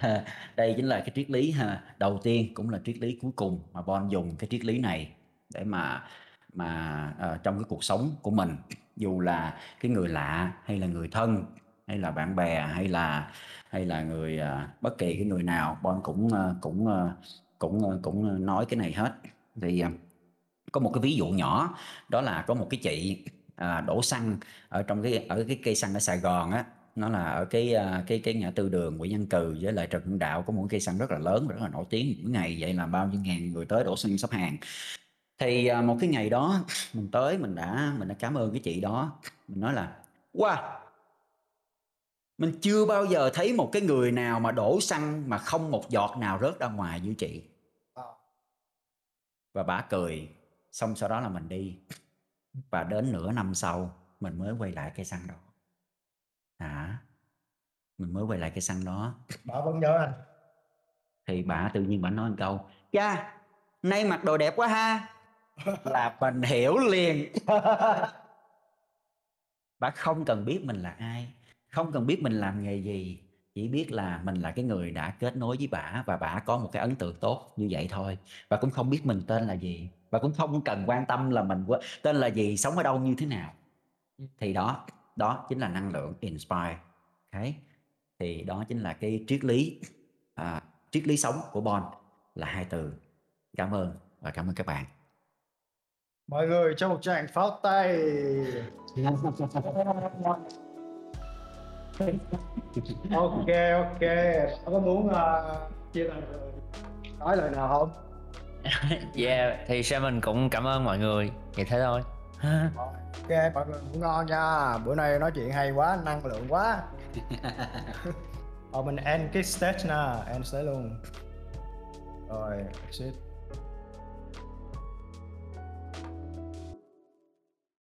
(laughs) đây chính là cái triết lý ha đầu tiên cũng là triết lý cuối cùng mà Bon dùng cái triết lý này để mà mà uh, trong cái cuộc sống của mình. Dù là cái người lạ hay là người thân hay là bạn bè hay là hay là người uh, bất kỳ cái người nào Bon cũng uh, cũng uh, cũng uh, cũng nói cái này hết. Thì uh, có một cái ví dụ nhỏ đó là có một cái chị uh, đổ xăng ở trong cái ở cái cây xăng ở Sài Gòn á. Nó là ở cái cái cái ngã tư đường Nguyễn Văn Cừ với lại Trần Hưng Đạo có một cây xăng rất là lớn rất là nổi tiếng. Mỗi ngày vậy là bao nhiêu ngàn người tới đổ xăng sắp hàng thì à, một cái ngày đó (sniffs) mình tới mình đã mình đã cảm ơn cái chị đó. Mình nói là wow! Mình chưa bao giờ thấy một cái người nào mà đổ xăng mà không một giọt nào rớt ra ngoài như chị. Ờ. và bà cười. Xong sau đó là mình đi. (sniffs) Và đến nửa năm sau mình mới quay lại cây xăng đó. À mình mới quay lại cây xăng đó. (sniffs) Bà vẫn nhớ anh. Thì bà tự nhiên bà nói một câu cha nay mặc đồ đẹp quá ha là mình hiểu liền. (laughs) Bác không cần biết mình là ai không cần biết mình làm nghề gì chỉ biết là mình là cái người đã kết nối với bà và bà có một cái ấn tượng tốt như vậy thôi. Và cũng không biết mình tên là gì và cũng không cần quan tâm là mình tên là gì sống ở đâu như thế nào. Thì đó đó chính là năng lượng inspire okay. thì đó chính là cái triết lý à, triết lý sống của Bon là hai từ. Cảm ơn và cảm ơn các bạn mọi người cho một tràng pháo tay. Ok ok. Có muốn uh, chia lời nói lời nào không? (laughs) Yeah thì Simon cũng cảm ơn mọi người. Vậy thế thôi. (laughs) Ok mọi người cũng ngon nha. Bữa nay nói chuyện hay quá năng lượng quá. (laughs) Ờ mình end cái stage nè end stage luôn. Rồi exit